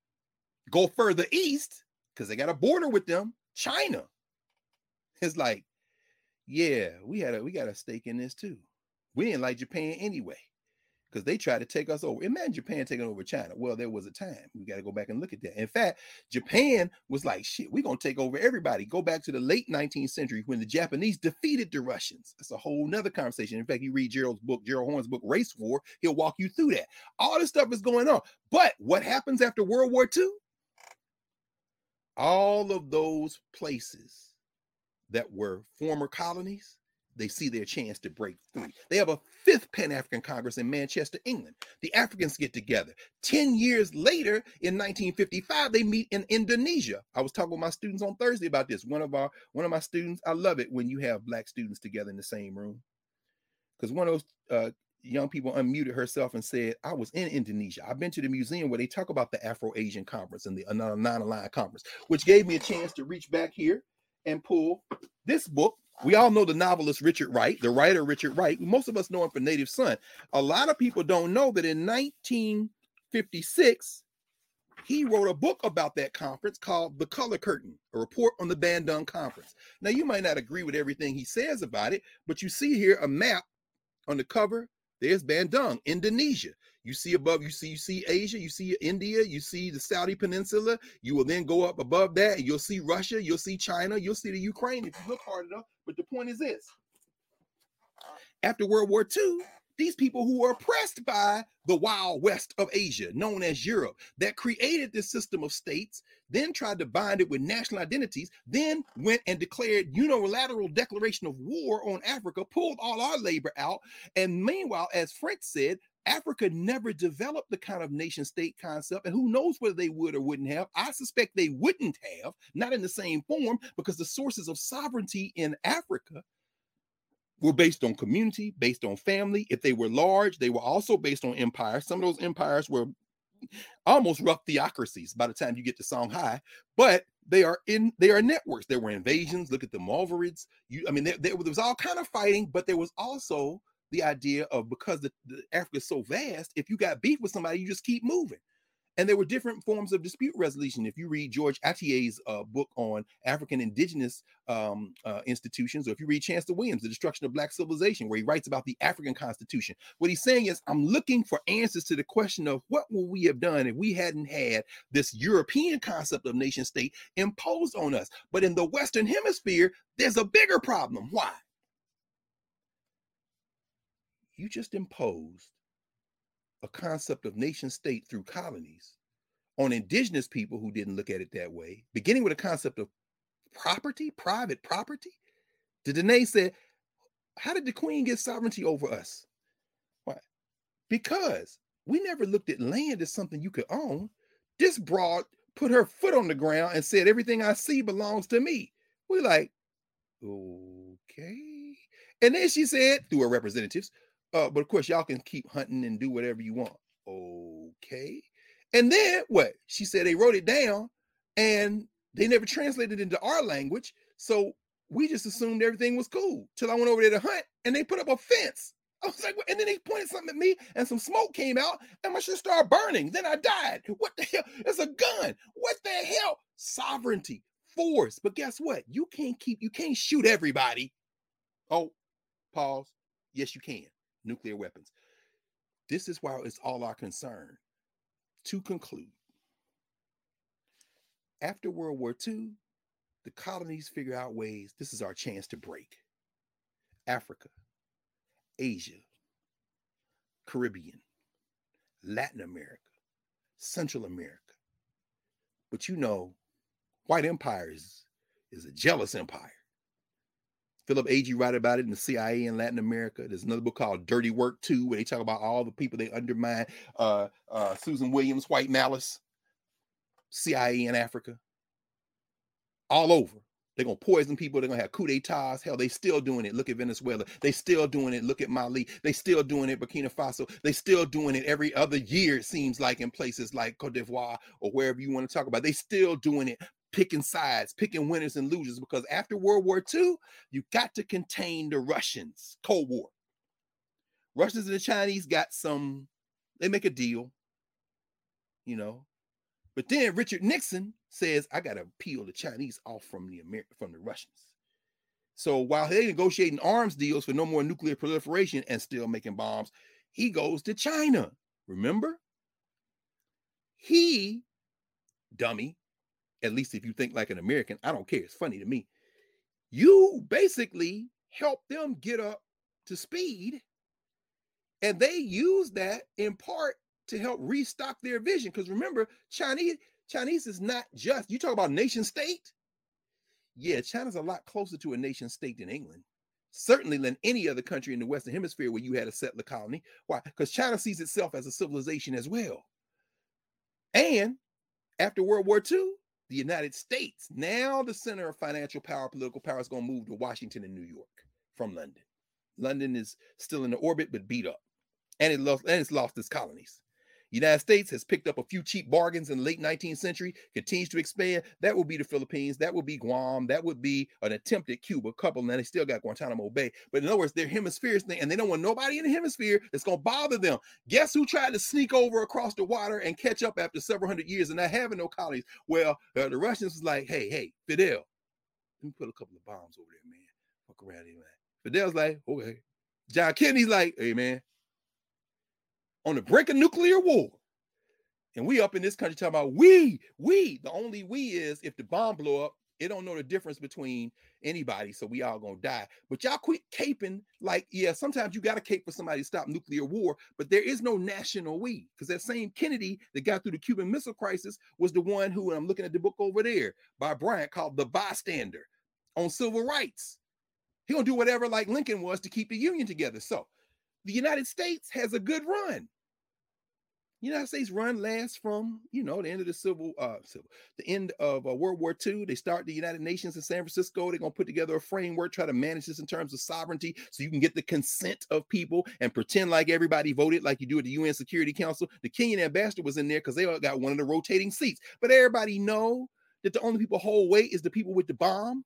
Go further east, because they got a border with them, China. It's like, yeah, we had a we got a stake in this too. We didn't like Japan anyway because they tried to take us over. Imagine Japan taking over China. Well, there was a time. We got to go back and look at that. In fact, Japan was like, shit, we're going to take over everybody. Go back to the late 19th century when the Japanese defeated the Russians. That's a whole nother conversation. In fact, you read Gerald's book, Gerald Horne's book, Race War, he'll walk you through that. All this stuff is going on. But what happens after World War II? All of those places that were former colonies they see their chance to break through. They have a fifth Pan African Congress in Manchester, England. The Africans get together. 10 years later, in 1955, they meet in Indonesia. I was talking with my students on Thursday about this. One of our one of my students, I love it when you have black students together in the same room. Because one of those uh, young people unmuted herself and said, I was in Indonesia. I've been to the museum where they talk about the Afro Asian Conference and the Non Aligned Conference, which gave me a chance to reach back here and pull this book we all know the novelist Richard Wright, the writer Richard Wright. Most of us know him for Native Son. A lot of people don't know that in 1956, he wrote a book about that conference called The Color Curtain, a report on the Bandung Conference. Now, you might not agree with everything he says about it, but you see here a map on the cover. There's Bandung, Indonesia. You see above, you see, you see Asia, you see India, you see the Saudi Peninsula. You will then go up above that, and you'll see Russia, you'll see China, you'll see the Ukraine if you look hard enough. But the point is this: after World War II, these people who were oppressed by the wild west of Asia, known as Europe, that created this system of states, then tried to bind it with national identities, then went and declared unilateral declaration of war on Africa, pulled all our labor out. And meanwhile, as French said, Africa never developed the kind of nation state concept, and who knows whether they would or wouldn't have. I suspect they wouldn't have, not in the same form, because the sources of sovereignty in Africa were based on community, based on family. If they were large, they were also based on empires. Some of those empires were almost rough theocracies by the time you get to Songhai, but they are in they are networks. There were invasions. Look at the Mulverids. You, I mean, there, there was all kind of fighting, but there was also the idea of because the, the Africa is so vast, if you got beef with somebody, you just keep moving. And there were different forms of dispute resolution. If you read George Ayittey's uh, book on African indigenous um, uh, institutions, or if you read Chancellor Williams, The Destruction of Black Civilization, where he writes about the African Constitution, what he's saying is, I'm looking for answers to the question of what would we have done if we hadn't had this European concept of nation state imposed on us. But in the Western Hemisphere, there's a bigger problem. Why? you just imposed a concept of nation state through colonies on indigenous people who didn't look at it that way, beginning with a concept of property, private property. The Dene said, How did the queen get sovereignty over us? Why? Because we never looked at land as something you could own. This broad put her foot on the ground and said, Everything I see belongs to me. We're like, okay. And then she said, through her representatives, uh, but of course, y'all can keep hunting and do whatever you want. Okay. And then what? She said they wrote it down and they never translated it into our language. So we just assumed everything was cool till I went over there to hunt and they put up a fence. I was like, and then they pointed something at me and some smoke came out and my shit started burning. Then I died. What the hell? It's a gun. What the hell? Sovereignty, force. But guess what? You can't keep, you can't shoot everybody. Oh, pause. Yes, you can nuclear weapons. This is why it's all our concern. To conclude, after World War II, the colonies figure out ways. This is our chance to break. Africa, Asia, Caribbean, Latin America, Central America. But you know, white empire is, is a jealous empire. Philip Agee wrote about it in the CIA in Latin America. There's another book called Dirty Work too, where they talk about all the people they undermine. Uh, uh, Susan Williams, White Malice, CIA in Africa, all over. They're gonna poison people. They're gonna have coup d'etats. Hell, they still doing it. Look at Venezuela. They still doing it. Look at Mali. They still doing it. Burkina Faso. They still doing it every other year. It seems like in places like Cote d'Ivoire or wherever you want to talk about. They still doing it, picking sides, picking winners and losers. Because after World War II, you got to contain the Russians. Cold War. Russians and the Chinese got some. They make a deal. You know, but then Richard Nixon says, I got to peel the Chinese off from the Amer- from the Russians. So while they're negotiating arms deals for no more nuclear proliferation and still making bombs, he goes to China. Remember? He, dummy, at least if you think like an American, I don't care. It's funny to me. You basically help them get up to speed. And they use that in part to help restock their vision. Because remember, Chinese Chinese is not just you talk about nation state. Yeah, China's a lot closer to a nation state than England, certainly than any other country in the Western Hemisphere where you had a settler colony. Why? Because China sees itself as a civilization as well. And after World War II, the United States, now the center of financial power, political power, is going to move to Washington and New York from London. London is still in the orbit, but beat up, and it lost and it's lost its colonies. United States has picked up a few cheap bargains in the late 19th century, continues to expand. That would be the Philippines. That would be Guam. That would be an attempt at Cuba, couple, and they still got Guantanamo Bay. But in other words, they're hemispheres thing, and they don't want nobody in the hemisphere that's to bother them. Guess who tried to sneak over across the water and catch up after several hundred years and not having no colonies? Well, uh, the Russians was like, hey, hey, Fidel, let me put a couple of bombs over there, man. Fuck around here, man. Fidel's like, okay. John Kennedy's like, hey, man, on the brink of nuclear war. And we up in this country talking about we, we, the only we is if the bomb blow up, it don't know the difference between anybody, so we all gonna die. But y'all quit caping like, yeah, sometimes you gotta cape for somebody to stop nuclear war, but there is no national we, because that same Kennedy that got through the Cuban Missile Crisis was the one who, and I'm looking at the book over there by Bryant called The Bystander on civil rights. He gonna do whatever like Lincoln was to keep the Union together. So the United States has a good run. United States run lasts from you know the end of the civil uh civil the end of uh, World War II. They start the United Nations in San Francisco. They're gonna put together a framework, try to manage this in terms of sovereignty, so you can get the consent of people and pretend like everybody voted, like you do at the UN Security Council. The Kenyan ambassador was in there because they got one of the rotating seats, but everybody know that the only people hold weight is the people with the bomb.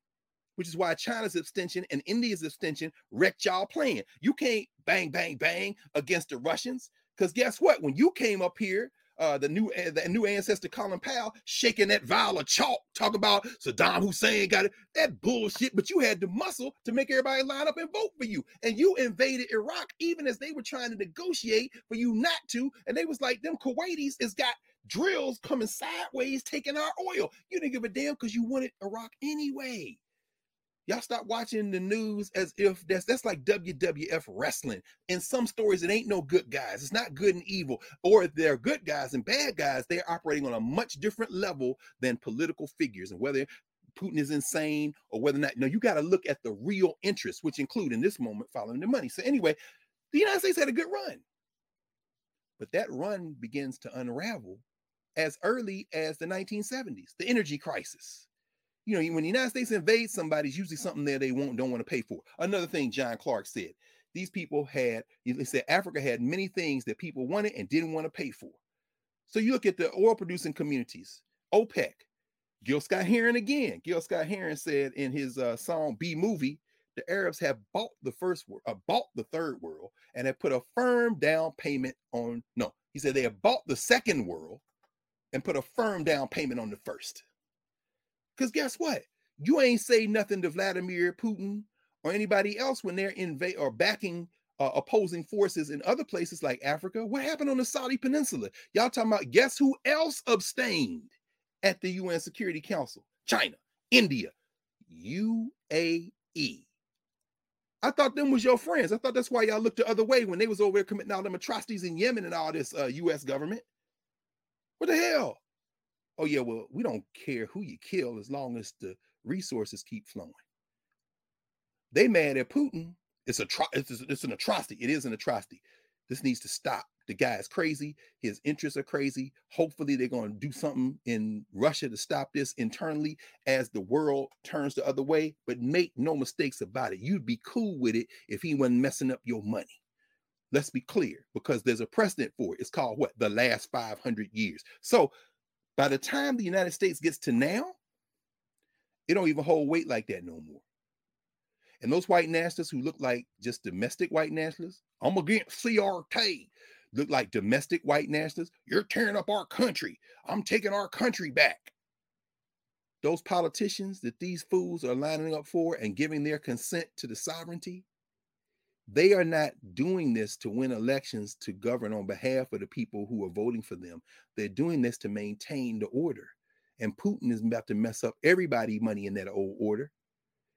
Which is why China's abstention and India's abstention wrecked y'all plan. You can't bang, bang, bang against the Russians. Because guess what? When you came up here, uh, the new uh, the new ancestor Colin Powell shaking that vial of chalk, talking about Saddam Hussein got it. That bullshit, but you had the muscle to make everybody line up and vote for you. And you invaded Iraq even as they were trying to negotiate for you not to. And they was like, them Kuwaitis has got drills coming sideways taking our oil. You didn't give a damn because you wanted Iraq anyway. Y'all stop watching the news as if that's that's like WWF wrestling. In some stories, it ain't no good guys. It's not good and evil, or if they're good guys and bad guys, they're operating on a much different level than political figures. And whether Putin is insane or whether or not, no, you got to look at the real interests, which include in this moment following the money. So anyway, the United States had a good run, but that run begins to unravel as early as the 1970s, the energy crisis you know, when the United States invades somebody, it's usually something there they won't don't want to pay for. Another thing John Clarke said: these people had, they said Africa had many things that people wanted and didn't want to pay for. So you look at the oil producing communities, OPEC. Gil Scott Heron again. Gil Scott Heron said in his uh, song "B Movie," the Arabs have bought the first world, uh, bought the third world, and have put a firm down payment on. No, he said they have bought the second world and put a firm down payment on the first. Because guess what? You ain't say nothing to Vladimir Putin or anybody else when they're invade or backing uh, opposing forces in other places like Africa. What happened on the Saudi Peninsula? Y'all talking about guess who else abstained? at the UN Security Council? China, India, UAE. I thought them was your friends. I thought that's why y'all looked the other way when they was over there committing all them atrocities in Yemen and all this uh, U.S. government. What the hell? Oh yeah, well we don't care who you kill as long as the resources keep flowing. They mad at Putin. It's a it's, it's an atrocity. It is an atrocity. This needs to stop. The guy is crazy. His interests are crazy. Hopefully, they're going to do something in Russia to stop this internally as the world turns the other way. But make no mistakes about it. You'd be cool with it if he wasn't messing up your money. Let's be clear because there's a precedent for it. It's called what? The last 500 years. So by the time the United States gets to now, it don't even hold weight like that no more. And those white nationalists who look like just domestic white nationalists, I'm against CRT, look like domestic white nationalists. You're tearing up our country. I'm taking our country back. Those politicians that these fools are lining up for and giving their consent to the sovereignty, they are not doing this to win elections to govern on behalf of the people who are voting for them. They're doing this to maintain the order. And Putin is about to mess up everybody money in that old order.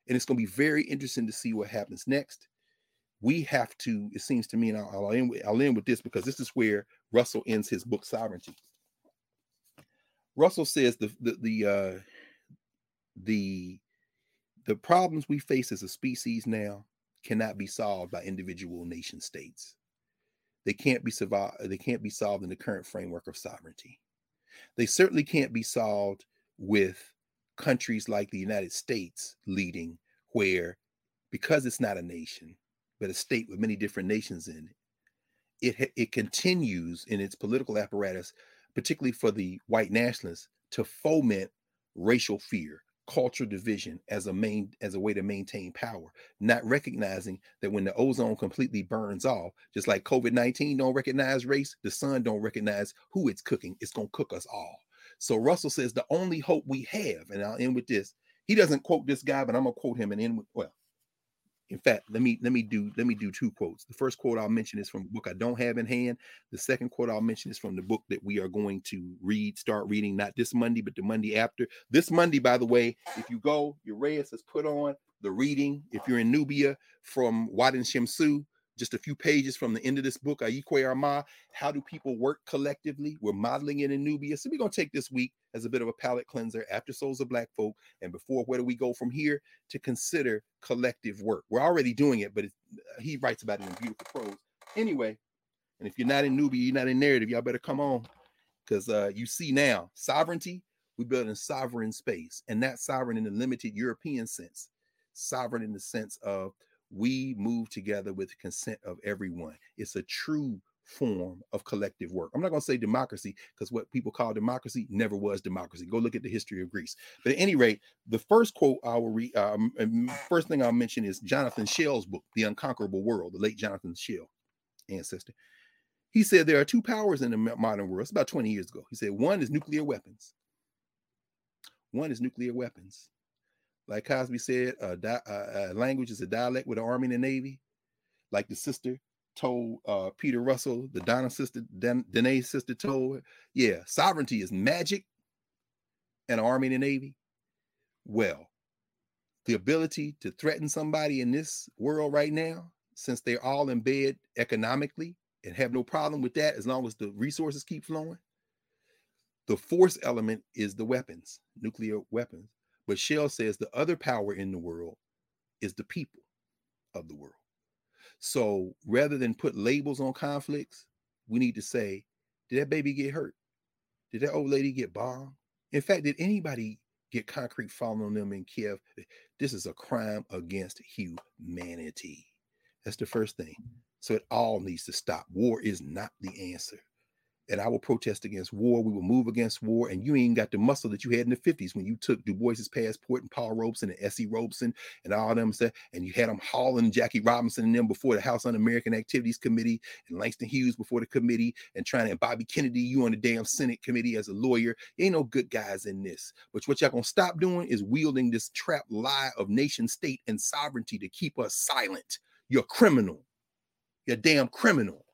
And it's going to be very interesting to see what happens next. We have to, it seems to me, and I'll, I'll, end with, I'll end with this because this is where Russell ends his book, Sovereignty. Russell says the the the uh, the the problems we face as a species now cannot be solved by individual nation states. They can't be survived, they can't be solved in the current framework of sovereignty. They certainly can't be solved with countries like the United States leading, where because it's not a nation, but a state with many different nations in it, it, it continues in its political apparatus, particularly for the white nationalists, to foment racial fear, cultural division as a main as a way to maintain power not recognizing that when the ozone completely burns off just like covid-19 don't recognize race the sun don't recognize who it's cooking it's going to cook us all. So russell says the only hope we have and i'll end with this he doesn't quote this guy but i'm going to quote him and end with well in fact, let me let me do let me do two quotes. The first quote I'll mention is from a book I don't have in hand. The second quote I'll mention is from the book that we are going to read, start reading, not this Monday, but the Monday after. This Monday, by the way, if you go, Reyes has put on the reading. If you're in Knubia from Wadin Shamsu, just a few pages from the end of this book, Ayi Kwei Armah, How Do People Work Collectively? We're modeling it in Knubia. So we're going to take this week as a bit of a palate cleanser after Souls of Black Folk. And before, where do we go from here to consider collective work? We're already doing it, but he writes about it in beautiful prose. Anyway, and if you're not in Knubia, you're not in Knarrative, y'all better come on because uh, you see now sovereignty, we build in sovereign space, and not sovereign in the limited European sense, sovereign in the sense of we move together with the consent of everyone. It's a true form of collective work. I'm not going to say democracy because what people call democracy never was democracy. Go look at the history of Greece. But at any rate, the first quote I will read, um, first thing I'll mention is Jonathan Schell's book, The Unconquerable World, the late Jonathan Schell ancestor. He said there are two powers in the modern world. It's about 20 years ago. He said one is nuclear weapons. One is nuclear weapons. Like Cosby said, di- language is a dialect with the army and the navy. Like the sister told uh, Peter Russell, the Donna sister, Dan- sister told, yeah, sovereignty is magic and army and the navy. Well, the ability to threaten somebody in this world right now, since they're all in bed economically and have no problem with that as long as the resources keep flowing. The force element is the weapons, nuclear weapons. But Schell says the other power in the world is the people of the world. So rather than put labels on conflicts, we need to say, did that baby get hurt? Did that old lady get bombed? In fact, did anybody get concrete falling on them in Kiev? This is a crime against humanity. That's the first thing. So it all needs to stop. War is not the answer and I will protest against war. We will move against war. And you ain't got the muscle that you had in the 50s when you took Du Bois's passport and Paul Robeson and S.E. Robeson and all them stuff, and you had them hauling Jackie Robinson and them before the House Un-American Activities Committee and Langston Hughes before the committee and trying to and Bobby Kennedy, you on the damn Senate committee as a lawyer. Ain't no good guys in this. But what y'all gonna stop doing is wielding this trap lie of nation state and sovereignty to keep us silent. You're criminal. You're damn criminal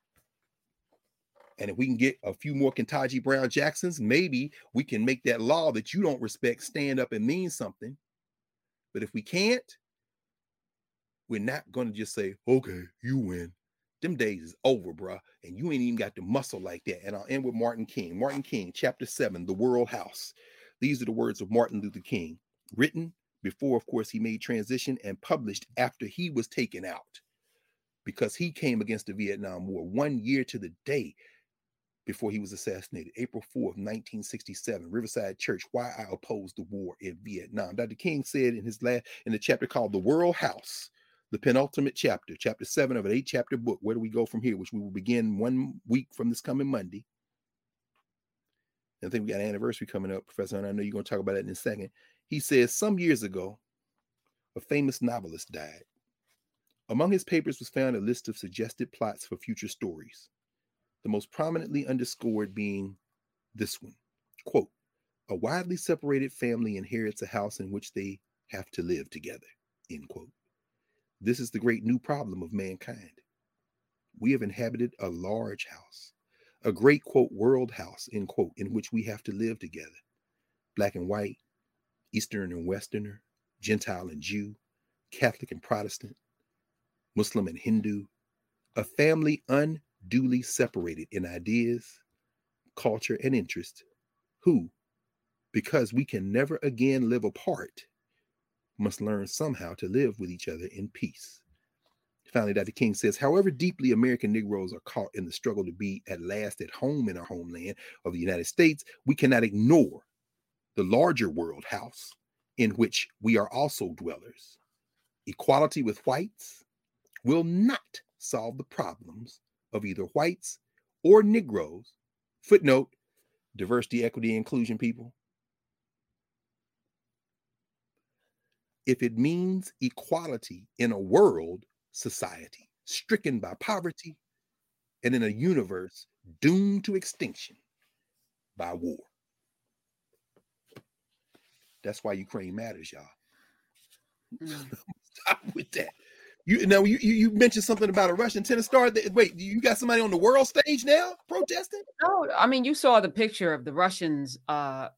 And if we can get a few more Ketanji Brown Jacksons, maybe we can make that law that you don't respect stand up and mean something. But if we can't, we're not going to just say, okay, you win. Them days is over, bruh. And you ain't even got the muscle like that. And I'll end with Martin King. Martin King, chapter seven, The World House. These are the words of Martin Luther King, written before, of course, he made transition and published after he was taken out because he came against the Vietnam War one year to the day before he was assassinated, April 4th, 1967, Riverside Church, Why I Opposed the War in Vietnam. Dr. King said in his last in the chapter called The World House, the penultimate chapter, chapter seven of an eight chapter book. Where do we go from here? Which we will begin one week from this coming Monday. I think we got an anniversary coming up, Professor, and I know you're going to talk about it in a second. He says some years ago, a famous novelist died. Among his papers was found a list of suggested plots for future stories the most prominently underscored being this one. Quote a widely separated family inherits a house in which they have to live together end quote. This is the great new problem of mankind. We have inhabited a large house a great quote world house end quote in which we have to live together. Black and white eastern and westerner gentile and jew catholic and protestant muslim and hindu a family un duly separated in ideas, culture, and interest, who, because we can never again live apart, must learn somehow to live with each other in peace. Finally, Dr. King says, however deeply American Negroes are caught in the struggle to be at last at home in our homeland of the United States, we cannot ignore the larger world house in which we are also dwellers. Equality with whites will not solve the problems of either whites or Negroes. Footnote diversity, equity, inclusion people. If it means equality in a world society stricken by poverty and in a universe doomed to extinction by war. That's why Ukraine matters, y'all. Mm. Stop with that. You now you you mentioned something about a Russian tennis star. That, wait, you got somebody on the world stage now protesting? No, I mean you saw the picture of the Russians uh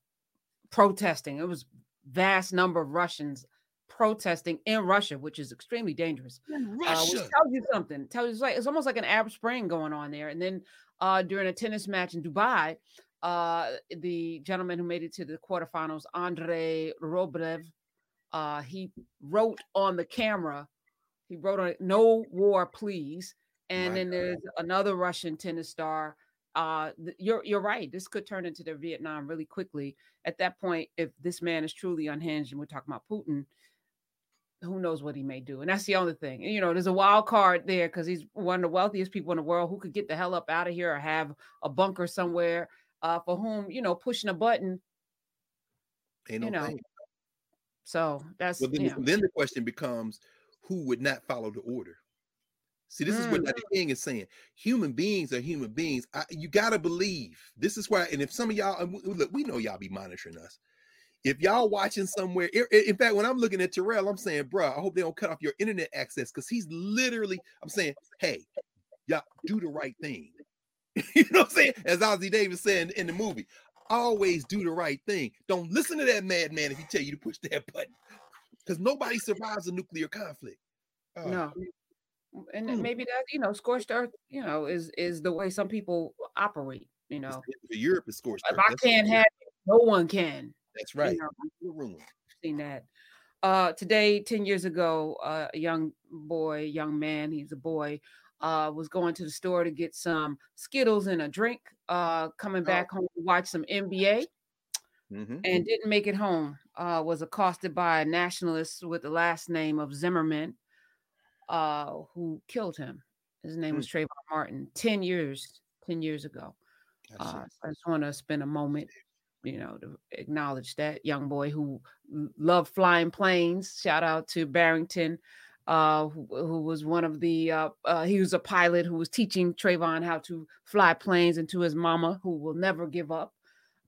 protesting. It was vast number of Russians protesting in Russia, which is extremely dangerous. In Russia, uh, tells you something. Tells you like it's almost like an Arab Spring going on there. And then uh during a tennis match in Dubai, uh the gentleman who made it to the quarterfinals, Andrei Rublev, uh, he wrote on the camera he wrote on it, "No war, please." And My then there's another Russian tennis star. Uh, you're you're right. This could turn into the Vietnam really quickly. At that point, if this man is truly unhinged, and we're talking about Putin, who knows what he may do? And that's the only thing. You know, there's a wild card there because he's one of the wealthiest people in the world who could get the hell up out of here or have a bunker somewhere. Uh, for whom you know, pushing a button, Ain't you know. Thing. So that's well, then, you know. then the question becomes who would not follow the order. See, this mm. is what Dr. Mm. King is saying. Human beings are human beings. I, you got to believe. This is why, and if some of y'all, look, we know y'all be monitoring us. If y'all watching somewhere, in fact, when I'm looking at Terrell, I'm saying, bro, I hope they don't cut off your internet access because he's literally, I'm saying, hey, y'all do the right thing. you know what I'm saying? As Ossie Davis said in the movie, always do the right thing. Don't listen to that madman if he tell you to push that button because nobody survives a nuclear conflict. Uh, no. And hmm. maybe that, you know, scorched earth, you know, is is the way some people operate, you know. Europe is scorched if earth. I can't have it, no one can. That's right. You know, seen that. Uh, today, 10 years ago, uh, a young boy, young man, he's a boy, uh, was going to the store to get some Skittles and a drink, uh, coming oh. back oh. home to watch some NBA mm-hmm. and didn't make it home. Uh, was accosted by a nationalist with the last name of Zimmerman, uh, who killed him. His name was Trayvon Martin. Ten years, ten years ago. Uh, I just want to spend a moment, you know, to acknowledge that young boy who loved flying planes. Shout out to Barrington, uh, who, who, was one of the uh, uh, he was a pilot who was teaching Trayvon how to fly planes, and to his mama, who will never give up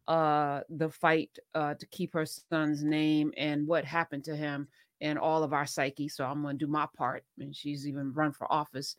uh, the fight uh, to keep her son's name and what happened to him and all of our psyche. So I'm going to do my part. And she's even run for office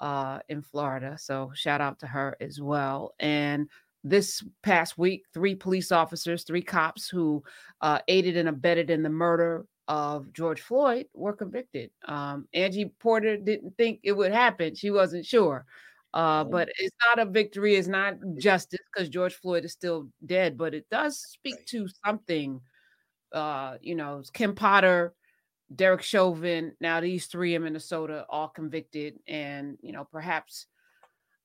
uh, in Florida. So shout out to her as well. And this past week, three police officers, three cops who uh, aided and abetted in the murder of George Floyd were convicted. Um, Angie Porter didn't think it would happen. She wasn't sure. Uh, but it's not a victory, it's not justice because George Floyd is still dead, but it does speak right. to something. Uh, you know, Kim Potter, Derek Chauvin, now these three in Minnesota, all convicted, and you know, perhaps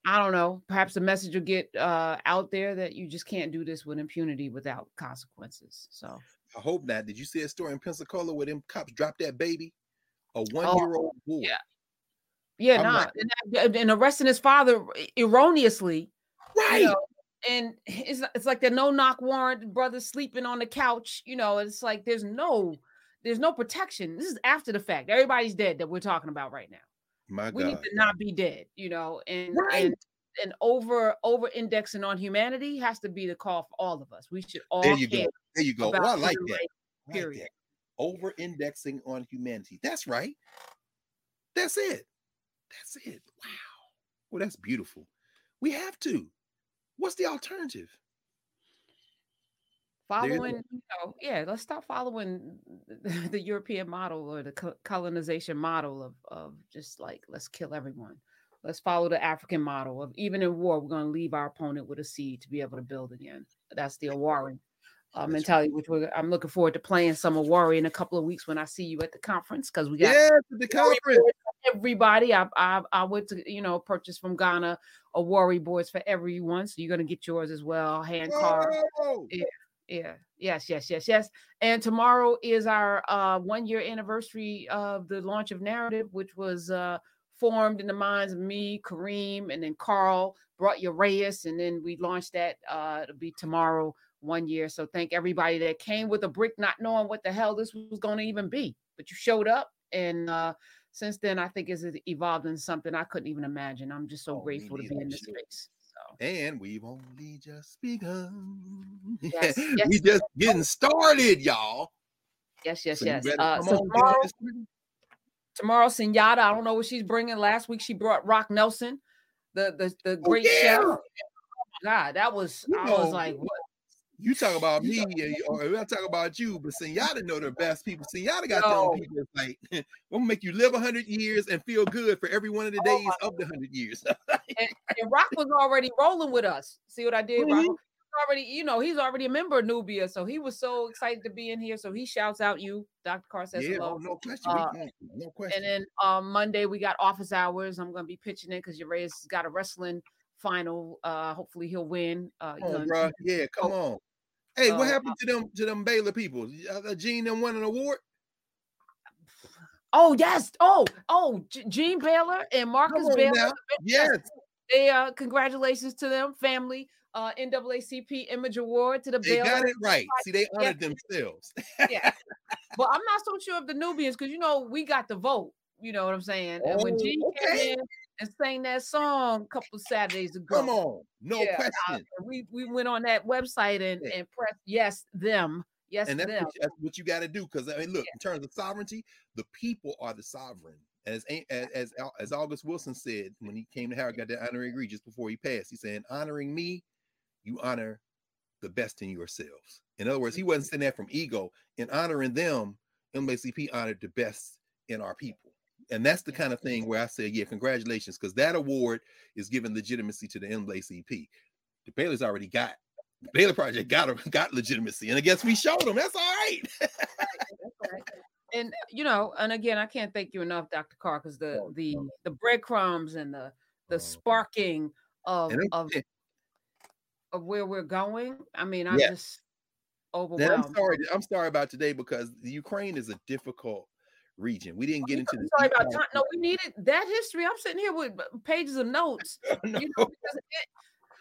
I don't know, perhaps the message will get uh, out there that you just can't do this with impunity without consequences. So I hope not. Did you see a story in Pensacola where them cops dropped that baby, a one-year-old oh, boy? Yeah, yeah, nah. Like, and, arresting his father erroneously. Right. You know, and it's it's like the no knock warrant, brother sleeping on the couch. You know, it's like there's no there's no protection. This is after the fact. Everybody's dead that we're talking about right now. My we God. need to not be dead, you know, and right. and and over over indexing on humanity has to be the call for all of us. We should all there you go. There you go. Well, I like that. period. Like Over indexing on humanity. That's right. That's it. That's it. Wow. Well, that's beautiful. We have to. What's the alternative? Following, you know, yeah, let's stop following the European model or the colonization model of, of just like, let's kill everyone. Let's follow the African model of even in war, we're going to leave our opponent with a seed to be able to build again. That's the Awari uh, mentality, which I'm looking forward to playing some Awari in a couple of weeks when I see you at the conference because we got yeah, the conference. Everybody, I, I I went to you know purchase from Ghana Awari boards for everyone, so you're gonna get yours as well, hand carved. Yeah, yeah, yes, yes, yes, yes. And tomorrow is our uh, one year anniversary of the launch of Knarrative, which was uh, formed in the minds of me, Kareem, and then Carl brought Urias, and then we launched that. Uh, it'll be tomorrow, one year. So thank everybody that came with a brick, not knowing what the hell this was going to even be, but you showed up, and uh, since then, I think it's evolved into something I couldn't even imagine. I'm just so oh, grateful to be in this space. So. And we've only just begun. Yes, yes. we just getting started, y'all. Yes, yes, so yes. Uh, so tomorrow, tomorrow, Senyata, I don't know what she's bringing. Last week she brought Rock Nelson, the the, the oh, great oh, yeah. chef. God, that was you I know, was like? You talk about me, or I talk about you, but Senyata know the best people. Senyata got no. them people like, I'm gonna make you live hundred years and feel good for every one of the oh days of the hundred years. and, and, Rock was already rolling with us. See what I did, mm-hmm. Rock? already, you know, he's already a member of Knubia, so he was so excited to be in here. So he shouts out you, Dr. Carr says yeah, hello. No, question, uh, no question. And then um, Monday we got office hours. I'm gonna be pitching it because Urias got a wrestling final. Uh, hopefully he'll win. Uh, oh, bro. yeah, come oh, on. Hey, what uh, happened to them to them Baylor people? Uh, Jean them won an award. Oh yes. Oh oh, Jean Baylor and Marcus Baylor. Now. Yes. They uh congratulations to them, family. Uh NAACP Image Award to the they Baylor. got it right. See, they honored yeah. themselves. yeah. But I'm not so sure of the Knubians because you know we got the vote. You know what I'm saying? And when Jean oh, okay. came in and sang that song a couple Saturdays ago. Come on, no yeah, question. Uh, we we went on that website and yeah. and pressed yes them. Yes, and that's them. what, that's what you got to do because I mean, look, yeah. in terms of sovereignty, the people are the sovereign. As, as as as August Wilson said when he came to Howard, got that honorary degree just before he passed. He said, "Honoring me, you honor the best in yourselves." In other words, he wasn't saying that from ego. In honoring them, NAACP honored the best in our people. And that's the kind of thing where I say, yeah, congratulations, because that award is giving legitimacy to the NAACP. The Baylor's already got the Baylor Project got got legitimacy, and I guess we showed them. That's all right. and you know, and again, I can't thank you enough, Dr. Carr, because the oh, the the breadcrumbs and the the oh. sparking of of, of where we're going. I mean, I'm just overwhelmed. I'm sorry. I'm sorry about today because the Ukraine is a difficult region. We didn't get into the sorry about time. No, we needed that history. I'm sitting here with uh, pages of notes. Oh, no. you know, it,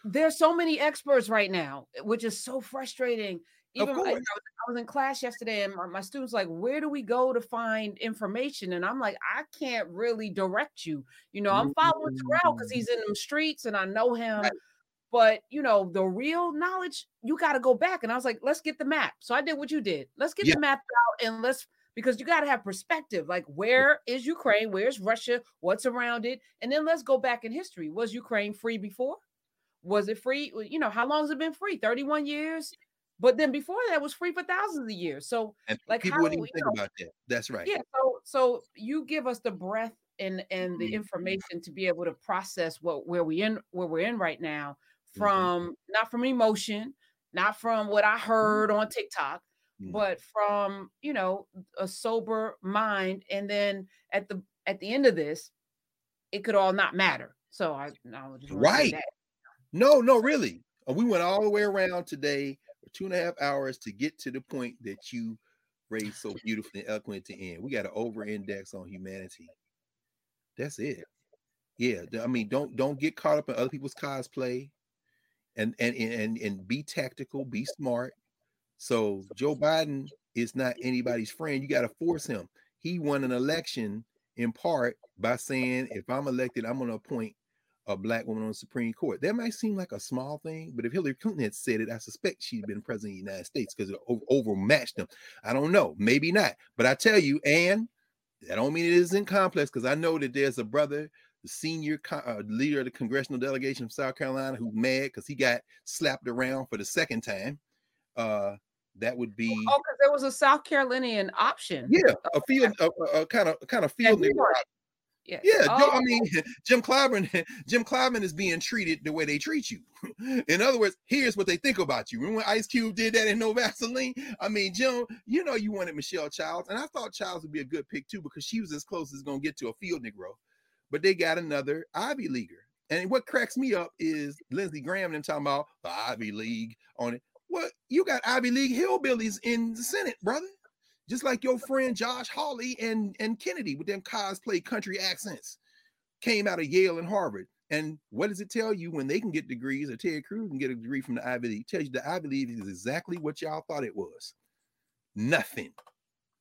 there's so many experts right now, which is so frustrating. Even I, I, was in class yesterday, and my, my, students like, "Where do we go to find information?" And I'm like, "I can't really direct you. You know, I'm following Terrell because mm-hmm. he's in them streets, and I know him." Right. But you know, the real knowledge, you got to go back. And I was like, "Let's get the map." So I did what you did. Let's get yeah. the map out, and let's because you got to have perspective. Like, where is Ukraine? Where's Russia? What's around it? And then let's go back in history. Was Ukraine free before? Was it free? You know, how long has it been free? 31 years? But then before that was free for thousands of years. So And like people how wouldn't do even we- think know, about that. That's right. yeah. So so you give us the breath and and the Mhm. information to be able to process what where we in where we're in right now Mhm. from not from emotion, not from what I heard on TikTok, Mhm. but from you know a sober mind. And then at the at the end of this, it could all not matter. So I, I just wanna say Right. that. No, no, really. Uh, We went all the way around today for two and a half hours to get to the point that you raised so beautifully and eloquent to end. We got to over index on humanity. That's it. Yeah. I mean, don't don't get caught up in other people's cosplay and and and, and be tactical, be smart. So Joe Biden is not anybody's friend. You got to force him. He won an election in part by saying, if I'm elected, I'm going to appoint a black woman on the Supreme Court. That might seem like a small thing, but if Hillary Clinton had said it, I suspect she'd been president of the United States because it overmatched them. I don't know, maybe not. But I tell you, and I don't mean it isn't complex because I know that there's a brother, the senior co- uh, leader of the congressional delegation of South Carolina, who's mad because he got slapped around for the second time. Uh, that would oh, be Oh, because there was a South Carolinian option. yeah, oh, a field, a, a, kind of kind of field. he nigga was. Yeah. Yeah, Joe, I Oh, mean, Jim Clyburn, Jim Clyburn is being treated the way they treat you. In other words, here's what they think about you. Remember when Ice Cube did that in No Vaseline? I mean, Jim, you know you wanted Michelle Childs, and I thought Childs would be a good pick too because she was as close as going to get to a field Negro. But they got another Ivy Leaguer. And what cracks me up is Lindsey Graham and them talking about the Ivy League on it. What you got Ivy League hillbillies in the Senate, brother just like your friend Josh Hawley and, and Kennedy with them cosplay country accents came out of Yale and Harvard. And what does it tell you when they can get degrees or Ted Cruz can get a degree from the Ivy League? It tells you the Ivy League is exactly what y'all thought it was. Nothing.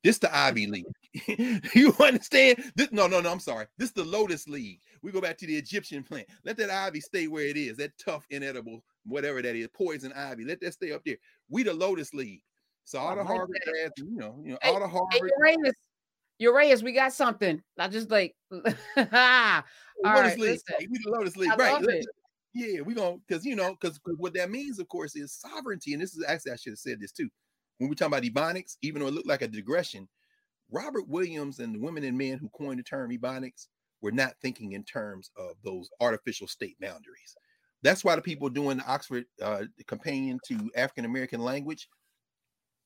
This the Ivy League. you understand? This no, no, no. I'm sorry. This the Lotus League. We go back to the Egyptian plant. Let that ivy stay where it is. That tough, inedible, whatever that is, poison ivy. Let that stay up there. We the Lotus League. So all I the Harvard grads, you know, you know, Hey, all the Hey, Harvard. Uranus, Uranus, we got something. I just like, all Lotus right, League. Hey, we the Lotus League, I right? Yeah, we gonna because you know because what that means, of course, is sovereignty. And this is actually I should have said this too. When we talk about ebonics, even though it looked like a digression, Robert Williams and the women and men who coined the term ebonics were not thinking in terms of those artificial state boundaries. That's why the people doing the Oxford uh, companion to African American language,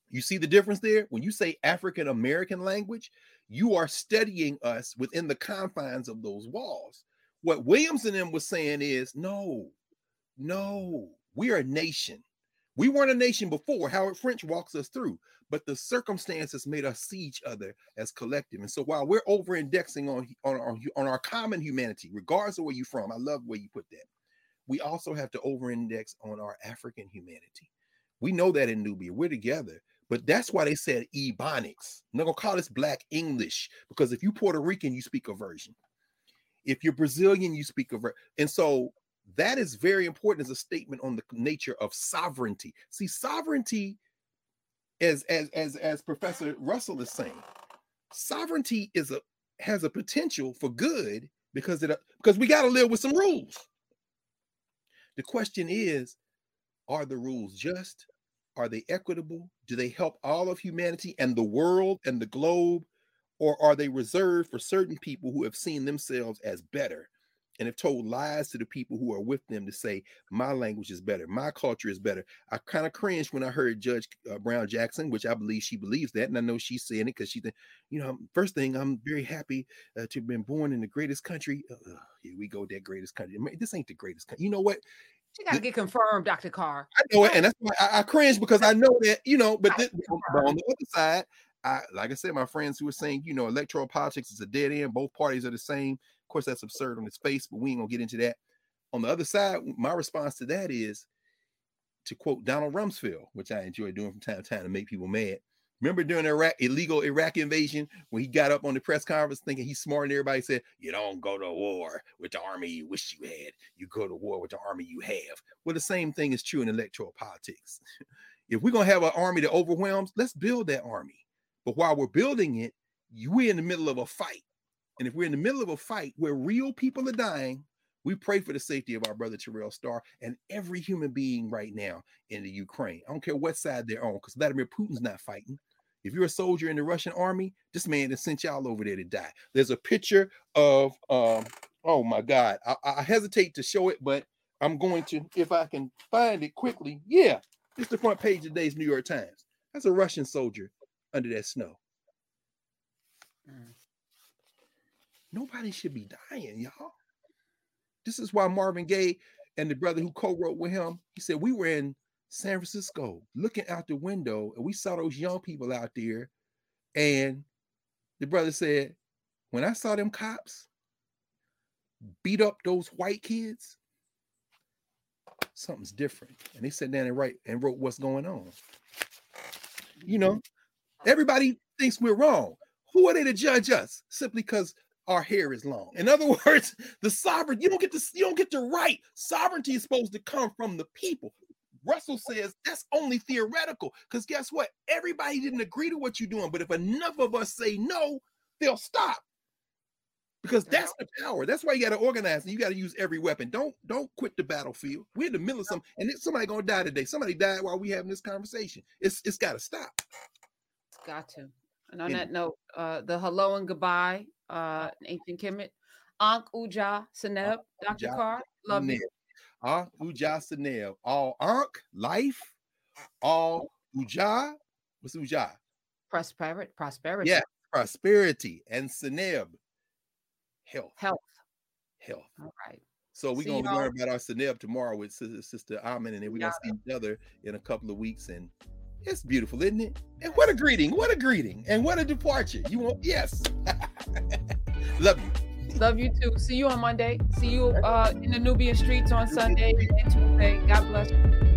you see the difference there. When you say African American language, you are studying us within the confines of those walls. What Williams and them was saying is no, no, we are a nation. We weren't a nation before. Howard French walks us through, but the circumstances made us see each other as collective. And so while we're over indexing on, on, our, on our common humanity, regardless of where you're from, I love where you put that. We also have to over index on our African humanity. We know that in Knubia, we're together. But that's why they said Ebonics. Not gonna call this Black English because if you Puerto Rican, you speak a version. If you're Brazilian, you speak a version. And so that is very important as a statement on the nature of sovereignty. See, sovereignty, as as as as Professor Russell is saying, sovereignty is a has a potential for good because it because we got to live with some rules. The question is, are the rules just? Are they equitable? Do they help all of humanity and the world and the globe? Or are they reserved for certain people who have seen themselves as better and have told lies to the people who are with them to say, my language is better, my culture is better? I kind of cringed when I heard Judge uh, Brown Jackson, which I believe she believes that. And I know she's saying it because she, think, you know, first thing, I'm very happy uh, to have been born in the greatest country. Uh, here we go, that greatest country. I mean, This ain't the greatest country. You know what? She got to get confirmed, Dr. Carr. I know it, and that's why I, I cringe because I know that you know. But, I thi- but on the other side, I like I said, my friends who are saying you know electoral politics is a dead end. Both parties are the same. Course, that's absurd on its face, but we ain't gonna get into that. On the other side, my response to that is to quote Donald Rumsfeld, which I enjoy doing from time to time to make people mad. Remember during the Iraq illegal Iraq invasion when he got up on the press conference thinking he's smart and everybody said, You don't go to war with the army you wish you had. You go to war with the army you have. Well, the same thing is true in electoral politics. if we're gonna have an army that overwhelms, let's build that army. But while we're building it, we're in the middle of a fight. And if we're in the middle of a fight where real people are dying, we pray for the safety of our brother Terrell Starr and every human being right now in the Ukraine. I don't care what side they're on, because Vladimir Putin's not fighting. If you're a soldier in the Russian army, this man has sent y'all over there to die. There's a picture of um, oh my god, I, I hesitate to show it, but I'm going to if I can find it quickly. Yeah, it's the front page of today's New York Times. That's a Russian soldier under that snow. Mm. Nobody should be dying, y'all. This is why Marvin Gaye and the brother who co-wrote with him, he said we were in San Francisco looking out the window and we saw those young people out there. And the brother said, when I saw them cops beat up those white kids, something's different. And they sat down and write and wrote what's going on. You know, mm-hmm. everybody thinks we're wrong. Who are they to judge us simply because our hair is long? In other words, the sovereign, you don't get to you don't get to write. Sovereignty is supposed to come from the people. Russell says that's only theoretical because guess what? Everybody didn't agree to what you're doing, but if enough of us say no, they'll stop because that's the power. That's why you got to organize and you got to use every weapon. Don't don't quit the battlefield. We're in the middle of something, and somebody gonna die today. Somebody died while we having this conversation. It's it's got to stop. It's got to. And on and, that note, uh, the hello and goodbye, uh, Nathan Kemet, Ankh Uja Seneb, Dr. Carr, love you. Ankh Uja Seneb, all Ankh life, all Uja. What's Uja? Prosperity. Prosperity. Yeah, prosperity and Seneb health. Health. Health. All right. So we're gonna learn about our Seneb tomorrow with Sister Amen, and then we're gonna see each other in a couple of weeks. And it's beautiful, isn't it? And what a greeting! What a greeting! And what a departure! You want yes. Love you. Love you too. See you on Monday. See you uh, in the Knubian streets on Sunday and Tuesday. God bless you.